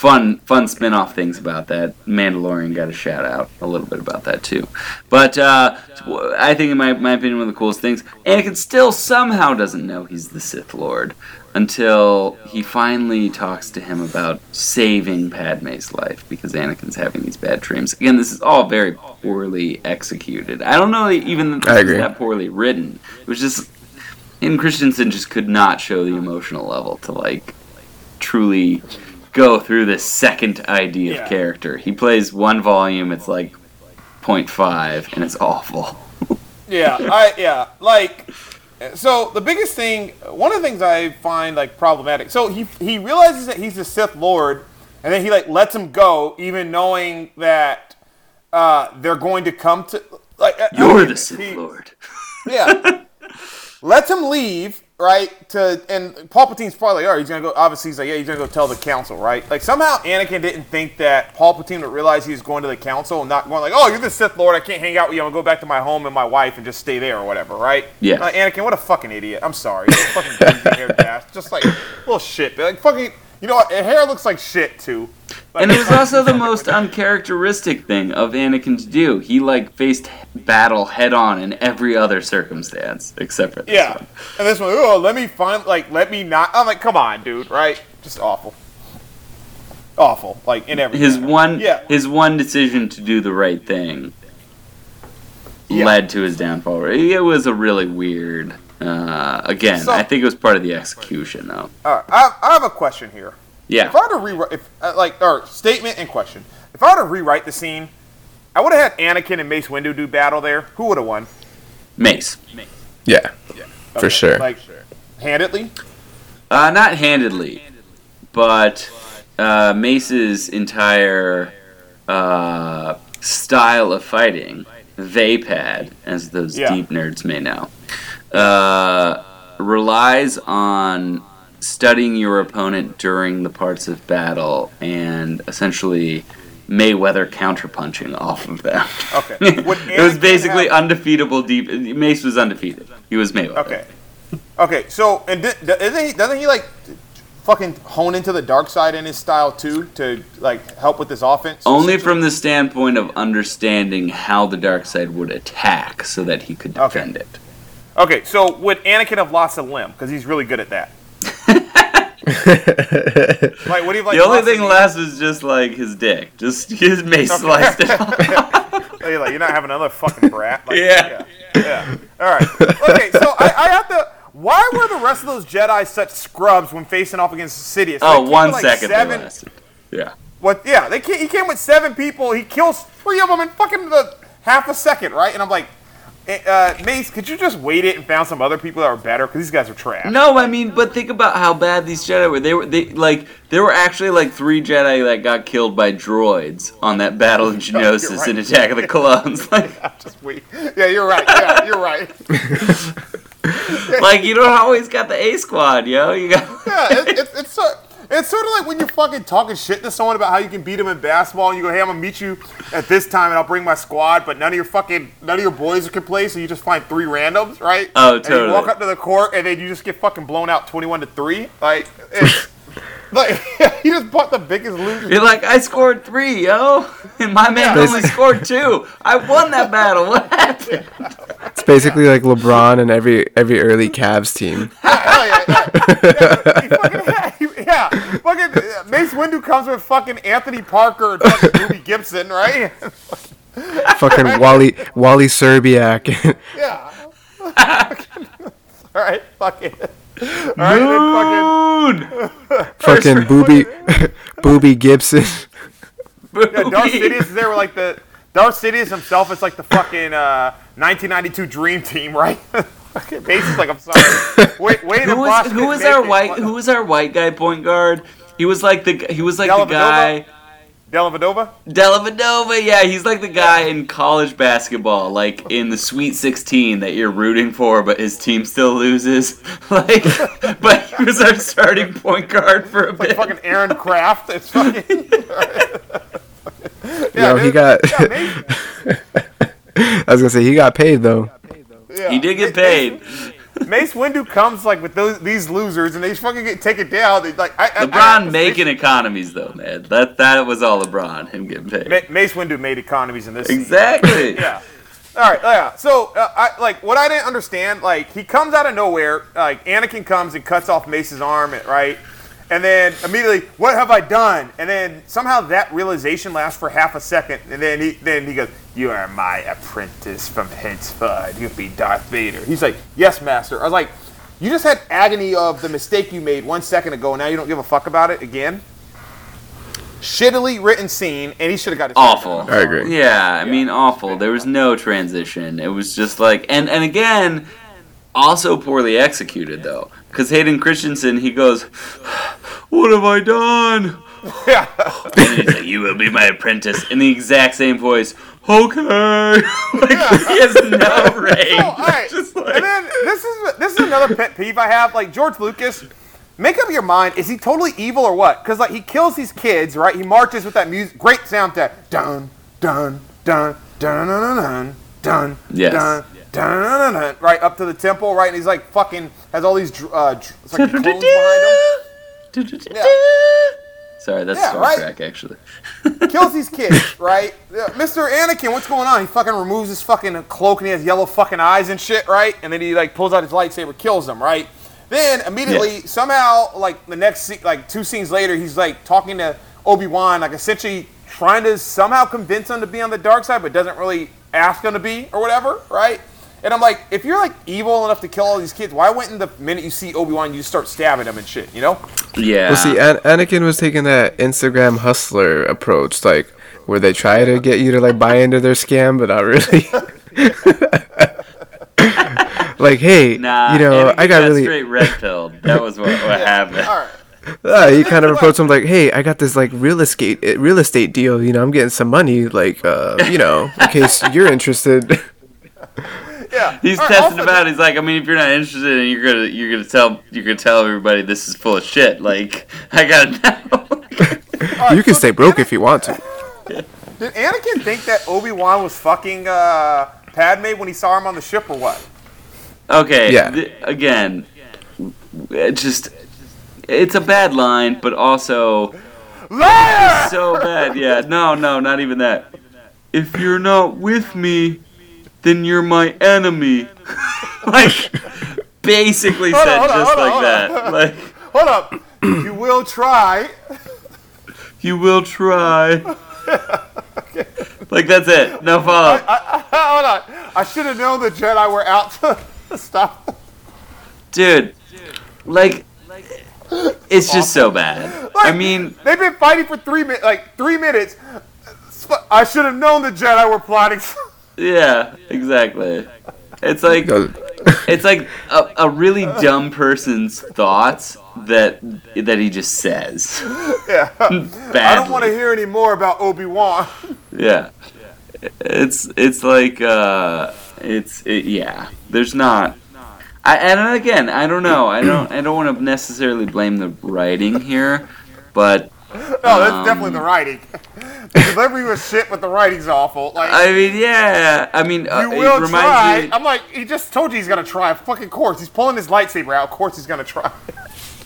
fun, fun spin off things about that. Mandalorian got a shout out a little bit about that, too. But, uh, I think, in my, my opinion, one of the coolest things, Anakin still somehow doesn't know he's the Sith Lord until he finally talks to him about saving Padme's life because Anakin's having these bad dreams. Again, this is all very poorly executed. I don't know even that this that poorly written. It was just and Christensen just could not show the emotional level to like truly go through this second ID of Yeah. character. He plays one volume, it's like 0.5, and it's awful. yeah, I yeah, like so the biggest thing, one of the things I find like problematic. So he he realizes that he's the Sith Lord, and then he like lets him go, even knowing that uh, they're going to come to like I- I You're mean, the Sith he- Lord. Yeah. Lets him leave, right? To and Palpatine's probably, like, all right, he's gonna go obviously he's like, yeah, he's gonna go tell the council, right? Like somehow Anakin didn't think that Palpatine would realize he was going to the council and not going like, Oh, you're the Sith Lord, I can't hang out with you, I'm gonna go back to my home and my wife and just stay there or whatever, right? Yeah. Like, Anakin, what a fucking idiot. I'm sorry. Fucking haired ass. Just like little shit. But like fucking you know what, hair looks like shit too. Like, And it was also the most uncharacteristic thing of Anakin to do. He like faced battle head on in every other circumstance except for this Yeah. one. And this one, oh, let me find, like, let me not. I'm like, come on, dude, right? Just awful. awful, like in every his one Yeah. his one decision to do the right thing Yeah. led to his downfall. It was a really weird. Uh, again, So- I think it was part of the execution, though. All right, I, I have a question here. Yeah. If I were to rewrite, if uh, like, or statement and question, if I were to rewrite the scene, I would have had Anakin and Mace Windu do battle there. Who would have won? Mace. Mace. Yeah, Yeah. for sure. Like, handedly. Uh, not handedly, but uh, Mace's entire uh, style of fighting, Vaapad, as those Yeah. deep nerds may know, uh, relies on studying your opponent during the parts of battle and essentially Mayweather counterpunching off of them. Okay. It was basically have- undefeatable. Deep Mace was undefeated. He was Mayweather. Okay. Okay. So, and di- isn't he? Doesn't he like fucking hone into the dark side in his style too to like help with his offense? Only from the standpoint of understanding how the dark side would attack so that he could Okay. defend it. Okay. So, would Anakin have lost a limb because he's really good at that? Like, would he have like? the only thing knee? left is just like his dick. Just his mace Okay. sliced it off. Hey, like, you're not having another fucking brat. Like, Yeah. yeah. Yeah. All right. Okay. So I, I have to. Why were the rest of those Jedi such scrubs when facing off against Sidious? oh, They came one with, like, second Seven. Yeah. What? Yeah, they came, he came with seven people. He kills three of them in fucking the half a second, right? And I'm like, uh, Mace, could you just wait it and found some other people that are better? Because these guys are trash. No, I mean, but think about how bad these Jedi were. They were they like there were actually like three Jedi that got killed by droids on that battle of Geonosis right. in Attack of the Clones. Like, Just wait. Yeah, you're right. Yeah, you're right. like you don't always got the A squad, yo. You got Yeah, it, it's it's so. It's sort of like when you're fucking talking shit to someone about how you can beat them in basketball, and you go, "Hey, I'm gonna meet you at this time, and I'll bring my squad." But none of your fucking none of your boys can play, so you just find three randoms, right? Oh, totally. And you walk up to the court, and then you just get fucking blown out, 21 to three. Like, it's, like you just bought the biggest loser. You're like, I scored three, yo, and my man Yeah. only scored two. I won that battle. What happened? It's basically like LeBron and every every early Cavs team. Hell yeah, yeah. Yeah, he fucking, yeah, he- yeah, fucking uh, Mace Windu comes with fucking Anthony Parker and fucking Ruby Gibson, right? Fucking Wally Wally Szczerbiak. Yeah. All right, fuck it. All right, then Moon. fucking Booby Booby Gibson. fucking yeah, Darth Sidious is there with like the Darth Sidious himself is like the fucking uh, 1992 Dream Team, right? Fucking Mace is like, I'm sorry. Wait, wait, Who was who was our white who was our white guy point guard? He was like the he was like the Dellavedova? guy Delavadova? Dellavedova. Yeah, he's like the guy in college basketball, like in the Sweet 16 that you're rooting for, but his team still loses. Like, but he was our starting point guard for a Like bit. fucking Aaron Craft. It's fucking. Yo, he dude. got. Yeah, I was gonna say he got paid though. Yeah. He did get paid. Mace Windu comes like with those these losers, and they fucking get taken down. They like I, I- I LeBron making say- economies though, man. That that was all LeBron, him getting paid. Ma- Mace Windu made economies in this. Exactly. Yeah. All right. Yeah. So, uh, I like what I didn't understand. Like he comes out of nowhere. Like Anakin comes and cuts off Mace's arm. Right. And then immediately, what have I done? And then somehow that realization lasts for half a second, and then he then he goes, "You are my apprentice from henceforth. You'll be Darth Vader." He's like, "Yes, master." I was like, "You just had agony of the mistake you made one second ago, and now you don't give a fuck about it again." Shittily written scene, and he should have got his awful. I agree. Yeah, I mean awful. There was no transition. It was just like and and again, also poorly executed though. Because Hayden Christensen, he goes, What have I done? Yeah. like, you will be my apprentice in the exact same voice. Okay. like, yeah. He has no range. All right. Like... And then this is this is another pet peeve I have. Like George Lucas, make up your mind. Is he totally evil or what? Because like he kills these kids, right? He marches with that music, great sound that Dun dun dun dun dun dun dun dun. Yes. Dun, right up to the temple, right? And he's like fucking has all these uh, it's like clones behind him. Yeah. Sorry, that's Yeah, Star right? Trek actually. kills these kids, right? Mr. Anakin, what's going on? He fucking removes his fucking cloak and he has yellow fucking eyes and shit, right? And then he like pulls out his lightsaber, kills them, right? Then immediately, somehow, like the next, se- like two scenes later, he's like talking to Obi Wan like essentially trying to somehow convince him to be on the dark side, but doesn't really ask him to be or whatever, right? And I'm like, if you're like evil enough to kill all these kids, why wouldn't the minute you see Obi Wan, you start stabbing them and shit, you know? Yeah. Well, see, An- Anakin was taking that Instagram hustler approach, like where they try to get you to like buy into their scam, but not really. like, hey, nah, you know, Anakin I got got really. straight red pilled. That was what, what happened. All right. Uh, he kind of approached him like, "Hey, I got this like real estate eh, real estate deal. You know, I'm getting some money. Like, uh, you know, in case you're interested." Yeah. He's All right, testing also, him out. He's like, I mean, if you're not interested, and you're gonna you're gonna tell you're gonna tell everybody this is full of shit. Like, I gotta know. you can stay broke if you want to. Did Anakin think that Obi Wan was fucking uh, Padme when he saw him on the ship, or what? okay. Yeah. th- again, it just it's a bad line, but also Liar! so bad. Yeah. No, no, not even that. If you're not with me, then you're my enemy. like, basically Hold said on, just on, like hold that. Like, Hold up. you will try. you will try. Like that's it. No follow. up I, I, hold on. I should have known the Jedi were out to stop. dude. Like, it's just so bad. I mean, They've been fighting for three minutes, like three minutes. I should have known the Jedi were plotting. Yeah, exactly. It's like it's like a, a really dumb person's thoughts that that he just says. yeah. I don't want to hear any more about Obi Wan. Yeah. It's it's like uh it's it, yeah. There's not I and again, I don't know. I don't I don't want to necessarily blame the writing here, but No, that's Um, definitely the writing. the delivery was shit, but the writing's awful. Like I mean, yeah. I mean, uh, you it will reminds try. me I'm like, he just told you he's gonna try. Fucking course, he's pulling his lightsaber out. Of course, he's gonna try.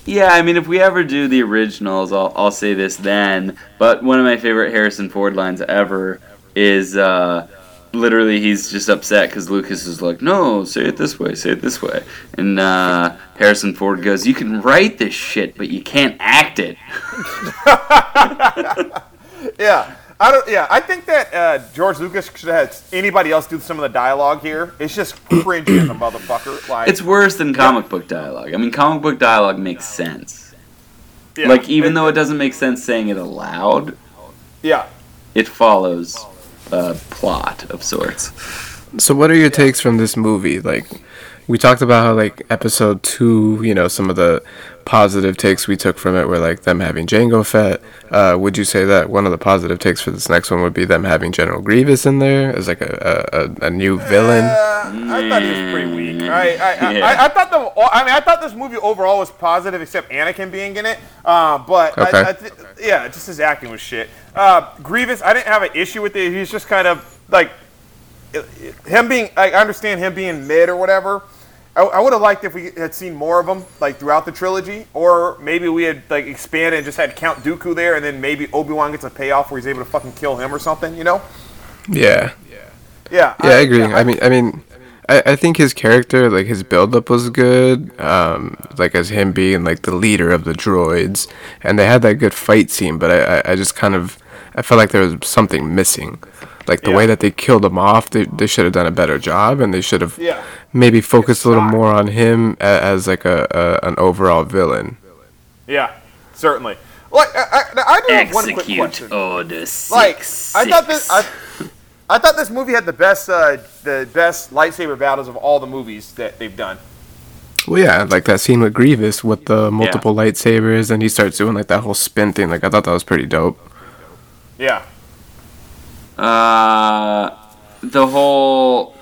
Yeah, I mean, if we ever do the originals, I'll, I'll say this then. But one of my favorite Harrison Ford lines ever is uh, literally he's just upset because Lucas is like, no, say it this way, say it this way. And uh, Harrison Ford goes, you can write this shit, but you can't act it. Yeah, I don't. Yeah, I think that uh, George Lucas should have had anybody else do some of the dialogue here. It's just cringy as a motherfucker. Like It's worse than comic book dialogue. I mean, comic book dialogue makes sense. yeah, Like, even though it doesn't make sense saying it aloud, yeah, it follows a plot of sorts. So, what are your takes from this movie? Like, we talked about how like episode two, you know, some of the positive takes we took from it were like them having Jango Fett. Uh, would you say that one of the positive takes for this next one would be them having General Grievous in there as like a a, a, a new villain? Uh, I thought he was pretty weak. I, I, I, Yeah. I, I thought the. I mean, I thought this movie overall was positive, except Anakin being in it. Uh, but Okay. I, I th- yeah, just his acting was shit. Uh, Grievous, I didn't have an issue with it. He's just kind of like him being. I understand him being mid or whatever. I, I would have liked if we had seen more of him like throughout the trilogy, or maybe we had like expanded and just had Count Dooku there, and then maybe Obi Wan gets a payoff where he's able to fucking kill him or something. You know? Yeah, Yeah. yeah, I agree. I mean, I mean, I, I think his character, like his build-up was good. Um, like as him being like the leader of the droids, and they had that good fight scene. But I, I, I just kind of, I felt like there was something missing. Like the way that they killed him off, they, they should have done a better job, and they should have Yeah. maybe focused a little shot. more on him a- as like a, a an overall villain. Yeah, certainly. Like, I, I, I do have one quick question. order six. Like, I thought this, I, I thought this movie had the best, uh, the best lightsaber battles of all the movies that they've done. Well, yeah, like that scene with Grievous with the multiple lightsabers, and he starts doing like that whole spin thing. Like I thought that was pretty dope. Yeah, Uh, the whole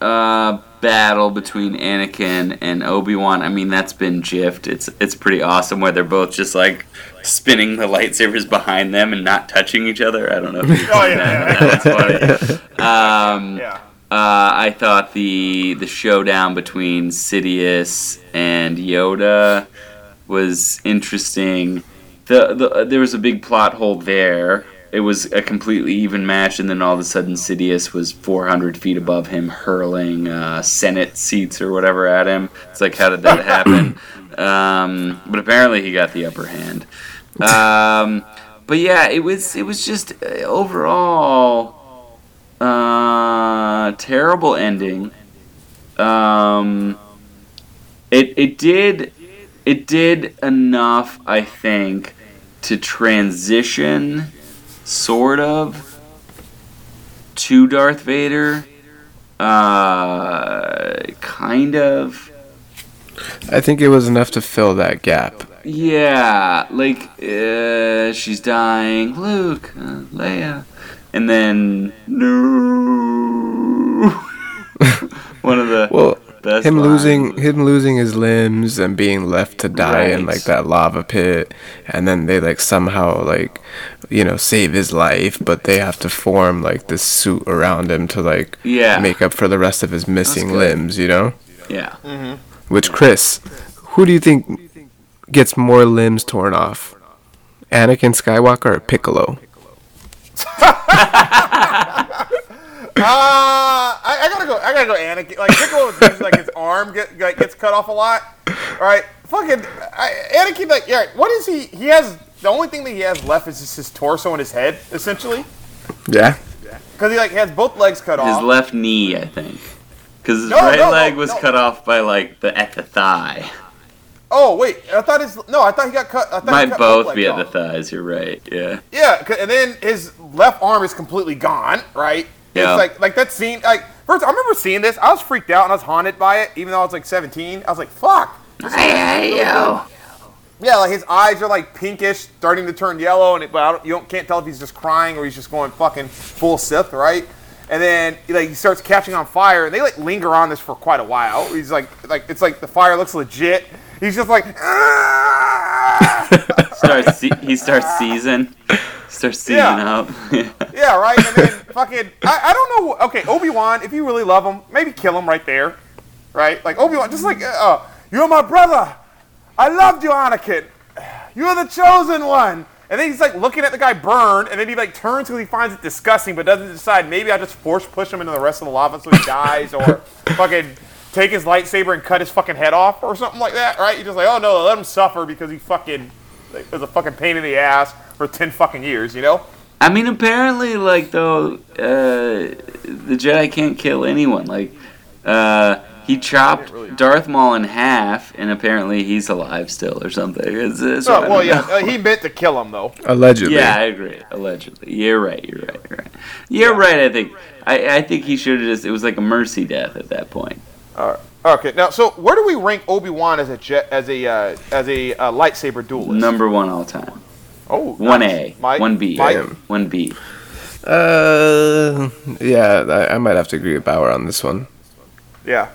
uh, battle between Anakin and Obi Wan. I mean, that's been jiffed. It's it's pretty awesome where they're both just like spinning the lightsabers behind them and not touching each other. I don't know. Oh, yeah, that, but That's funny. Um, yeah, uh, I thought the the showdown between Sidious and Yoda was interesting. The, the there was a big plot hole there. It was a completely even match, and then all of a sudden Sidious was 400 feet above him, hurling uh, Senate seats or whatever at him. It's like, how did that happen? um, but apparently he got the upper hand. Um, but yeah, it was it was just uh, overall uh, terrible ending. Um, it it did it did enough, I think, to transition sort of to Darth Vader. Uh, kind of. I think it was enough to fill that gap. Yeah, like uh, she's dying, Luke, uh, Leia, and then no. One of the Well, best him losing him losing his limbs and being left to die in like that lava pit and then they like somehow like you know save his life but they have to form like this suit around him to like Yeah. make up for the rest of his missing limbs you know? Yeah, mm-hmm. which chris who do you think gets more limbs torn off? Anakin skywalker or piccolo Uh, I, I gotta go. I gotta go. Anakin. Like Piccolo is usually like his arm get, like, gets cut off a lot. All right, fucking I, Anakin. Like, yeah. What is he? He has the only thing that he has left is just his torso and his head, essentially, yeah because he like has both legs cut off. his left knee, I think, because his No, right no, no, leg was no. cut off by like the at the thigh. oh wait, I thought his no. I thought he got cut. I thought he Might cut both legs be at the thighs. You're right. Yeah. Yeah, and then his left arm is completely gone. Right. Yeah. It's like like that scene. Like first, I remember seeing this. I was freaked out and I was haunted by it, even though I was like 17. I was like, fuck. I hate you. Yeah, like his eyes are like pinkish, starting to turn yellow, and it, but I don't, you don't, can't tell if he's just crying or he's just going fucking full Sith, right? And then like he starts catching on fire, and they like linger on this for quite a while. He's like, like it's like the fire looks legit. He's just like, "Ah!" Starts he starts seizing. Starts seizing Yeah. up. yeah, right. And then fucking, I, I don't know. Okay, Obi Wan, if you really love him, maybe kill him right there, right? Like Obi Wan, just like, uh, you're my brother. I loved you, Anakin. You're the chosen one. And then he's like looking at the guy burn, and then he like turns because he finds it disgusting, but doesn't decide maybe I just force push him into the rest of the lava so he dies, or fucking take his lightsaber and cut his fucking head off, or something like that, right? You're just like, oh no, let him suffer because he fucking like, was a fucking pain in the ass for ten fucking years, you know? I mean, apparently, like though, uh, the Jedi can't kill anyone. Like, uh, he chopped Darth Maul in half, and apparently he's alive still, or something. It's, it's, I Oh, well, yeah, uh, he meant to kill him though. allegedly Yeah, I agree. Allegedly, you're right. You're right. You're right. You're right. I think. I, I think he should have just. It was like a mercy death at that point. All right. Okay, now so where do we rank Obi Wan as a jet as a uh, as a uh, lightsaber duelist? Number one all time. Oh, One nice. A. Mike- One B. Mike? One B. uh yeah I, I might have to agree with bauer on this one Yeah.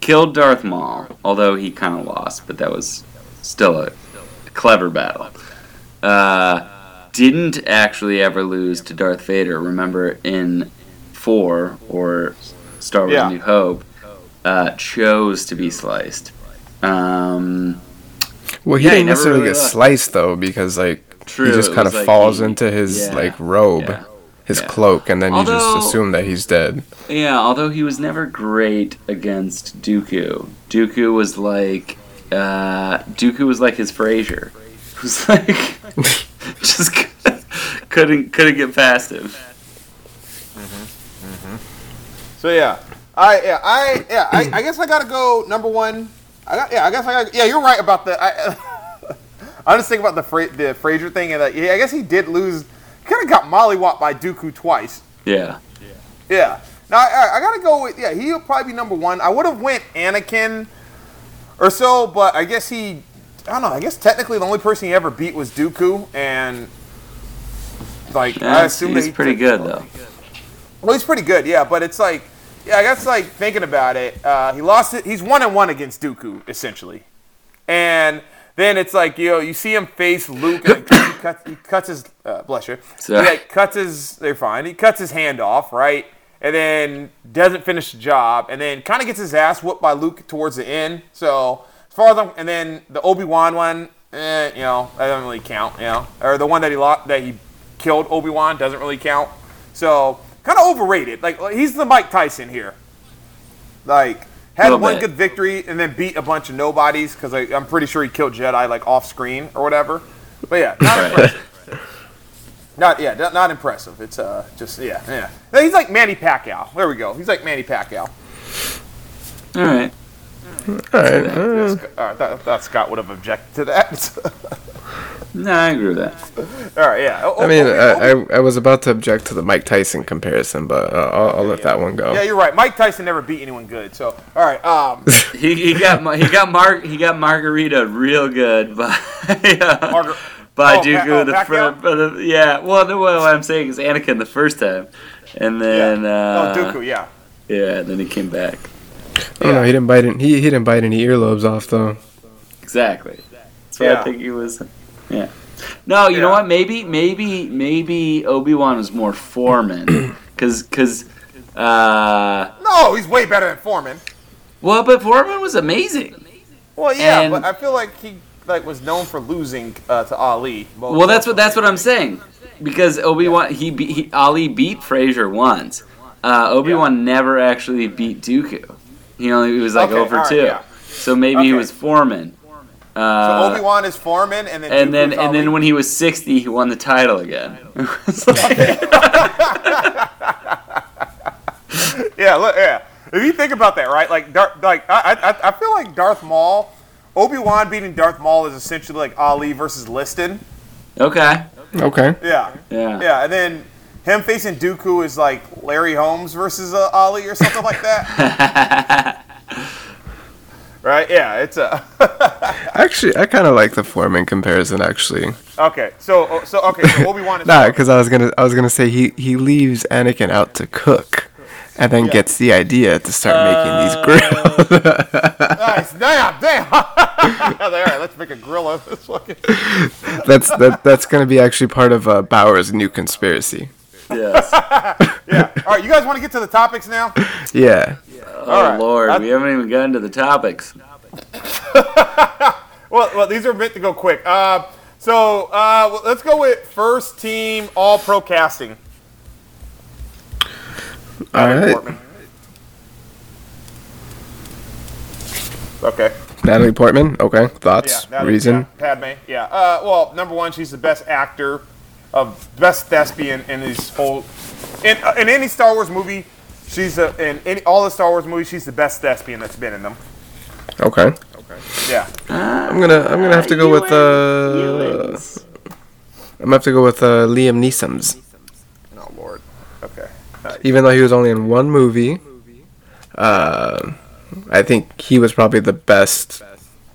Killed Darth Maul, although he kind of lost, but that was still a clever battle. Uh, didn't actually ever lose to Darth Vader. Remember in four or Star Wars: Yeah. New Hope, uh, chose to be sliced. Um, Well, he Yeah, didn't never necessarily really get left. sliced though, because like True, he just kind of like falls he- into his yeah, like robe, yeah, his yeah. cloak, and then you just assume that he's dead. Yeah, although he was never great against Dooku. Dooku was like uh, Dooku was like his Frazier. It was like just couldn't couldn't get past him. So yeah, I yeah I yeah I, I guess I gotta go number one. I got yeah I guess I got yeah you're right about the I. I just think about the Fra- the Frazier thing and that yeah, I guess he did lose. Kind of got mollywopped by Dooku twice. Yeah. Yeah. Now I, I gotta go with yeah. He'll probably be number one. I would have went Anakin or so, but I guess he. I don't know. I guess technically the only person he ever beat was Dooku, and like I assume he's pretty good though. Well, he's pretty good, yeah. But it's like, yeah, I guess like thinking about it, uh, he lost it. He's one and one against Dooku essentially, and then it's like you know you see him face Luke and he cuts, he cuts his uh, bless you. He like, cuts his. They're fine. He cuts his hand off, right, and then doesn't finish the job, and then kind of gets his ass whooped by Luke towards the end. So as far as I'm, and then the Obi Wan one, eh, you know, that doesn't really count, you know, or the one that he lost that he killed Obi Wan doesn't really count. So kind of overrated. Like he's the Mike Tyson here. Like had one bit. good victory and then beat a bunch of nobodies because I'm pretty sure he killed Jedi like off screen or whatever. But yeah, not impressive. Not yeah, not, not impressive. It's uh just yeah yeah. He's like Manny Pacquiao. There we go. He's like Manny Pacquiao. All right. All right. Yeah, Sc- I thought, I thought Scott would have objected to that. No, I agree with that. All right, yeah. Oh, I mean, oh, I, oh, I, I was about to object to the Mike Tyson comparison, but uh, I'll, I'll let that one go. yeah, you're right. Mike Tyson never beat anyone good. So, all right. Um, He, he got ma- he got Mar- he got margarita real good by uh, Margar- by Oh, Pa- Dooku oh, the Pacquiao? front. But the, yeah, well, no, what I'm saying is Anakin the first time, and then yeah. uh, oh, Dooku, yeah. yeah, and then he came back. I don't know. He didn't bite any, he, he didn't bite any earlobes off though. Exactly. That's why Yeah. I think he was. Yeah. No, you know what? Maybe, maybe, maybe Obi Wan was more Foreman, because, because, uh, No, he's way better than Foreman. well, but Foreman was amazing. Well, yeah, And- but I feel like he like was known for losing uh, to Ali. most- Well, that's what that's what I'm saying, because Obi Wan he, beat he Ali beat Frazier once. Uh, Obi Wan never actually beat Dooku. He only he was like Okay, over alright, two. yeah. So maybe he was Foreman. So Uh, Obi Wan is Foreman, and then and then Dooku's and then when he was 60, he won the title again. It's yeah, look, yeah. If you think about that, right? Like, Dar- like I, I, I feel like Darth Maul, Obi Wan beating Darth Maul is essentially like Ali versus Liston. okay. Okay. Yeah, Yeah. yeah, and then him facing Dooku is like Larry Holmes versus uh, Ali or something like that, right? Yeah, it's a Actually, I kind of like the Foreman comparison. Actually, okay. So, so okay, so Obi Wan nah, because I was gonna I was gonna say he he leaves Anakin out to cook, and then Yeah. gets the idea to start making these grills. nice. Damn, damn. All right, let's make a grill of this fucking. that's that that's gonna be actually part of uh, Bauer's new conspiracy. Yes. Yeah. All right, you guys want to get to the topics now? Yeah. Oh All right. Lord, I- we haven't even gotten to the topics. Well, well, these are meant to go quick. Uh, so uh, well, let's go with first team All Pro casting. All Natalie right. Portman. Okay. Natalie Portman. Okay. Thoughts. Yeah. Natalie- Reason. Yeah, Padme. Yeah. Uh, well, number one, she's the best actor, of best thespian in these whole, in uh, in any Star Wars movie. She's a, in any, all the Star Wars movies. She's the best thespian that's been in them. Okay. Okay. Yeah. I'm gonna I'm gonna have to go with uh I'm gonna have to go with uh, Liam Neeson's. Oh Lord. Okay. Uh, Even though he was only in one movie, uh, I think he was probably the best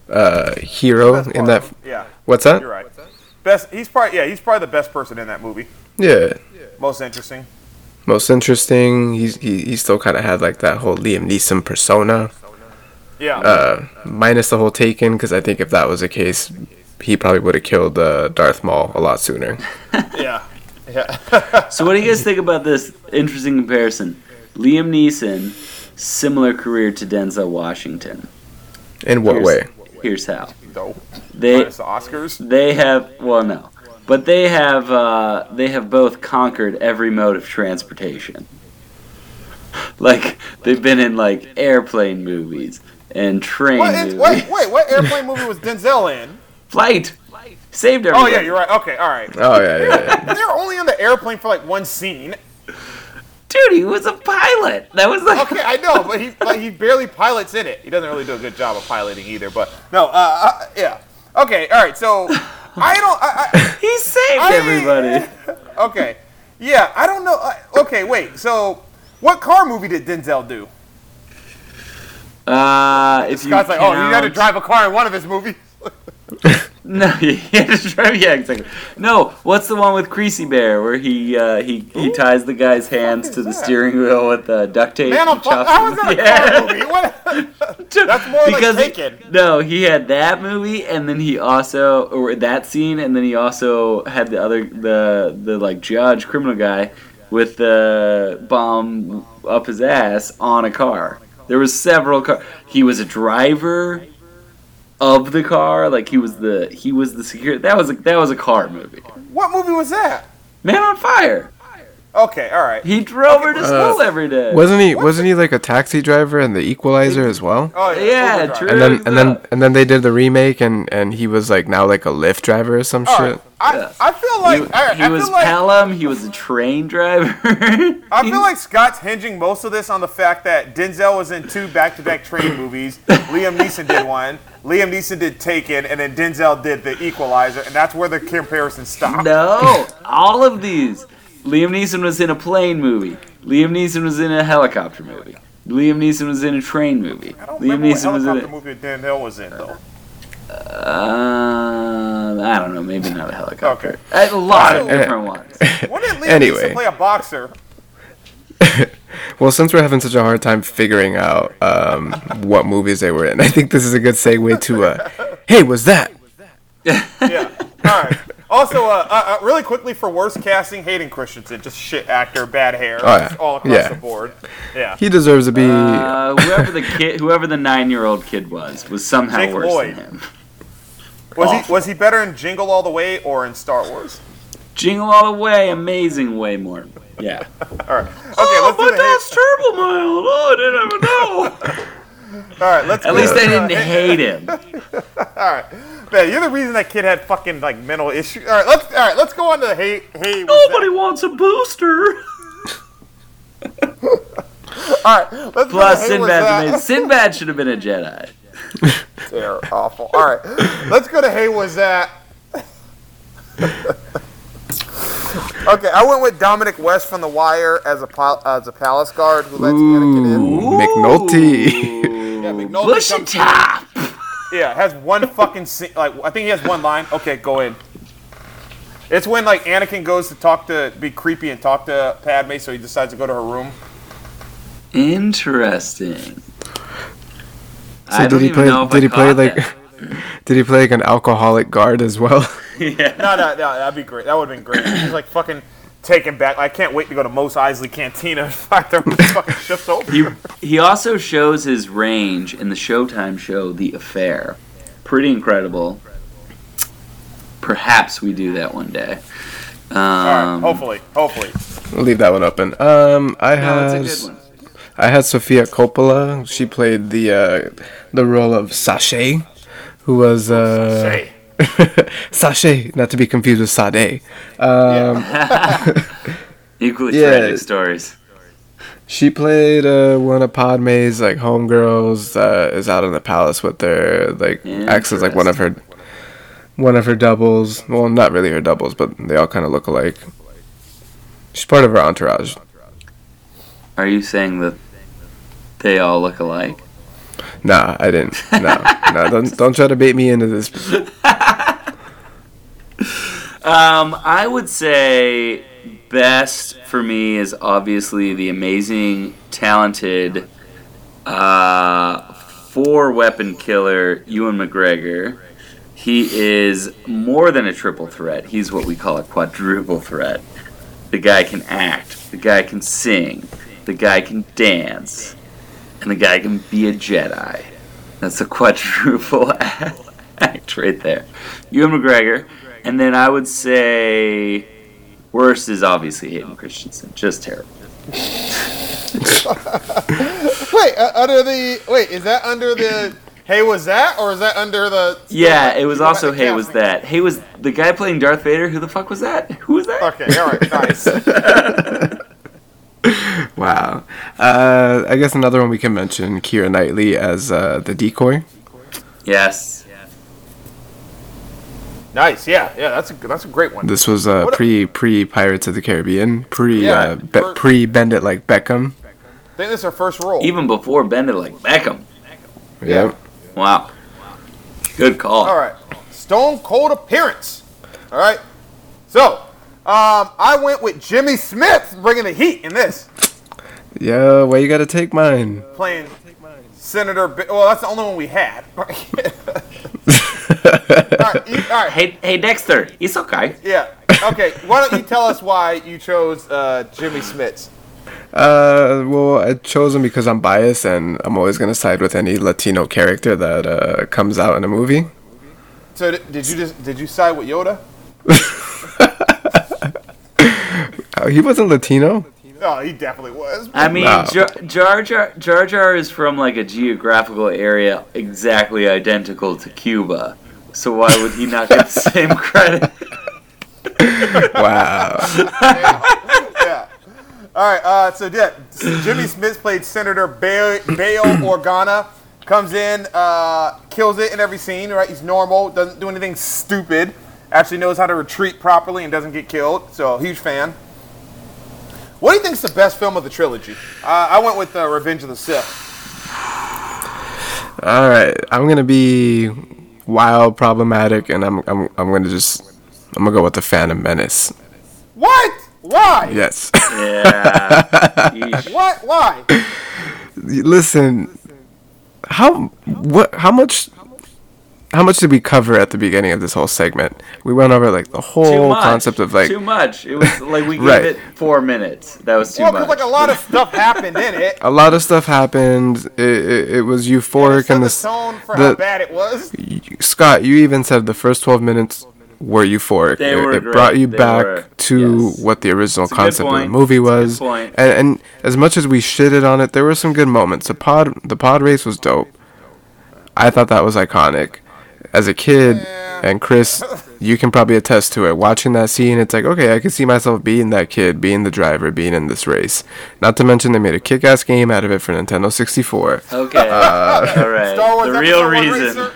uh, hero best in part. that. Yeah. What's that? You're right. Best. He's probably yeah. He's probably the best person in that movie. Yeah. Most interesting. Most interesting. He's he, he still kind of had like that whole Liam Neeson persona, Yeah. uh, minus the whole Taken. Because I think if that was the case, he probably would have killed uh, Darth Maul a lot sooner. yeah. Yeah. So what do you guys think about this interesting comparison? Liam Neeson, similar career to Denzel Washington. In what Here's- way? Here's how. Dope. They Minus the Oscars. they have well no, but they have uh, they have both conquered every mode of transportation. Like they've been in like airplane movies and train What, movies. wait, wait, what airplane movie was Denzel in? Flight saved everyone. Oh yeah, you're right. Okay, all right. Oh yeah, yeah. yeah. They're only on the airplane for like one scene. Dude, he was a pilot. That was like Okay, I know, but he but he barely pilots in it. He doesn't really do a good job of piloting either. But no, uh, uh yeah. Okay, all right. So I don't. I, I, he saved I- everybody. okay, yeah. I don't know. I, okay, wait. So what car movie did Denzel do? Uh, if you Scott's like, oh, he had to drive a car in one of his movies. No, drive. Yeah, exactly. No, what's the one with Creasy Bear where he uh, he he ties the guy's hands to the that? steering wheel with uh, duct tape? Man, I'm and fu- chops how is that a Yeah. car movie? What? That's more like because he- no, he had that movie, and then he also or that scene, and then he also had the other the the like judge criminal guy with the bomb up his ass on a car. There was several car. He was a driver of the car, like he was the he was the security. That was a, that was a car movie. What movie was that? Man on Fire. Okay, all right. He drove her to Uh, school every day. Wasn't he? Wasn't he like a taxi driver in the Equalizer as well? Oh Yeah, Uber true. And then and then and then they did the remake, and and he was like now like a Lyft driver or some All shit. right. I, Yeah. I feel like he, all right, he I was feel like Pelham. He was a train driver. I feel like Scott's hinging most of this on the fact that Denzel was in two back-to-back train movies. Liam Neeson did one. Liam Neeson did Taken, and then Denzel did The Equalizer, and that's where the comparison stopped. no, all of these. Liam Neeson was in a plane movie. Liam Neeson was in a helicopter movie. Liam Neeson was in a train movie. I don't Liam remember what Neeson was in helicopter a, movie Denzel was in though. uh, I don't know, maybe not a helicopter. Okay. A lot of different ones. When did Liam Anyway. Neeson play a boxer? Well, since we're having such a hard time figuring out um, what movies they were in, I think this is a good segue to, uh, hey, was that? Yeah. All right. Also, uh, uh, uh, really quickly for worst casting, Hayden Christensen, just shit actor, bad hair, Oh, yeah. all across Yeah. the board. Yeah. He deserves to be. Uh, whoever the kid, whoever the nine-year-old kid was, was somehow Jake worse Lloyd. than him. Was he was he better in Jingle All the Way or in Star Wars? Jingle all the way, amazing way more. Yeah. All right. Okay, let's do the Hay- mild. Oh, I didn't even know. All right, let's. At go least to, I uh, didn't hate him. All right, man, you're the reason that kid had fucking like mental issues. All right, let's. All right, let's go on to hey, hey. was Nobody wants a booster. All right, let's Plus, go to hey, was Sinbad's that- amazing. Sinbad should have been a Jedi. They're awful. All right, let's go to hey. Was that? okay, I went with Dominic West from The Wire as a pal- as a palace guard who lets Anakin in. McNulty. Yeah, McNulty Bushy comes- top. Yeah, has one fucking scene. Like I think he has one line. Okay, go in. It's when like Anakin goes to talk to be creepy and talk to Padme, so he decides to go to her room. Interesting. So I did don't he play? know if I Did he play like? that. Did he play like an alcoholic guard as well? yeah. No, no, no, that'd be great. That would have been great. He's like fucking taken back. I can't wait to go to Mos Eisley Cantina and find their fucking shifts over. He he also shows his range in the Showtime show The Affair. Pretty incredible. Perhaps we do that one day. Um, All right, hopefully, hopefully. We'll leave that one open. Um, I No, had it's a good one. I had Sofia Coppola. She played the uh, the role of Saché, who was uh, Say, Saché, not to be confused with Sade. Um, Equally Yeah. tragic stories. She played uh, one of Padme's like homegirls. Uh, is out in the palace with their like acts as like one of her one of her doubles. Well, not really her doubles, but they all kind of look alike. She's part of her entourage. Are you saying that they all look alike? Nah, I didn't. No, no, don't don't try to bait me into this. Um, I would say best for me is obviously the amazing, talented, uh, four weapon killer Ewan McGregor. He is more than a triple threat. He's what we call a quadruple threat. The guy can act, the guy can sing, the guy can dance, and the guy can be a Jedi. That's a quadruple act right there. Ewan McGregor. And then I would say worst is obviously Hayden Christensen. Just terrible. wait, uh, under the wait, is that under the hey was that or is that under the? Yeah, it was also Hey was that. Hey was the guy playing Darth Vader. Who the fuck was that? Who was that? Okay, all right, nice. Wow. Uh, I guess another one we can mention Keira Knightley as uh, the decoy. Yes. Nice, yeah, yeah, that's a that's a great one. This was uh, a- pre pre Pirates of the Caribbean, pre yeah, uh, be, pre Bend It Like Beckham. I think this is her first role. Even before Bend It like Beckham. Yeah. Wow. Good call. All right, Stone Cold appearance. All right, so um, I went with Jimmy Smits bringing the heat in this, Yeah. well, you gotta take mine? playing Senator. Bi- well, that's the only one we had. all right, you, all right. Hey, hey Dexter. It's okay. Yeah. Okay. Why don't you tell us why you chose uh, Jimmy Smits? Uh, well, I chose him because I'm biased, and I'm always gonna side with any Latino character that uh, comes out in a movie. So th- did you just did you side with Yoda? Oh, he wasn't Latino. Oh, he definitely was. I mean, No. Jar, Jar Jar Jar Jar is from like a geographical area exactly identical to Cuba. So why would he not get the same credit? Wow. yeah. All right. Uh, so yeah, Jimmy Smits played Senator Bale, Bail Organa. Comes in, uh, kills it in every scene. Right? He's normal. Doesn't do anything stupid. Actually knows how to retreat properly and doesn't get killed. So huge fan. What do you think is the best film of the trilogy? Uh, I went with uh, Revenge of the Sith. All right, I'm gonna be wild, problematic, and I'm I'm I'm gonna just I'm gonna go with the Phantom Menace. What? Why? Yes. Yeah. What? Why? Listen, how what how much how much did we cover at the beginning of this whole segment? We went over like the Too whole much. concept of like too much. It was like we gave it four minutes. That was too Well, much. because like a lot of stuff happened in it. a lot of stuff happened. It, it, it was It euphoric set and the this. tone for the- how bad it was. Scott, you even said the first 12 minutes were euphoric. They it, were it great. brought you They back were, to yes. what the original It's concept of the point. movie It's was. point. And, and as much as we shitted on it, there were some good moments. The pod the pod race was dope. I thought that was iconic. As a kid, and Chris, you can probably attest to it. Watching that scene, it's like, okay, I can see myself being that kid, being the driver, being in this race. Not to mention they made a kick-ass game out of it for Nintendo 64. okay. Uh, All right. Star Wars the real reason. Racer.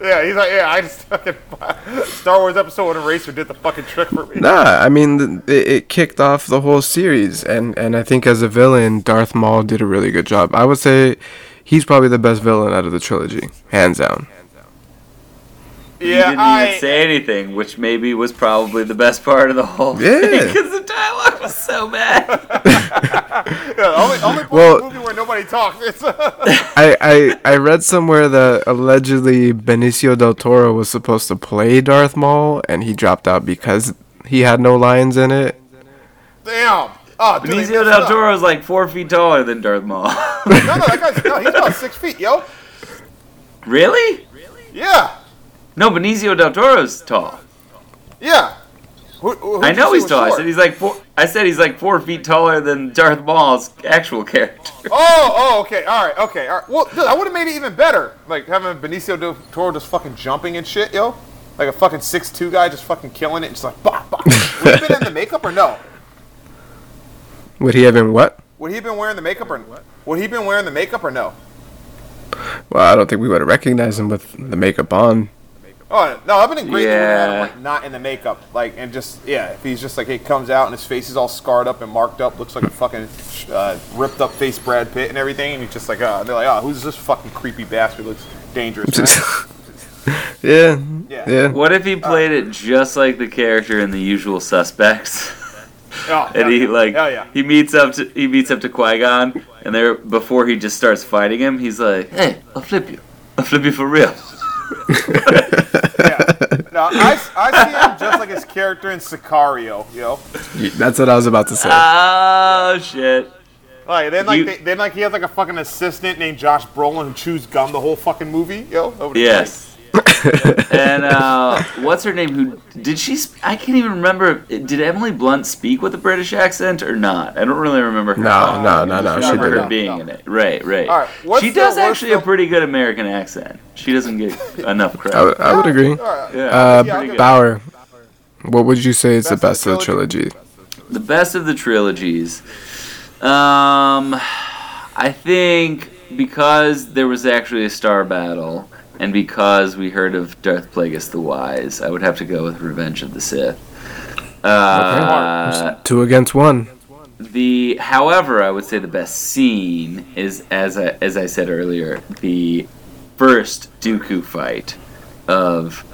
Yeah, he's like, yeah, I just fucking Star Wars Episode One Racer did the fucking trick for me. Nah, I mean th- it, it kicked off the whole series, and and I think as a villain, Darth Maul did a really good job. I would say he's probably the best villain out of the trilogy, hands down. You Yeah, didn't I. even say anything, which maybe was probably the best part of the whole Yeah. thing because the dialogue was so bad. Yeah, only only part Well- the movie where nobody talks. I, I I read somewhere that allegedly Benicio del Toro was supposed to play Darth Maul, and he dropped out because he had no lines in it. damn. Oh, dude, Benicio del. Toro is like four feet taller than Darth Maul. No, no, that guy's no, he's about six feet, yo. Really? Really? Yeah, No, Benicio del Toro's tall. yeah. Who, who, I know he's was tall. I said he's like four. I said he's like four feet taller than Darth Maul's actual character. Oh, oh, okay, all right, okay, all right. Well, dude, I would have made it even better. Like having Benicio del Toro just fucking jumping and shit, yo. Like a fucking six two guy just fucking killing it, and just like bah, bah. Would he have been in the makeup or no? Would he have been what? Would he been wearing the makeup or what? would he been wearing the makeup or no? Well, I don't think we would have recognized him with the makeup on. Oh no, I've been in great Yeah. yeah. like not in the makeup, like and just yeah. If he's just like he comes out and his face is all scarred up and marked up, looks like a fucking uh, ripped up face Brad Pitt and everything, and he's just like, oh, they're like, oh, who's this fucking creepy bastard? Looks dangerous. right? yeah, Yeah. yeah. What if he played it just like the character in The Usual Suspects? Oh, and hell he like hell yeah. he meets up to he meets up to Qui Gon, and there before he just starts fighting him, he's like, "Hey, I'll flip you, I'll flip you for real." yeah. No, I, I see him just like his character in Sicario, yo. That's what I was about to say. oh shit! Like then like You- they, then like he has like a fucking assistant named Josh Brolin who chews gum the whole fucking movie, yo. Over the Yes. And uh, what's her name? Who did she? Sp- I can't even remember. Did Emily Blunt speak with a British accent or not? I don't really remember her. No, no, no, no, she I remember didn't. her being in it. Right, right. All right, she does worst actually a pretty good American accent. She doesn't get enough I, credit. w- I would agree. All right. Yeah, Uh, Yeah, Bauer, what would you say is the Best best of of the the trilogy? the best of the trilogies. Um, I think because there was actually a star battle, and because we heard of Darth Plagueis the Wise, I would have to go with Revenge of the Sith. Uh, Two against one. the however, I would say the best scene is as I, as I said earlier, the first Dooku fight of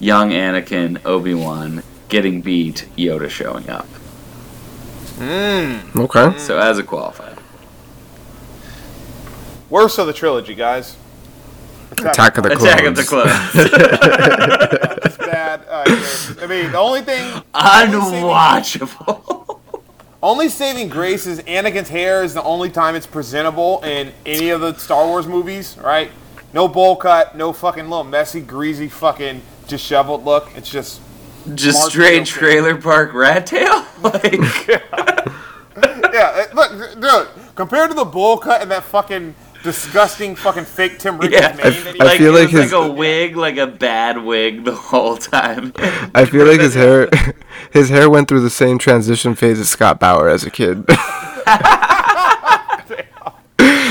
young Anakin Obi Wan getting beat, Yoda showing up. Okay. So as a qualifier. Worst of the trilogy, guys. Attack of the Clones. Attack of the Clones. That's bad. Right, I mean, the only thing, Unwatchable. only saving grace is Anakin's hair is the only time it's presentable in any of the Star Wars movies, right? No bowl cut, no fucking little messy, greasy, fucking disheveled look. It's just Just Mark straight trailer park rat tail? Like, Yeah, it- look, dude. Compared to the bowl cut and that fucking disgusting fucking fake Tim Richards Yeah. I- he I like feel like his- like a wig, like a bad wig the whole time. I feel like his hair, his hair went through the same transition phase as Scott Bauer as a kid.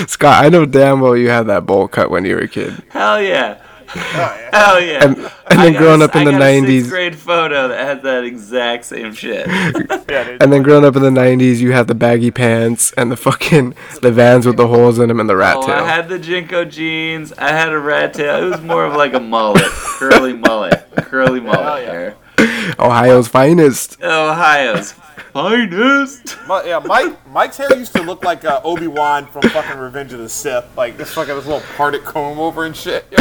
Scott, I know damn well you had that bowl cut when you were a kid. Hell yeah. Oh, yeah. Hell yeah. And, and then got growing a- up in I the got a 90s, grade photo that has that exact same shit. Yeah, and then growing up in the 90s, you had the baggy pants and the fucking the Vans with the holes in them and the rat Oh, tail. I had the JNCO jeans. I had a rat tail. It was more of like a mullet, curly mullet, curly mullet yeah. hair. Ohio's finest. Ohio's finest. Mi- yeah, Mike. Mike's hair used to look like uh, Obi Wan from fucking Revenge of the Sith, like this fucking this little parted comb over and shit.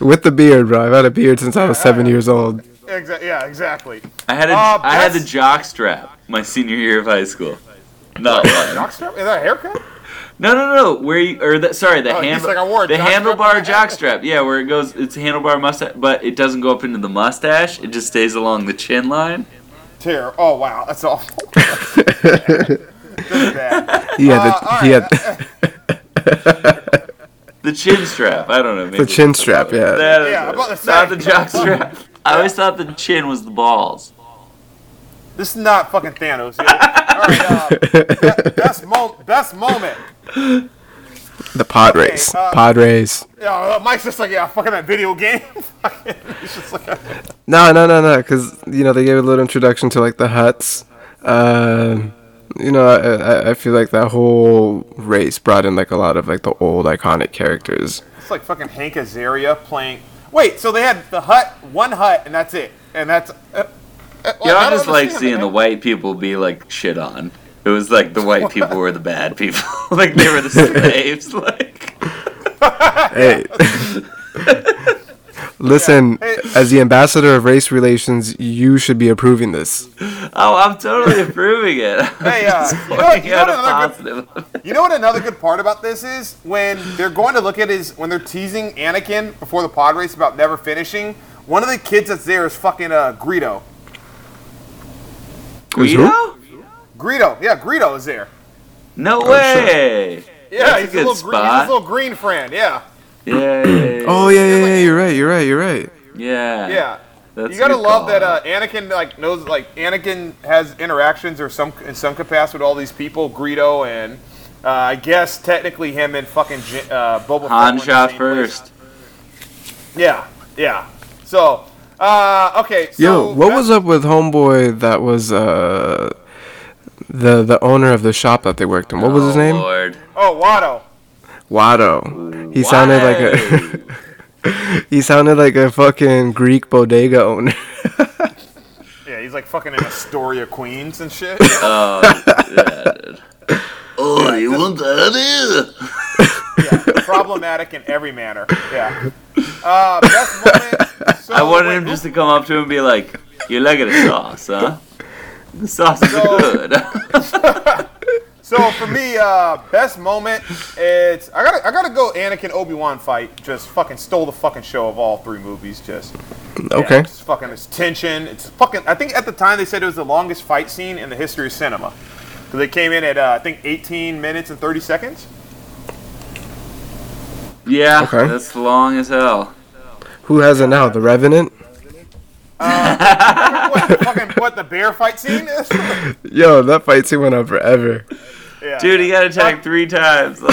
With the beard, bro. I've had a beard since I was seven years old. exa- yeah exactly. I had a, Uh, I had the that's- jock strap my senior year of high school. Not lying. Jockstrap? Is that a haircut? No, no, no. Where you or that? Sorry, the Oh, he's handle, like, I wore a the jock strap on my handlebar head. jock strap. Yeah, where it goes, it's a handlebar mustache, but it doesn't go up into the mustache. It just stays along the chin line. Tear. Oh wow, that's awful. That's bad. He had Uh, the, all he right, had The chin strap. I don't know. the chin strap, yeah. That is Yeah, it. about to not the jock strap. I always thought the chin was the balls. This is not fucking Thanos. Yo. All right, uh, best mo- best moment. The pod race. uh, pod race. Yeah, uh, Mike's just like yeah, fucking that video game. Like No, no, no, no. Because you know they gave a little introduction to like the Hutts. Um, you know, I, I, I feel like that whole race brought in like a lot of like the old iconic characters. it's like fucking Hank Azaria playing. Wait, so they had the Hutt, one Hutt, and that's it, and that's. Uh, uh, Yeah, well, I just like understand, seeing the white people be like shit on. It was like the white people were the bad people. like they were the slaves. Like Hey. Listen, Hey. as the ambassador of race relations, you should be approving this. Oh, I'm totally approving it. Hey, uh, you know what- you know out a what another. You know what another good part about this is when they're going to look at his when they're teasing Anakin before the pod race about never finishing. One of the kids that's there is fucking uh, Greedo. Who's? Guido? Greedo, yeah, Greedo is there. No sure. way. Yeah, That's a he's a, good little green, he's a little green friend. Yeah, Yeah, yeah, yeah. Oh yeah, yeah, yeah. You're right. You're right. You're right. yeah. yeah. That's you gotta love call. that uh, Anakin like knows like Anakin has interactions or some in some capacity with all these people, Greedo and uh, I guess technically him and fucking uh, Boba Fett Han were shot same place. first. Yeah, yeah. So, uh, okay. So Yo, what was up with homeboy that was uh the the owner of the shop that they worked in? What was his Oh, name? Lord. Oh, Watto. Wado. He sounded like a he sounded like a fucking Greek bodega owner. Yeah, he's like fucking in Astoria, Queens and shit. Oh, yeah, dude. Oh, you want that? yeah, problematic in every manner. Yeah. Uh, best moment. So, I wanted him just to come up to him and be like, "You like the sauce, huh? The sauce is So- good." So for me, uh, best moment. It's I gotta I gotta go. Anakin Obi Wan fight just fucking stole the fucking show of all three movies. Just yeah, okay. it's fucking it's tension. It's fucking. I think at the time they said it was the longest fight scene in the history of cinema. Because they came in at uh, I think 18 minutes and 30 seconds. Yeah, Okay. that's long as hell. Who has it now? The Revenant? what, the fucking what the bear fight scene is? Yo, that fight scene went on forever. yeah. Dude, he got attacked three times.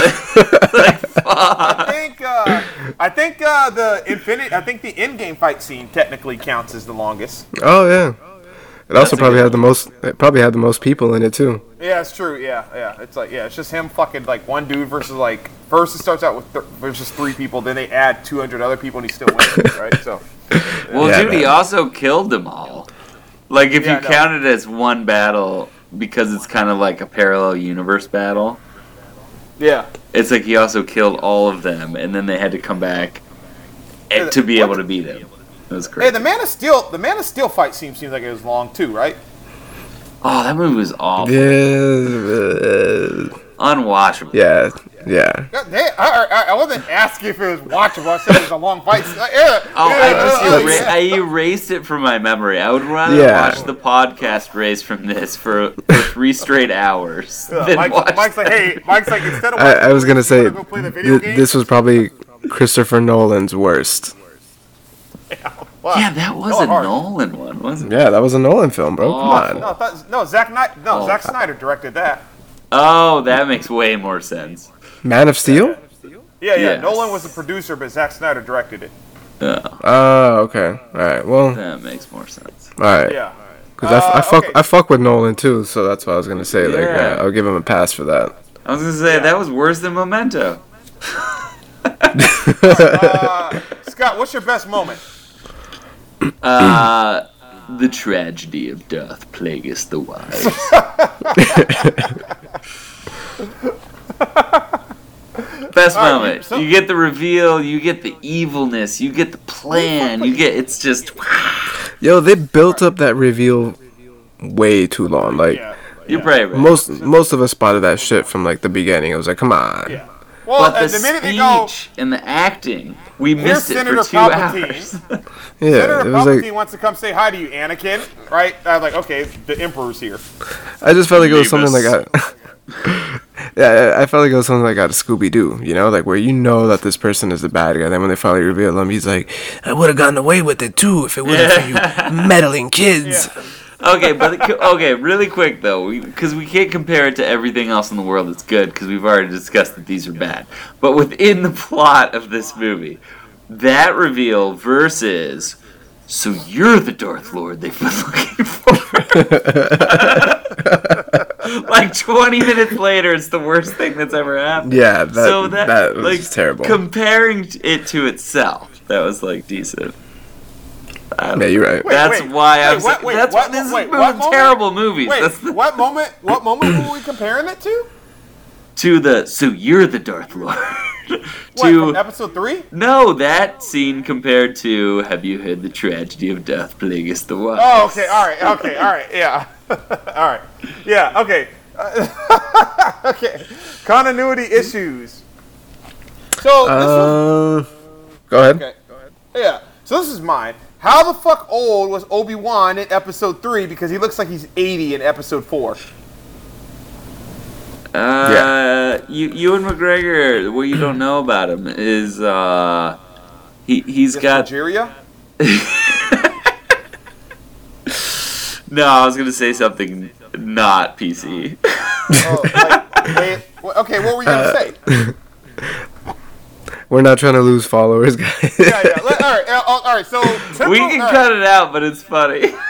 Like, like fuck. I think uh, I think uh, the infinite. I think the Endgame fight scene technically counts as the longest. Oh yeah. It also probably had the most. It probably had the most people in it too. Yeah, it's true. Yeah, yeah. It's like yeah, it's just him fucking like one dude versus like first it starts out with th- versus three people, then they add 200 other people and he still wins, right? So Well, Yeah, dude, he also killed them all. Like, if Yeah, you no. count it as one battle, because it's kind of like a parallel universe battle, yeah, it's like he also killed all of them, and then they had to come back to be able to beat him. That was hey, the Man of Steel, the Man of Steel fight scene seems like it was long too, right? oh, that movie was awful. Yeah. uh, Unwatchable. Yeah. Yeah. God damn, I, I, I wasn't asking if it was watchable. I said it was a long fight. Uh, yeah, Oh, yeah, I just era- yeah. I erased it from my memory. I would rather Yeah. watch the podcast race from this for, for three straight hours Yeah, than Mike's, watch Mike's like, hey, Mike's like, instead of I, I was gonna say go play the video th- game? this was probably Christopher Nolan's worst. Wow. Yeah, that was Go a hard. Nolan one, wasn't it? Yeah, that was a Nolan film, bro. Come on. No, I no, Zack Snyder, no, Oh. Zack Snyder directed that. Oh, that makes way more sense. Man of Steel? Yeah, yeah. Yes. Nolan was the producer, but Zack Snyder directed it. Oh, Oh, okay. All right. Well, that makes more sense. All right. Yeah. Because I, f- I Uh, fuck okay. I fuck with Nolan too, so that's what I was gonna say. Like, Yeah. uh, I'll give him a pass for that. I was gonna say that was worse than Memento. Uh, Scott, what's your best moment? Uh, the tragedy of Darth Plagueis the wise. Best All right, moment. you- so- you get the reveal. You get the evilness. You get the plan. You get. It's just. Yo, they built up that reveal way too long. Like Yeah. You're brave. right? most most of us spotted that shit from like the beginning. It was like, come on. Yeah. Well, But uh, the, the, minute they go, speech and the acting, we missed it Senator for two Palpatine. hours. Yeah, Senator it was Palpatine like wants to come say hi to you, Anakin. Right? I'm like, okay, the Emperor's here. I just felt like it was something like Leave I, yeah, I- I felt like it was something like out of Scooby Doo. You know, like where you know that this person is the bad guy. Then when they finally reveal him, he's like, I would have gotten away with it too if it wasn't for you meddling kids. okay, but okay, really quick though, because we, can't compare it to everything else in the world that's good, because we've already discussed that these are bad. But within the plot of this movie, that reveal versus, so you're the Darth Lord they've been looking for. like 20 minutes later, it's the worst thing that's ever happened. Yeah, that so that, that was like terrible. Comparing it to itself, that was like decent. I yeah, you're right. Wait, that's wait, why I'm. what- wait, that's what- why this wait, is what moment? terrible movies. Wait, that's the, what moment? What moment were we comparing it to? to the so you're the Darth Lord. What, to from episode three? no, that scene compared to Have you heard the tragedy of Darth Plagueis the wise? Oh, okay, all right, okay, all right, yeah, all right, yeah, okay, okay. Continuity issues. So this was, Uh, go ahead. okay, yeah. So this is mine. How the fuck old was Obi Wan in episode three? Because he looks like he's eighty in episode four. Uh, you Ewan McGregor. What you don't know about him is uh, he he's Just got Nigeria. no. I was gonna say something not PC. Oh, like, wait, okay, what were you gonna say? We're not trying to lose followers, guys. Yeah, yeah. Let, all right, uh, all right. So typical, we can all right, cut it out, but it's funny.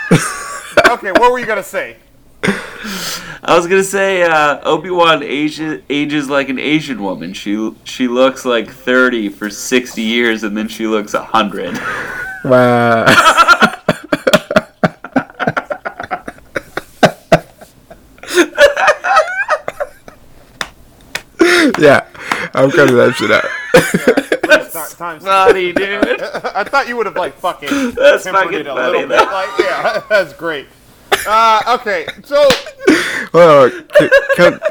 Okay, what were you gonna say? I was gonna say uh, Obi Wan ages, ages like an Asian woman. She she looks like thirty for sixty years, and then she looks hundred. wow. yeah, I'm cutting that shit out. Ti- times- Funny, dude. I thought you would have like fucking That's tempered fucking it a funny, little bit. Like, yeah, that's great. Uh, okay, so Hold on, c- count.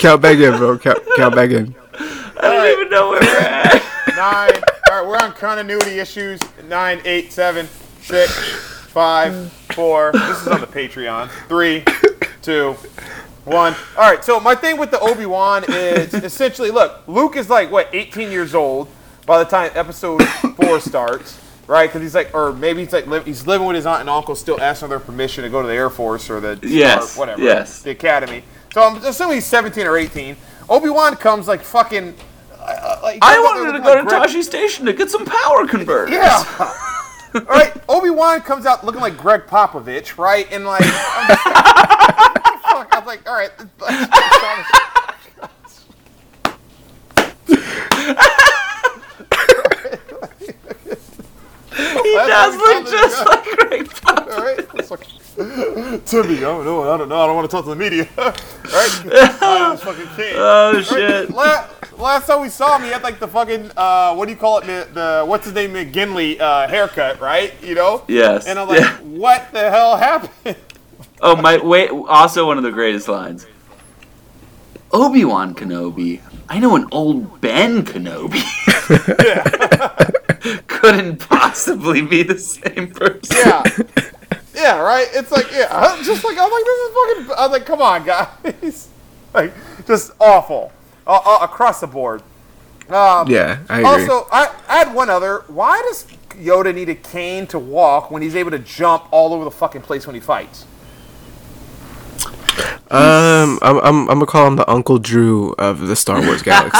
count back in, bro. Count, count back in. I don't even know where we're at. nine. All right, we're on continuity issues. Nine, eight, seven, six, five, four. This is on the Patreon. Three, two, one. All right. So my thing with the Obi Wan is essentially, look, Luke is like what, 18 years old by the time episode four starts, right? Because he's like, or maybe he's like, li- he's living with his aunt and uncle, still asking for their permission to go to the Air Force or the Yes, or whatever, yes. the academy. So I'm assuming he's 17 or 18. Obi Wan comes like fucking. Uh, like, I wanted to go to like Tosche Station to get some power converters. yeah. All right, Obi Wan comes out looking like Gregg Popovich, right? And like, I'm just like, fuck? I'm like, all right. he does look just like Gregg Pop. All right. Timmy, I don't know. I don't know. I don't want to talk to the media. right? I fucking king. Oh Right? shit. La- last time we saw him, he had like the fucking uh, what do you call it? The, the what's his name? McGinley uh, haircut, right? You know? Yes. And I'm like, Yeah. what the hell happened? Oh my! Wait. Also, one of the greatest lines. Obi Wan Kenobi. I know an old Ben Kenobi. Couldn't possibly be the same person. Yeah. Yeah, right. It's like yeah, I'm just like I'm like this is fucking. I was like, come on, guys, like just awful uh, uh, across the board. Um, Yeah, I agree. Also, I, I had one other. Why does Yoda need a cane to walk when he's able to jump all over the fucking place when he fights? Um, I'm, I'm, I'm gonna call him the Uncle Drew of the Star Wars galaxy.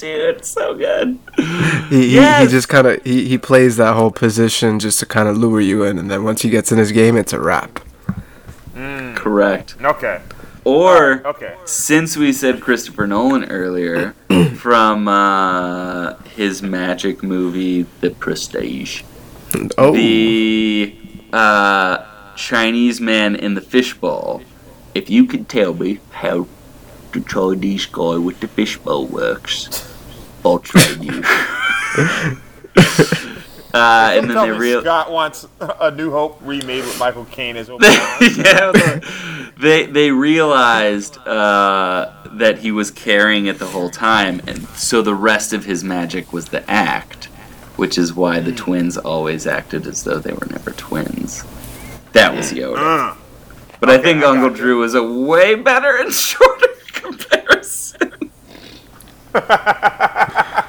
Dude, it's so good. he, he, Yes. he just kind of he, he plays that whole position just to kind of lure you in, and then once he gets in his game, it's a wrap. Correct. Okay. Or Okay. since we said Christopher Nolan earlier, from uh, his magic movie, The Prestige, Oh, the uh, Chinese man in the fishbowl. If you could tell me how the Chinese guy with the fishbowl works, I'll train you. uh, and then they me real Scott wants a New Hope remade with Michael Caine as Obi-Wan. yeah, they they realized uh, that he was carrying it the whole time, and so the rest of his magic was the act, which is why the twins always acted as though they were never twins. That was Yoda. Uh, But I think I Uncle you. Drew was a way better and shorter comparison. uh,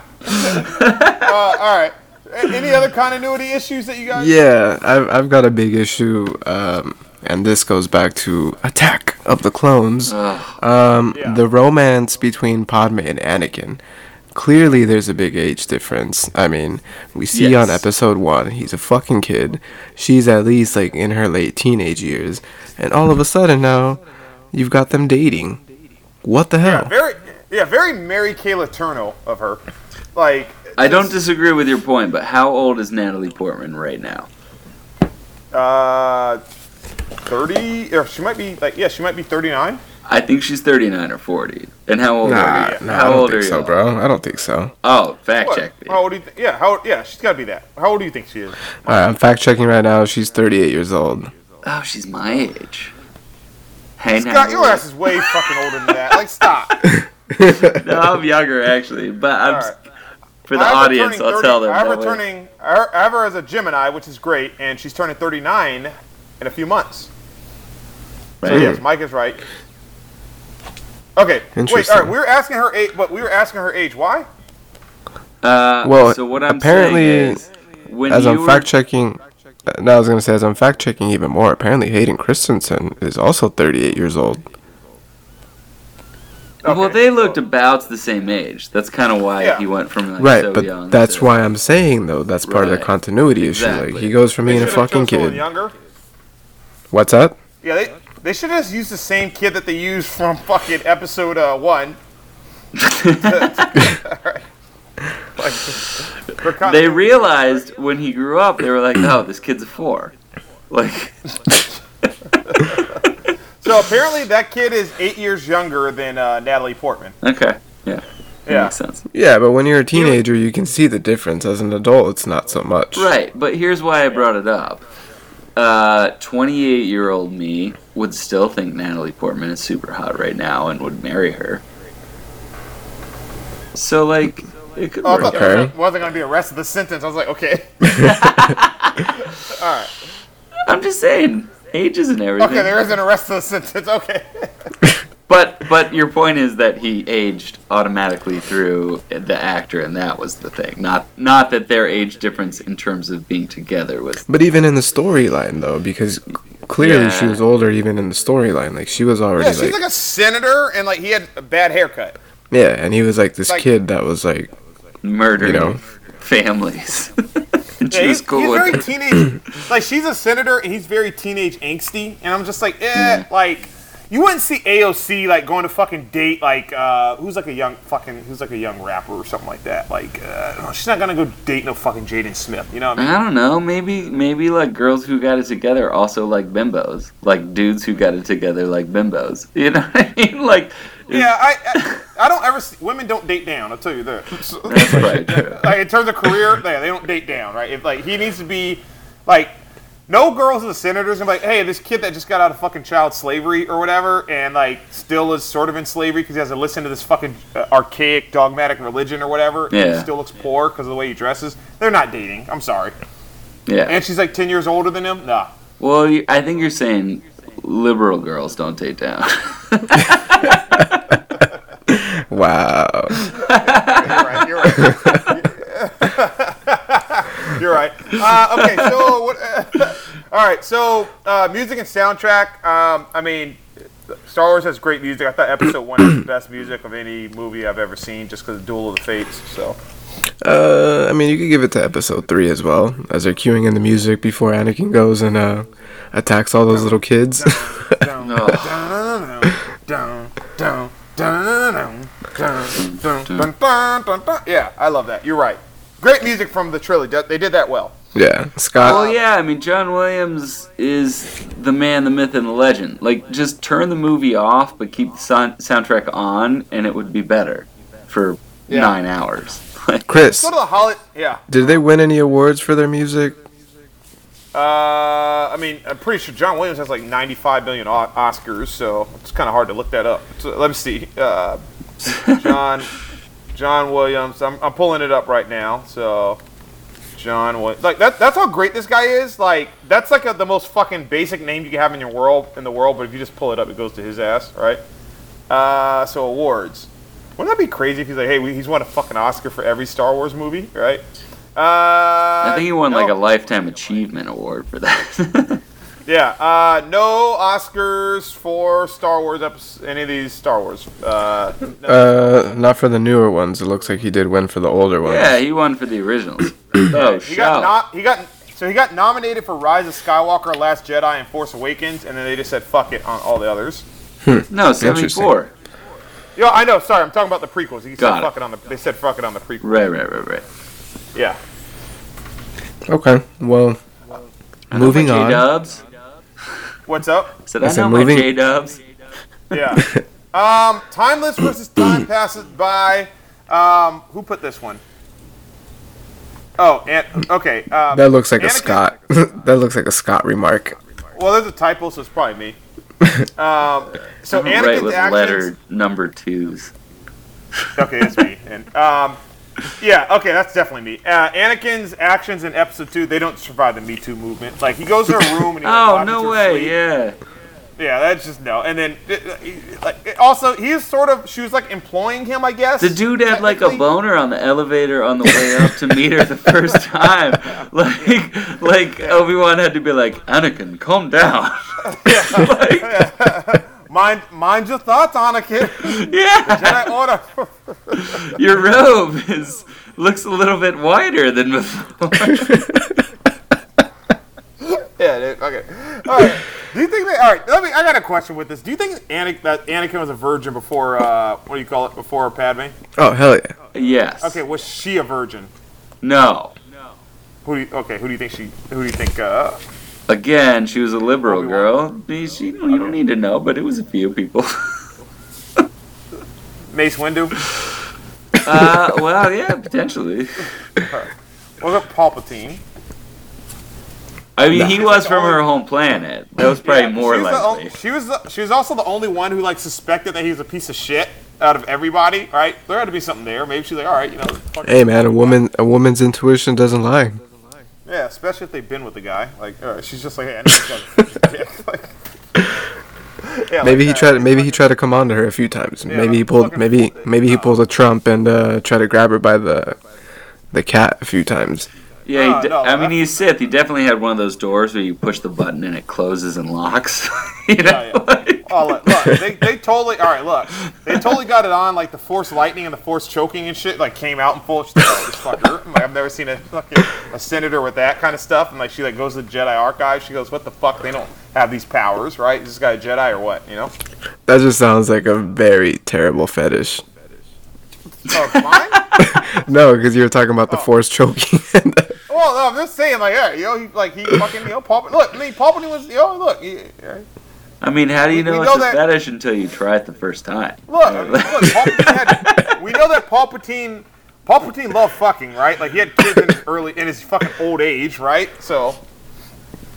all right. Any other continuity issues that you guys? yeah, I've I've got a big issue, um, and this goes back to Attack of the Clones. Um, Yeah. the romance between Padme and Anakin. Clearly, there's a big age difference. I mean, we see Yes. on episode one, he's a fucking kid. She's at least like in her late teenage years, and all of a sudden now, you've got them dating. What the hell? Yeah, hell? very. Yeah, very Mary Kay Letourneau of her. Like. I don't disagree with your point, but how old is Natalie Portman right now? Uh, thirty. Or she might be like. Yeah, she might be thirty-nine. I think she's 39 or 40. And how old Nah, are you? nah, how I don't old think are you? so, bro. I don't think so. Oh, fact What? check me. How old do you think? Yeah. How? Yeah, she's got to be that. How old do you think she is? All right, I'm fact checking right now. She's 38 years old. Oh, she's my age. Hey, now. Scott, your ass is way fucking older than that. Like, stop. No, I'm younger actually, but I'm All right. for the I have her audience. turning I'll tell them. I have her that way. turning. I have- I have her as a Gemini, which is great, and she's turning thirty-nine in a few months. So yes, Mike is right. Okay. Wait. Interesting. All right. We were asking her age, but we were asking her age. Why? Uh, Well, so what I'm apparently, saying is, when As you I'm were- fact checking, Now I was gonna say as I'm fact checking even more. Apparently, Hayden Christensen is also 38 years old. Well, they looked about the same age. That's kind of why Yeah. he went from like right, so but young. that's to- why I'm saying though that's part of the continuity issue. Like he goes from They being a fucking chose someone kid. Younger. What's up? Yeah. They they should have just used the same kid that they used from fucking episode uh, one. Like, They realized when he grew up, they were like, "Oh, this kid's a four. Like, so apparently that kid is eight years younger than uh, Natalie Portman. okay, yeah, that Yeah. makes sense. Yeah, but when you're a teenager, you can see the difference. As an adult, it's not so much. Right, but here's why I brought it up. Uh, 28 year old me would still think Natalie Portman is super hot right now and would marry her. So, like, it could Oh, I thought out. that Okay. wasn't going to be the rest of the sentence. I was like, okay. All right. I'm just saying, ages and everything. Okay, there isn't a rest of the sentence. Okay. But but your point is that he aged automatically through the actor, and that was the thing. Not not that their age difference in terms of being together was. But even in the storyline, though, because clearly she was older, even in the storyline, like she was already Yeah, she's like, like a senator, and like he had a bad haircut. yeah, and he was like this Like- kid that was like, murdering You know. families. Yeah, he's, cool he's very it. teenage. like she's a senator, and he's very teenage angsty, and I'm just like, eh, Mm. like. You wouldn't see AOC like going to fucking date like uh, who's like a young fucking who's like a young rapper or something like that. Like uh, she's not gonna go date no fucking Jaden Smith. You know what I mean? I don't know. Maybe maybe like girls who got it together also like bimbos. Like dudes who got it together like bimbos. You know what I mean? Like Yeah, I, I I don't ever see women don't date down. I'll tell you that. that's right. like in terms of career, they, they don't date down, right? If like he needs to be like no girls in the senators and like, hey, this kid that just got out of fucking child slavery or whatever, and like still is sort of in slavery because he has to listen to this fucking uh, archaic dogmatic religion or whatever. and he Yeah. still looks poor because of the way he dresses. They're not dating. I'm sorry. Yeah. And she's like ten years older than him. Nah. Well, I think you're saying liberal girls don't date down. Wow. You're right. You're right. you're right. Uh, okay, so what? all right, so uh, music and soundtrack. Um, I mean, Star Wars has great music. I thought Episode One has the best music of any movie I've ever seen, just because of Duel of the Fates. So Uh, I mean, you could give it to episode three as well, as they're cueing in the music before Anakin goes and uh, attacks all those little kids. Dun, dun, dun, dun, dun, dun, dun, dun, dun, dun, dun, dun. Yeah, I love that. You're right. Great music from the trilogy. They did that well. yeah, Scott. Well, yeah, I mean, John Williams is the man, the myth, and the legend. Like, just turn the movie off, but keep the sound- soundtrack on, and it would be better for Yeah. nine hours. Chris, Go to the holiday. Yeah. did they win any awards for their music? Uh, I mean, I'm pretty sure John Williams has like 95 million o- Oscars, so it's kind of hard to look that up. So let me see. Uh, John, John Williams. I'm, I'm pulling it up right now. So, John Williams. Like that. That's how great this guy is. Like that's like a, the most fucking basic name you can have in your world in the world. But if you just pull it up, it goes to his ass, right? Uh, so awards. Wouldn't that be crazy if he's like, hey, we- he's won a fucking Oscar for every Star Wars movie, right? Uh, I think he won like a lifetime achievement award for that. Yeah, uh, no Oscars for Star Wars episodes, any of these Star Wars. Uh, no. Uh, not for the newer ones. It looks like he did win for the older ones. yeah, he won for the originals. oh, he got shout. no, he got so he got nominated for Rise of Skywalker, Last Jedi, and Force Awakens, and then they just said fuck it on all the others. no, 74. Yeah, I know. Sorry, I'm talking about the prequels. He Got said it. fuck it on the. They said fuck it on the prequels. Right, right, right, right. Yeah. Okay. Well, I know moving my on. J-Dubs. What's up? Said I I, said know my moving- J-Dubs. Yeah. um, timeless versus time passes by. Um, who put this one? Oh, and okay. Um, that looks like a Scott. that looks like a Scott remark. Well, there's a typo, so it's probably me. Um, so I'm right with actions. letter number twos. Okay, it's me. And um, yeah, okay, that's definitely me. Uh, Anakin's actions in Episode Two, they don't survive the Me Too movement. Like he goes to a room and he like, Oh no way! sleep. Yeah. Yeah, that's just no. And then like also he's sort of she was like employing him, I guess. The dude had like a boner on the elevator on the way up to meet her the first time. Like, like Obi Wan had to be like, Anakin, calm down. like, Mind, mind your thoughts, Anakin. yeah, Jedi Order. your robe is looks a little bit wider than before. yeah, dude. Okay. All right. Do you think they? All right. Let me. I got a question with this. Do you think Anakin, that Anakin was a virgin before? Uh, what do you call it? Before Padme? Oh hell yeah. yes. Okay. Was she a virgin? No. No. Who do you, okay, who do you think she? Who do you think? Uh, Again, she was a liberal Obi-Wan. girl. She, you don't need to know, but it was a few people. Mace Windu? uh, well, yeah, potentially. What about Palpatine? I mean, he was from the her home planet. That was probably Yeah, more she was the likely. on- she was. The, she was also the only one who like suspected that he was a piece of shit out of everybody. Right? There had to be something there. Maybe she's like, all right, you know. fuck Hey man, a woman a woman's intuition doesn't lie. Yeah, especially if they've been with the guy. Like, all right, she's just like, hey, I know this guy's a fucking dick. Like, yeah, Maybe like he that. tried. Maybe he tried to come on to her a few times. Yeah, maybe he pulled. fucking- Maybe maybe he pulled a Trump and uh, tried to grab her by the the cat a few times. Yeah, he Uh, de- no, I mean, he's Sith. He definitely had one of those doors where you push the button and it closes and locks. you know? Yeah, yeah. like- Oh, look, look, they, they totally, all right, look, they totally got it on, like the force lightning and the force choking and shit, like came out in full. She's like, oh, this fucker. Like, I've never seen a fucking a senator with that kind of stuff. And like, she like goes to the Jedi archive. She goes, what the fuck? They don't have these powers, right? Is this guy a Jedi or what? You know? That just sounds like a very terrible fetish. Oh? No, because you were talking about the Oh. force choking. well, no, I'm just saying, like, yeah, you know, he, like he fucking, you know, Palpatine. Look, I mean, Palpatine was, you know, look, he. I mean, how do you We- know we it's know a that- fetish until you try it the first time? Look, I mean, look, had, we know that Palpatine, Palpatine loved fucking, right? Like he had kids in his early, in his fucking old age, right? So,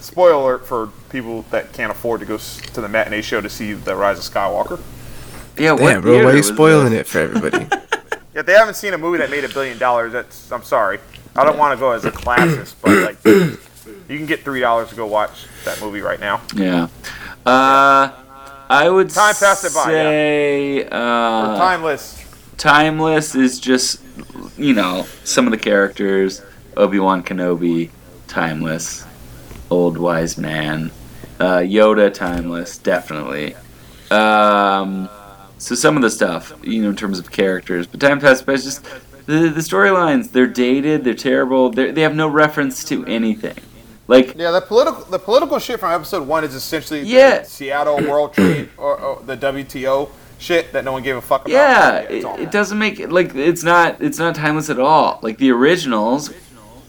spoiler alert for people that can't afford to go to the matinee show to see the Rise of Skywalker. Yeah, what Damn, bro, why theater are you spoiling this? it for everybody? yeah, they haven't seen a movie that made a billion dollars, that's I'm sorry. I don't want to go as a classist, but like you can get three dollars to go watch that movie right now. Yeah. Uh, I would Time passed it by, yeah. uh, Timeless. timeless is just you know some of the characters Obi Wan Kenobi, timeless, old wise man, uh, Yoda, timeless, definitely. Um, so some of the stuff, you know, in terms of characters, but time passed by is just the the storylines. They're dated. They're terrible. They're, they have no reference to anything. Like Yeah, the political the political shit from episode one is essentially Yeah. the Seattle World Trade or, or the WTO shit that no one gave a fuck about. Yeah, it's it, it doesn't make it like it's not it's not timeless at all. Like the originals,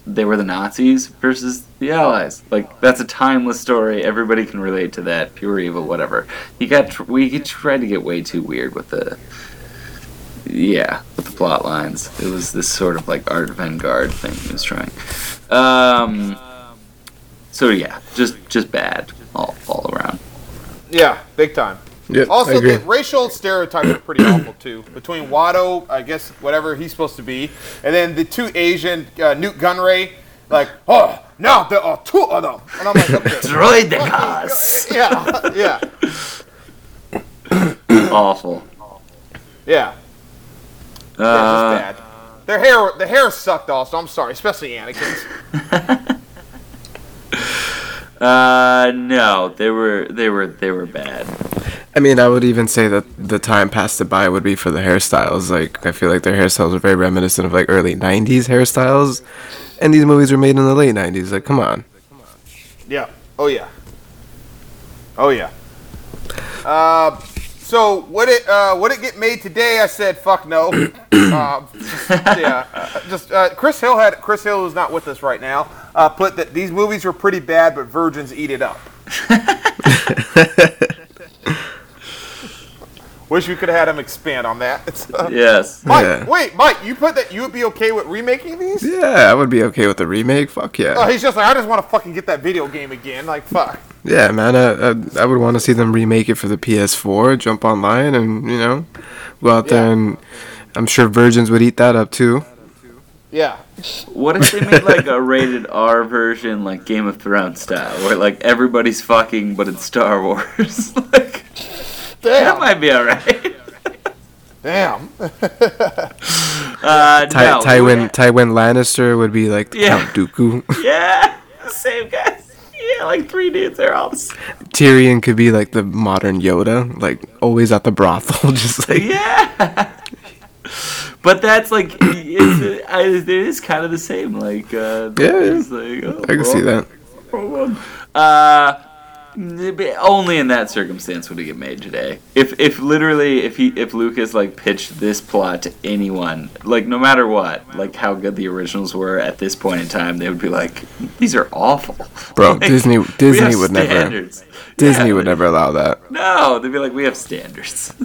they were the Nazis versus the Allies. Like that's a timeless story. Everybody can relate to that. Pure evil, whatever. He got tr- we tried to get way too weird with the yeah with the plot lines. It was this sort of like art vanguard thing he was trying. Um. So yeah, just just bad all all around. Yeah, big time. Yep, Also, the racial stereotypes are pretty awful too. Between Watto, I guess whatever he's supposed to be, and then the two Asian uh, Nute Gunray, like, oh, now there are two of them, and I'm like, okay. Droid the cause. yeah, yeah, Awful. yeah. Yeah, Uh, just bad. Their hair, the hair sucked also. I'm sorry, especially Anakin's. Uh, no, they were they were they were bad. I mean, I would even say that the time passed it by would be for the hairstyles. Like, I feel like their hairstyles are very reminiscent of like early '90s hairstyles, and these movies were made in the late '90s. Like, come on. Yeah. Oh yeah. Oh yeah. Uh, so would it uh, would it get made today? I said fuck no. uh, just, yeah. Uh, just uh, Chris Hill had Chris Hill who's not with us right now. Uh, put that these movies were pretty bad, but virgins eat it up. Wish we could have had him expand on that. Yes. Mike, Yeah. wait, Mike, you put that you would be okay with remaking these? Yeah, I would be okay with the remake. Fuck yeah. Oh, yeah. he's just like, I just want to fucking get that video game again. Like, fuck. Yeah, man. I, I, I would want to see them remake it for the PS4. Jump online and you know, go out there and I'm sure virgins would eat that up too. Yeah. What if they made like a rated R version, like Game of Thrones style, where like everybody's fucking, but it's Star Wars? like that might be alright. Damn. Uh, Ty, no, Tywin Tywin Lannister would be like Yeah. Count Dooku. Yeah, same guys. Yeah, like three dudes. They're all. Tyrion could be like the modern Yoda, like always at the brothel, just like Yeah. But that's like it's, it is kind of the same. Like uh, Yeah, it's like, oh, I can see that. Uh, only in that circumstance would it get made today. If if literally if he if Lucas like pitched this plot to anyone, like no matter what, like how good the originals were at this point in time, they would be like, these are awful. Bro, Like, Disney Disney have would never. Disney Yeah, would never allow that. No, they'd be like, we have standards.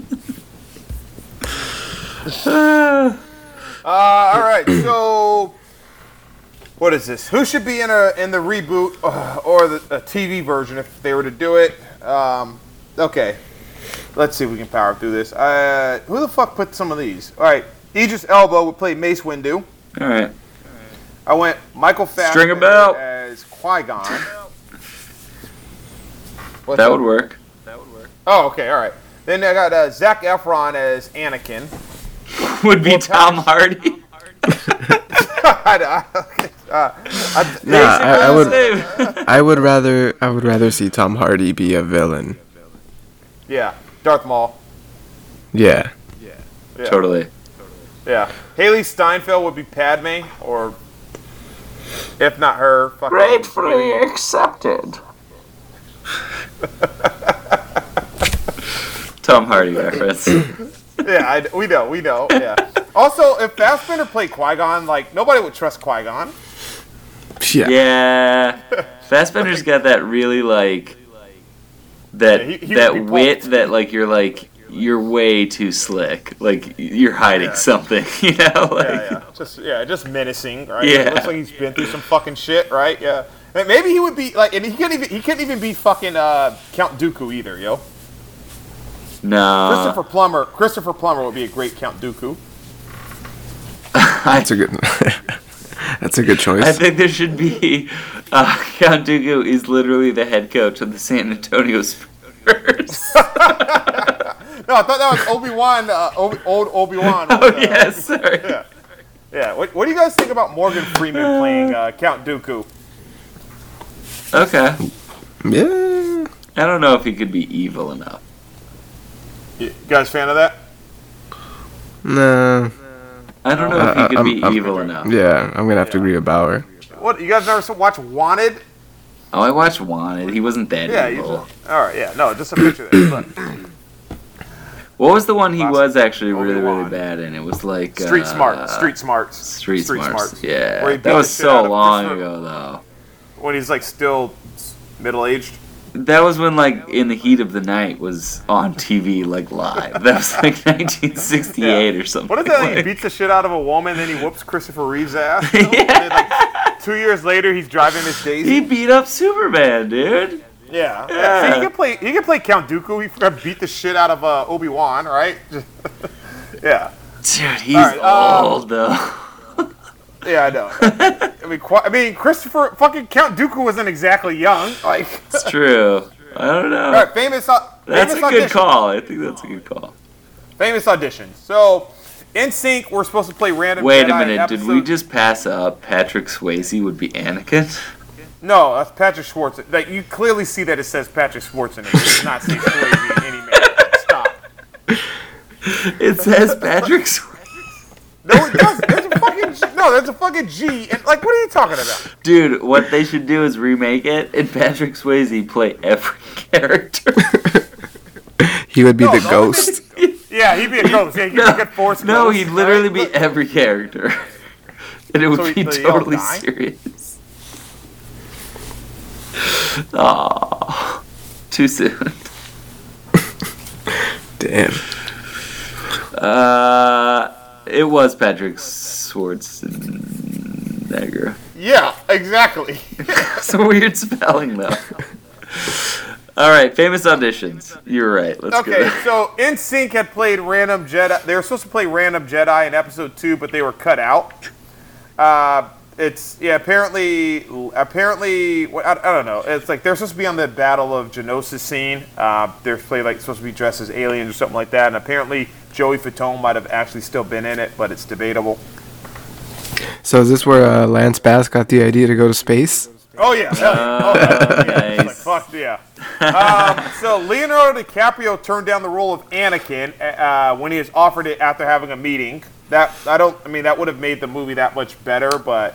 Uh, all right. So, what is this? Who should be in a in the reboot uh, or the a TV version if they were to do it? Um, okay. Let's see if we can power through this. Uh, who the fuck put some of these? All right. Idris Elba would play Mace Windu. All right. I went Michael String Fassbender bell. as Qui Gon. That would work. That would work. Oh, okay. All right. Then I got uh, Zac Efron as Anakin. Would be Tom Hardy. I, uh, I, Nah, I, I would I would rather I would rather see Tom Hardy be a villain. yeah, Darth Maul. Yeah. Yeah. Totally. Yeah. Hailee Steinfeld would be Padme, or if not her, fucking. Gratefully accepted. Tom Hardy reference. Yeah, I, we know, we know. Yeah. also, if Fassbender played Qui Gon, like nobody would trust Qui Gon. Yeah. Yeah, Fassbender's got that really like that Yeah, he- he that wit bold. that like you're like you're way too slick. Like you're hiding Yeah. something, you know? Like Yeah, yeah. Just yeah, just menacing, right? Yeah. It looks like he's been through some fucking shit, right? Yeah. And maybe he would be like, and he couldn't even he couldn't even be fucking uh, Count Dooku either, yo. No, Christopher Plummer, Christopher Plummer would be a great Count Dooku. That's a good. That's a good choice. I think there should be uh, Count Dooku is literally the head coach of the San Antonio Spurs. No, I thought that was Obi Wan, uh, Obi, old Obi Wan. oh yes, sorry. Yeah. Yeah. What, what do you guys think about Morgan Freeman playing uh, Count Dooku? Okay, yeah. I don't know if he could be evil enough. You guys fan of that? Nah. I don't know Uh, if he could I'm- be I'm- evil enough. Yeah, I'm gonna have to agree with Bauer. What you guys never watch Wanted? Oh, I watched Wanted. He wasn't that Yeah. You evil. all right. Yeah. No, just a picture. There. Look. What was the one he Classic. was actually really really Obi-Wan. bad in? It was like Street uh, Smart. Street Smarts. Street, Smarts. Yeah, Where he beat that was the shit out so of long Christopher- ago though. When he's like still middle aged. That was when like In the Heat of the Night was on TV like live. That was like 1968 or something. What is that? He like- beats the shit out of a woman, then he whoops Christopher Reeve's ass. Like, two years later, he's driving Miss Daisy. He beat up Superman, dude. Yeah. Yeah. See, he can play. He can play Count Dooku. He beat the shit out of uh, Obi Wan, right? yeah. Dude, he's right, um, old though. Yeah, I know. I mean, qu- I mean, Christopher fucking Count Dooku wasn't exactly young. Like, It's true. I don't know. all right, famous. Uh, That's a good audition. call. I think that's a good call. Famous audition. So, NSYNC, we're supposed to play random. Wait Jedi a minute. Did we just pass up Patrick Swayze would be Anakin? No, that's Patrick Schwartz. Like, you clearly see that it says Patrick Schwarzenegger. It does not say Swayze in any manner. Stop. It says Patrick Swayze. No, it doesn't. There's a fucking G. No, there's a fucking G. And like, what are you talking about? Dude, what they should do is remake it and Patrick Swayze play every character. He would be No, the the only ghost. Yeah, he'd be a ghost. Yeah, he'd be a good force. no, ghost, he'd literally be every character. And it would So be so totally serious. Aw. Too soon. Damn. Uh, it was Patrick Schwarzenegger. Yeah, exactly. It's a weird spelling, though. All right, famous auditions. You're right. Let's Okay, go. so NSYNC had played Random Jedi. They were supposed to play Random Jedi in episode two, but they were cut out. Uh, it's yeah. Apparently, apparently, I, I don't know. It's like they're supposed to be on the Battle of Geonosis scene. Uh, they're play like supposed to be dressed as aliens or something like that. And apparently, Joey Fatone might have actually still been in it, but it's debatable. So is this where uh, Lance Bass got the idea to go to space? Oh yeah, hell. Oh, yeah. yeah. It's like, fuck yeah. Um, so Leonardo DiCaprio turned down the role of Anakin uh, when he was offered it after having a meeting. That I don't. I mean, that would have made the movie that much better, but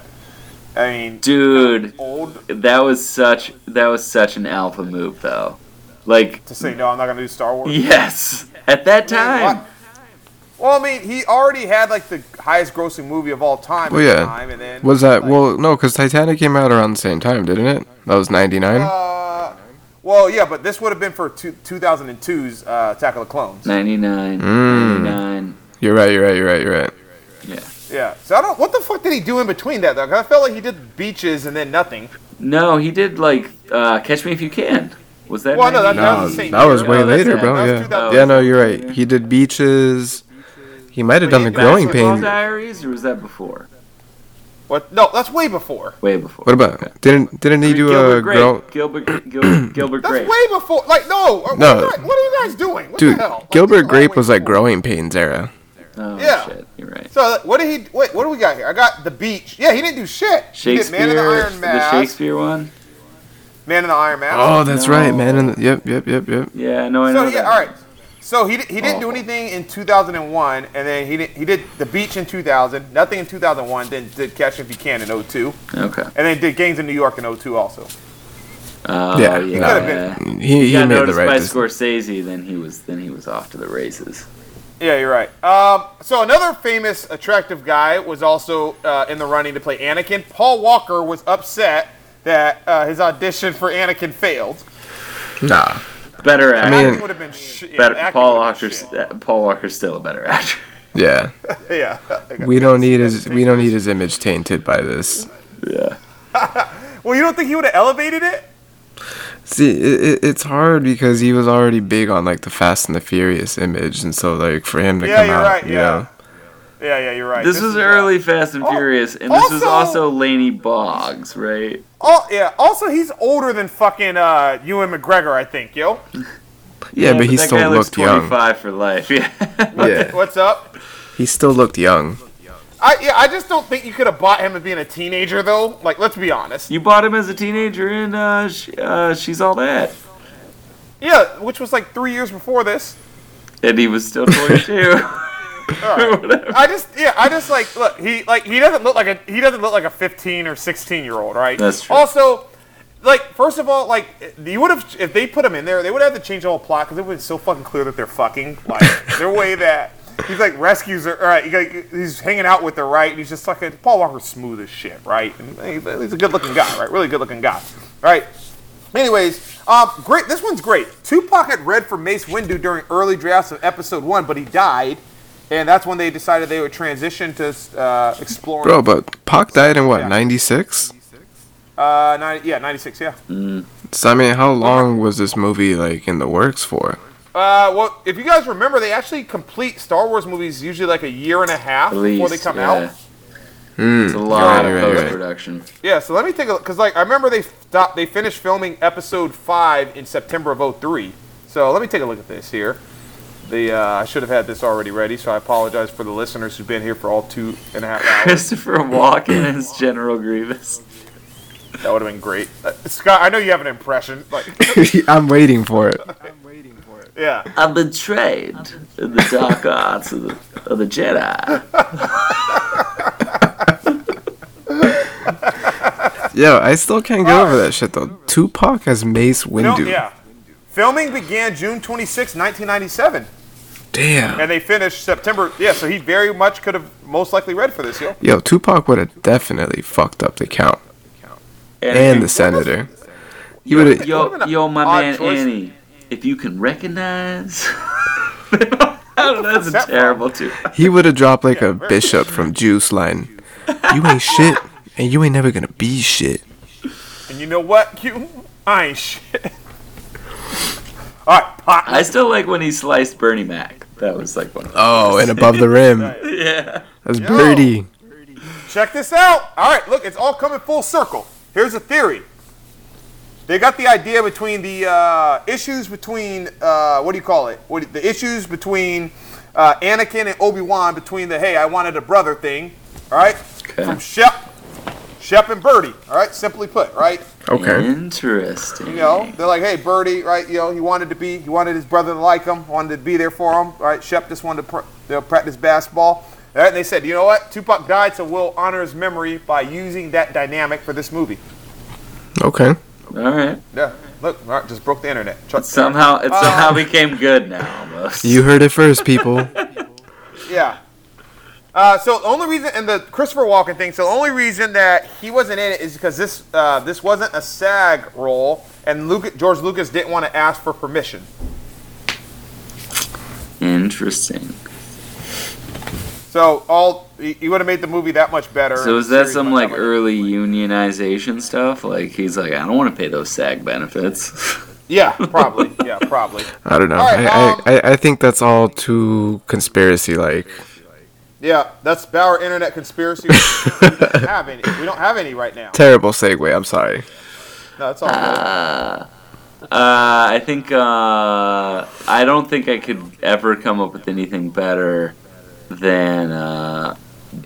I mean, Dude, old that was such that was such an alpha move, though. Like, to say no. I'm not gonna do Star Wars. yes, at that time. What? Well, I mean, he already had like the highest grossing movie of all time Well, at the yeah. time, and then Was that like, well? No, because Titanic came out around the same time, didn't it? That was '99. Uh, well, yeah, but this would have been for two, 2002's uh, Attack of the Clones. 99, Mm. 99. You're right. You're right. You're right. You're right. Yeah. Yeah. So I don't. What the fuck did he do in between that though? 'Cause I felt like he did beaches and then nothing. No, he did like uh, Catch Me If You Can. Was that? Well, no, that, 99? that No, was the same that was way Oh, later, bro. Yeah. Yeah. No, you're right. He did beaches. He might have done the Wait, growing Basketball pains. Diaries, or was that before? What? No, that's way before. Way before. What about didn't didn't he do Gilbert a Grape? grow? Gilbert Gil, Gilbert That's Grape. way before. Like, no. Uh, what, No. Are you guys, what are you guys doing? What Dude, the hell? Like, Gilbert this Grape was like before. growing pains era. Oh Yeah. shit, you're right. So what did he? Wait, what do we got here? I got the beach. Yeah, he didn't do shit. He did Man in the Shakespeare, Iron the Shakespeare one. Man in the Iron Mask. Oh, that's No. right, man. And the yep, yep, yep, yep. Yeah, no, I so know yeah, that. all right. So he, he didn't do Oh. anything in 2001, and then he did, he did the beach in 2000, nothing in 2001, then did Catch If You Can in 02, Okay. and then did Gangs in New York in 02 also. Oh Yeah, yeah. he could've been- He He he got made the noticed right by decision. Scorsese, then he was then he was off to the races. Yeah, you're right. Um, so another famous, attractive guy was also uh, in the running to play Anakin. Paul Walker was upset that uh, his audition for Anakin failed. Nah. Better actor. mean- Acting would have been sh- better. acting Paul would've been Walker's shit. Paul Walker's still a better actor. Yeah. yeah. We don't need his we don't need his image tainted by this. yeah. Well, you don't think he would have elevated it? See, it, it, it's hard because he was already big on like the Fast and the Furious image, and so like for him to Yeah, come you're out, right, you yeah. know, Yeah, yeah, you're right. This was is, uh, early Fast and Oh, Furious, and this was also- also Laney Boggs, right? Oh yeah. Also, he's older than fucking uh, Ewan McGregor, I think. Yo. yeah, but he still guy looks looked young. 25 for life. Yeah. Yeah, What's up? he still looked young. I yeah. I just don't think you could have bought him as being a teenager though. Like, let's be honest. You bought him as a teenager in uh, sh- uh, She's All That. Yeah, which was like three years before this. And he was still 22. I just yeah, I just like look, he like he doesn't look like a he doesn't look like a 15 or 16 year old, right? That's true. Also, like first of all, like you would have if they put him in there, they would have to change the whole plot because it was so fucking clear that they're fucking. Like their way that he's like rescues her, right? Like, he's hanging out with her, right? And he's just fucking Paul Walker's smooth as shit, right? And he's he's a good looking guy, right? Really good looking guy, right? Anyways, um, great. This one's great. Tupac had read for Mace Windu during early drafts of Episode One, but he died, and that's when they decided they would transition to uh, exploring. Bro, but Pac died in what, Yeah. 96? Uh, 90, yeah, 96, yeah. So, I mean, how long was this movie, like, in the works for? Uh, well, if you guys remember, they actually complete Star Wars movies usually like a year and a half At before they come yeah. out. Hmm. It's a lot Right, of right, right. post production. Yeah, so let me take a look because like I remember they stopped, they finished filming Episode Five in September of 03. So let me take a look at this here. The uh, I should have had this already ready, so I apologize for the listeners who've been here for all two and a half hours. Christopher Walken as General Grievous. that would have been great. Uh, Scott, I know you have an impression. Like, I'm waiting for it. I'm waiting for it. Yeah. I'm betrayed in the dark arts of the, of the Jedi. Yo, I still can't get over that shit, though. Tupac as Mace Fil- Windu. yeah. Filming began June 26, 1997, Damn. and they finished September. Yeah, so he very much could have most likely read for this, yo. Yo, Tupac would have definitely fucked up the count. And the senator. He would have. Yo, yo, my man choice. Annie, if you can recognize. That's a that terrible too. He would have dropped like Yeah, a bishop from Juice line. You ain't shit, and you ain't never gonna be shit. And you know what, Q? I ain't shit. All right, pot. I still like when he sliced Bernie Mac. That was like one of Oh, and above the rim. Yeah. That's Yo. birdie. Check this out. All right, look, it's all coming full circle. Here's a theory. They got the idea between the uh, issues between uh, what do you call it? What the issues between uh, Anakin and Obi Wan between the hey I wanted a brother thing, all right? Okay. From Shep, Shep and Birdie, all right? Simply put, right? Okay. Interesting. You know, they're like, hey, Birdie, right? You know, he wanted to be, he wanted his brother to like him, wanted to be there for him, right? Shep just wanted to pr- you know, practice basketball. All right, and they said, you know what? Tupac died, so we'll honor his memory by using that dynamic for this movie. Okay. All right. Yeah, look, all right, just broke the internet. Chuck- Somehow it Uh, somehow became good now almost. You heard it first, people. Yeah. Uh, so the only reason, and the Christopher Walken thing, so the only reason that he wasn't in it is because this uh, this wasn't a SAG role, and Luke, George Lucas didn't want to ask for permission. Interesting. So all he, he would have made the movie that much better. So is that some like better. early unionization stuff? Like he's like, I don't want to pay those SAG benefits. Yeah, probably. yeah, probably. I don't know. All right, I, um, I, I, I think that's all too conspiracy like. Yeah, that's Bauer internet conspiracy. we don't have any. We don't have any right now. Terrible segue. I'm sorry. No, that's all. good. Uh, uh, I think uh, I don't think I could ever come up with anything better than uh,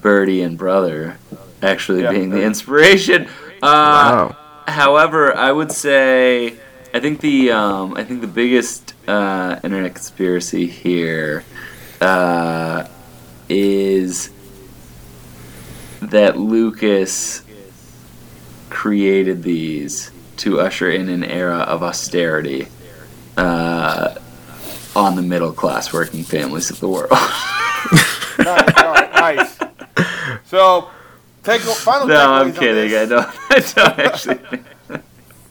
Birdie and Brother actually Yeah. being the inspiration. Uh, Wow. However, I would say I think the um, I think the biggest uh, internet conspiracy here uh, is that Lucas created these to usher in an era of austerity uh, on the middle class working families of the world. nice, right, nice. So, take final. no, takeaways I'm on kidding. I don't. I don't actually.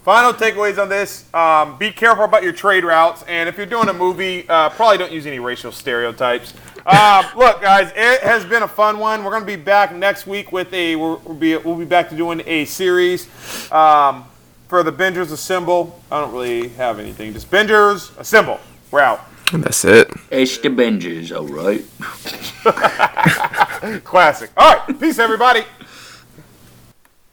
Final takeaways on this: um, Be careful about your trade routes, and if you're doing a movie, uh, probably don't use any racial stereotypes. Um, look, guys, it has been a fun one. We're going to be back next week with a. We'll, we'll be we'll be back to doing a series um, for the Bingers Assemble. I don't really have anything. Just Bingers Assemble. We're out. And that's it. It's the Bingers, alright. Classic. All right. Peace, everybody.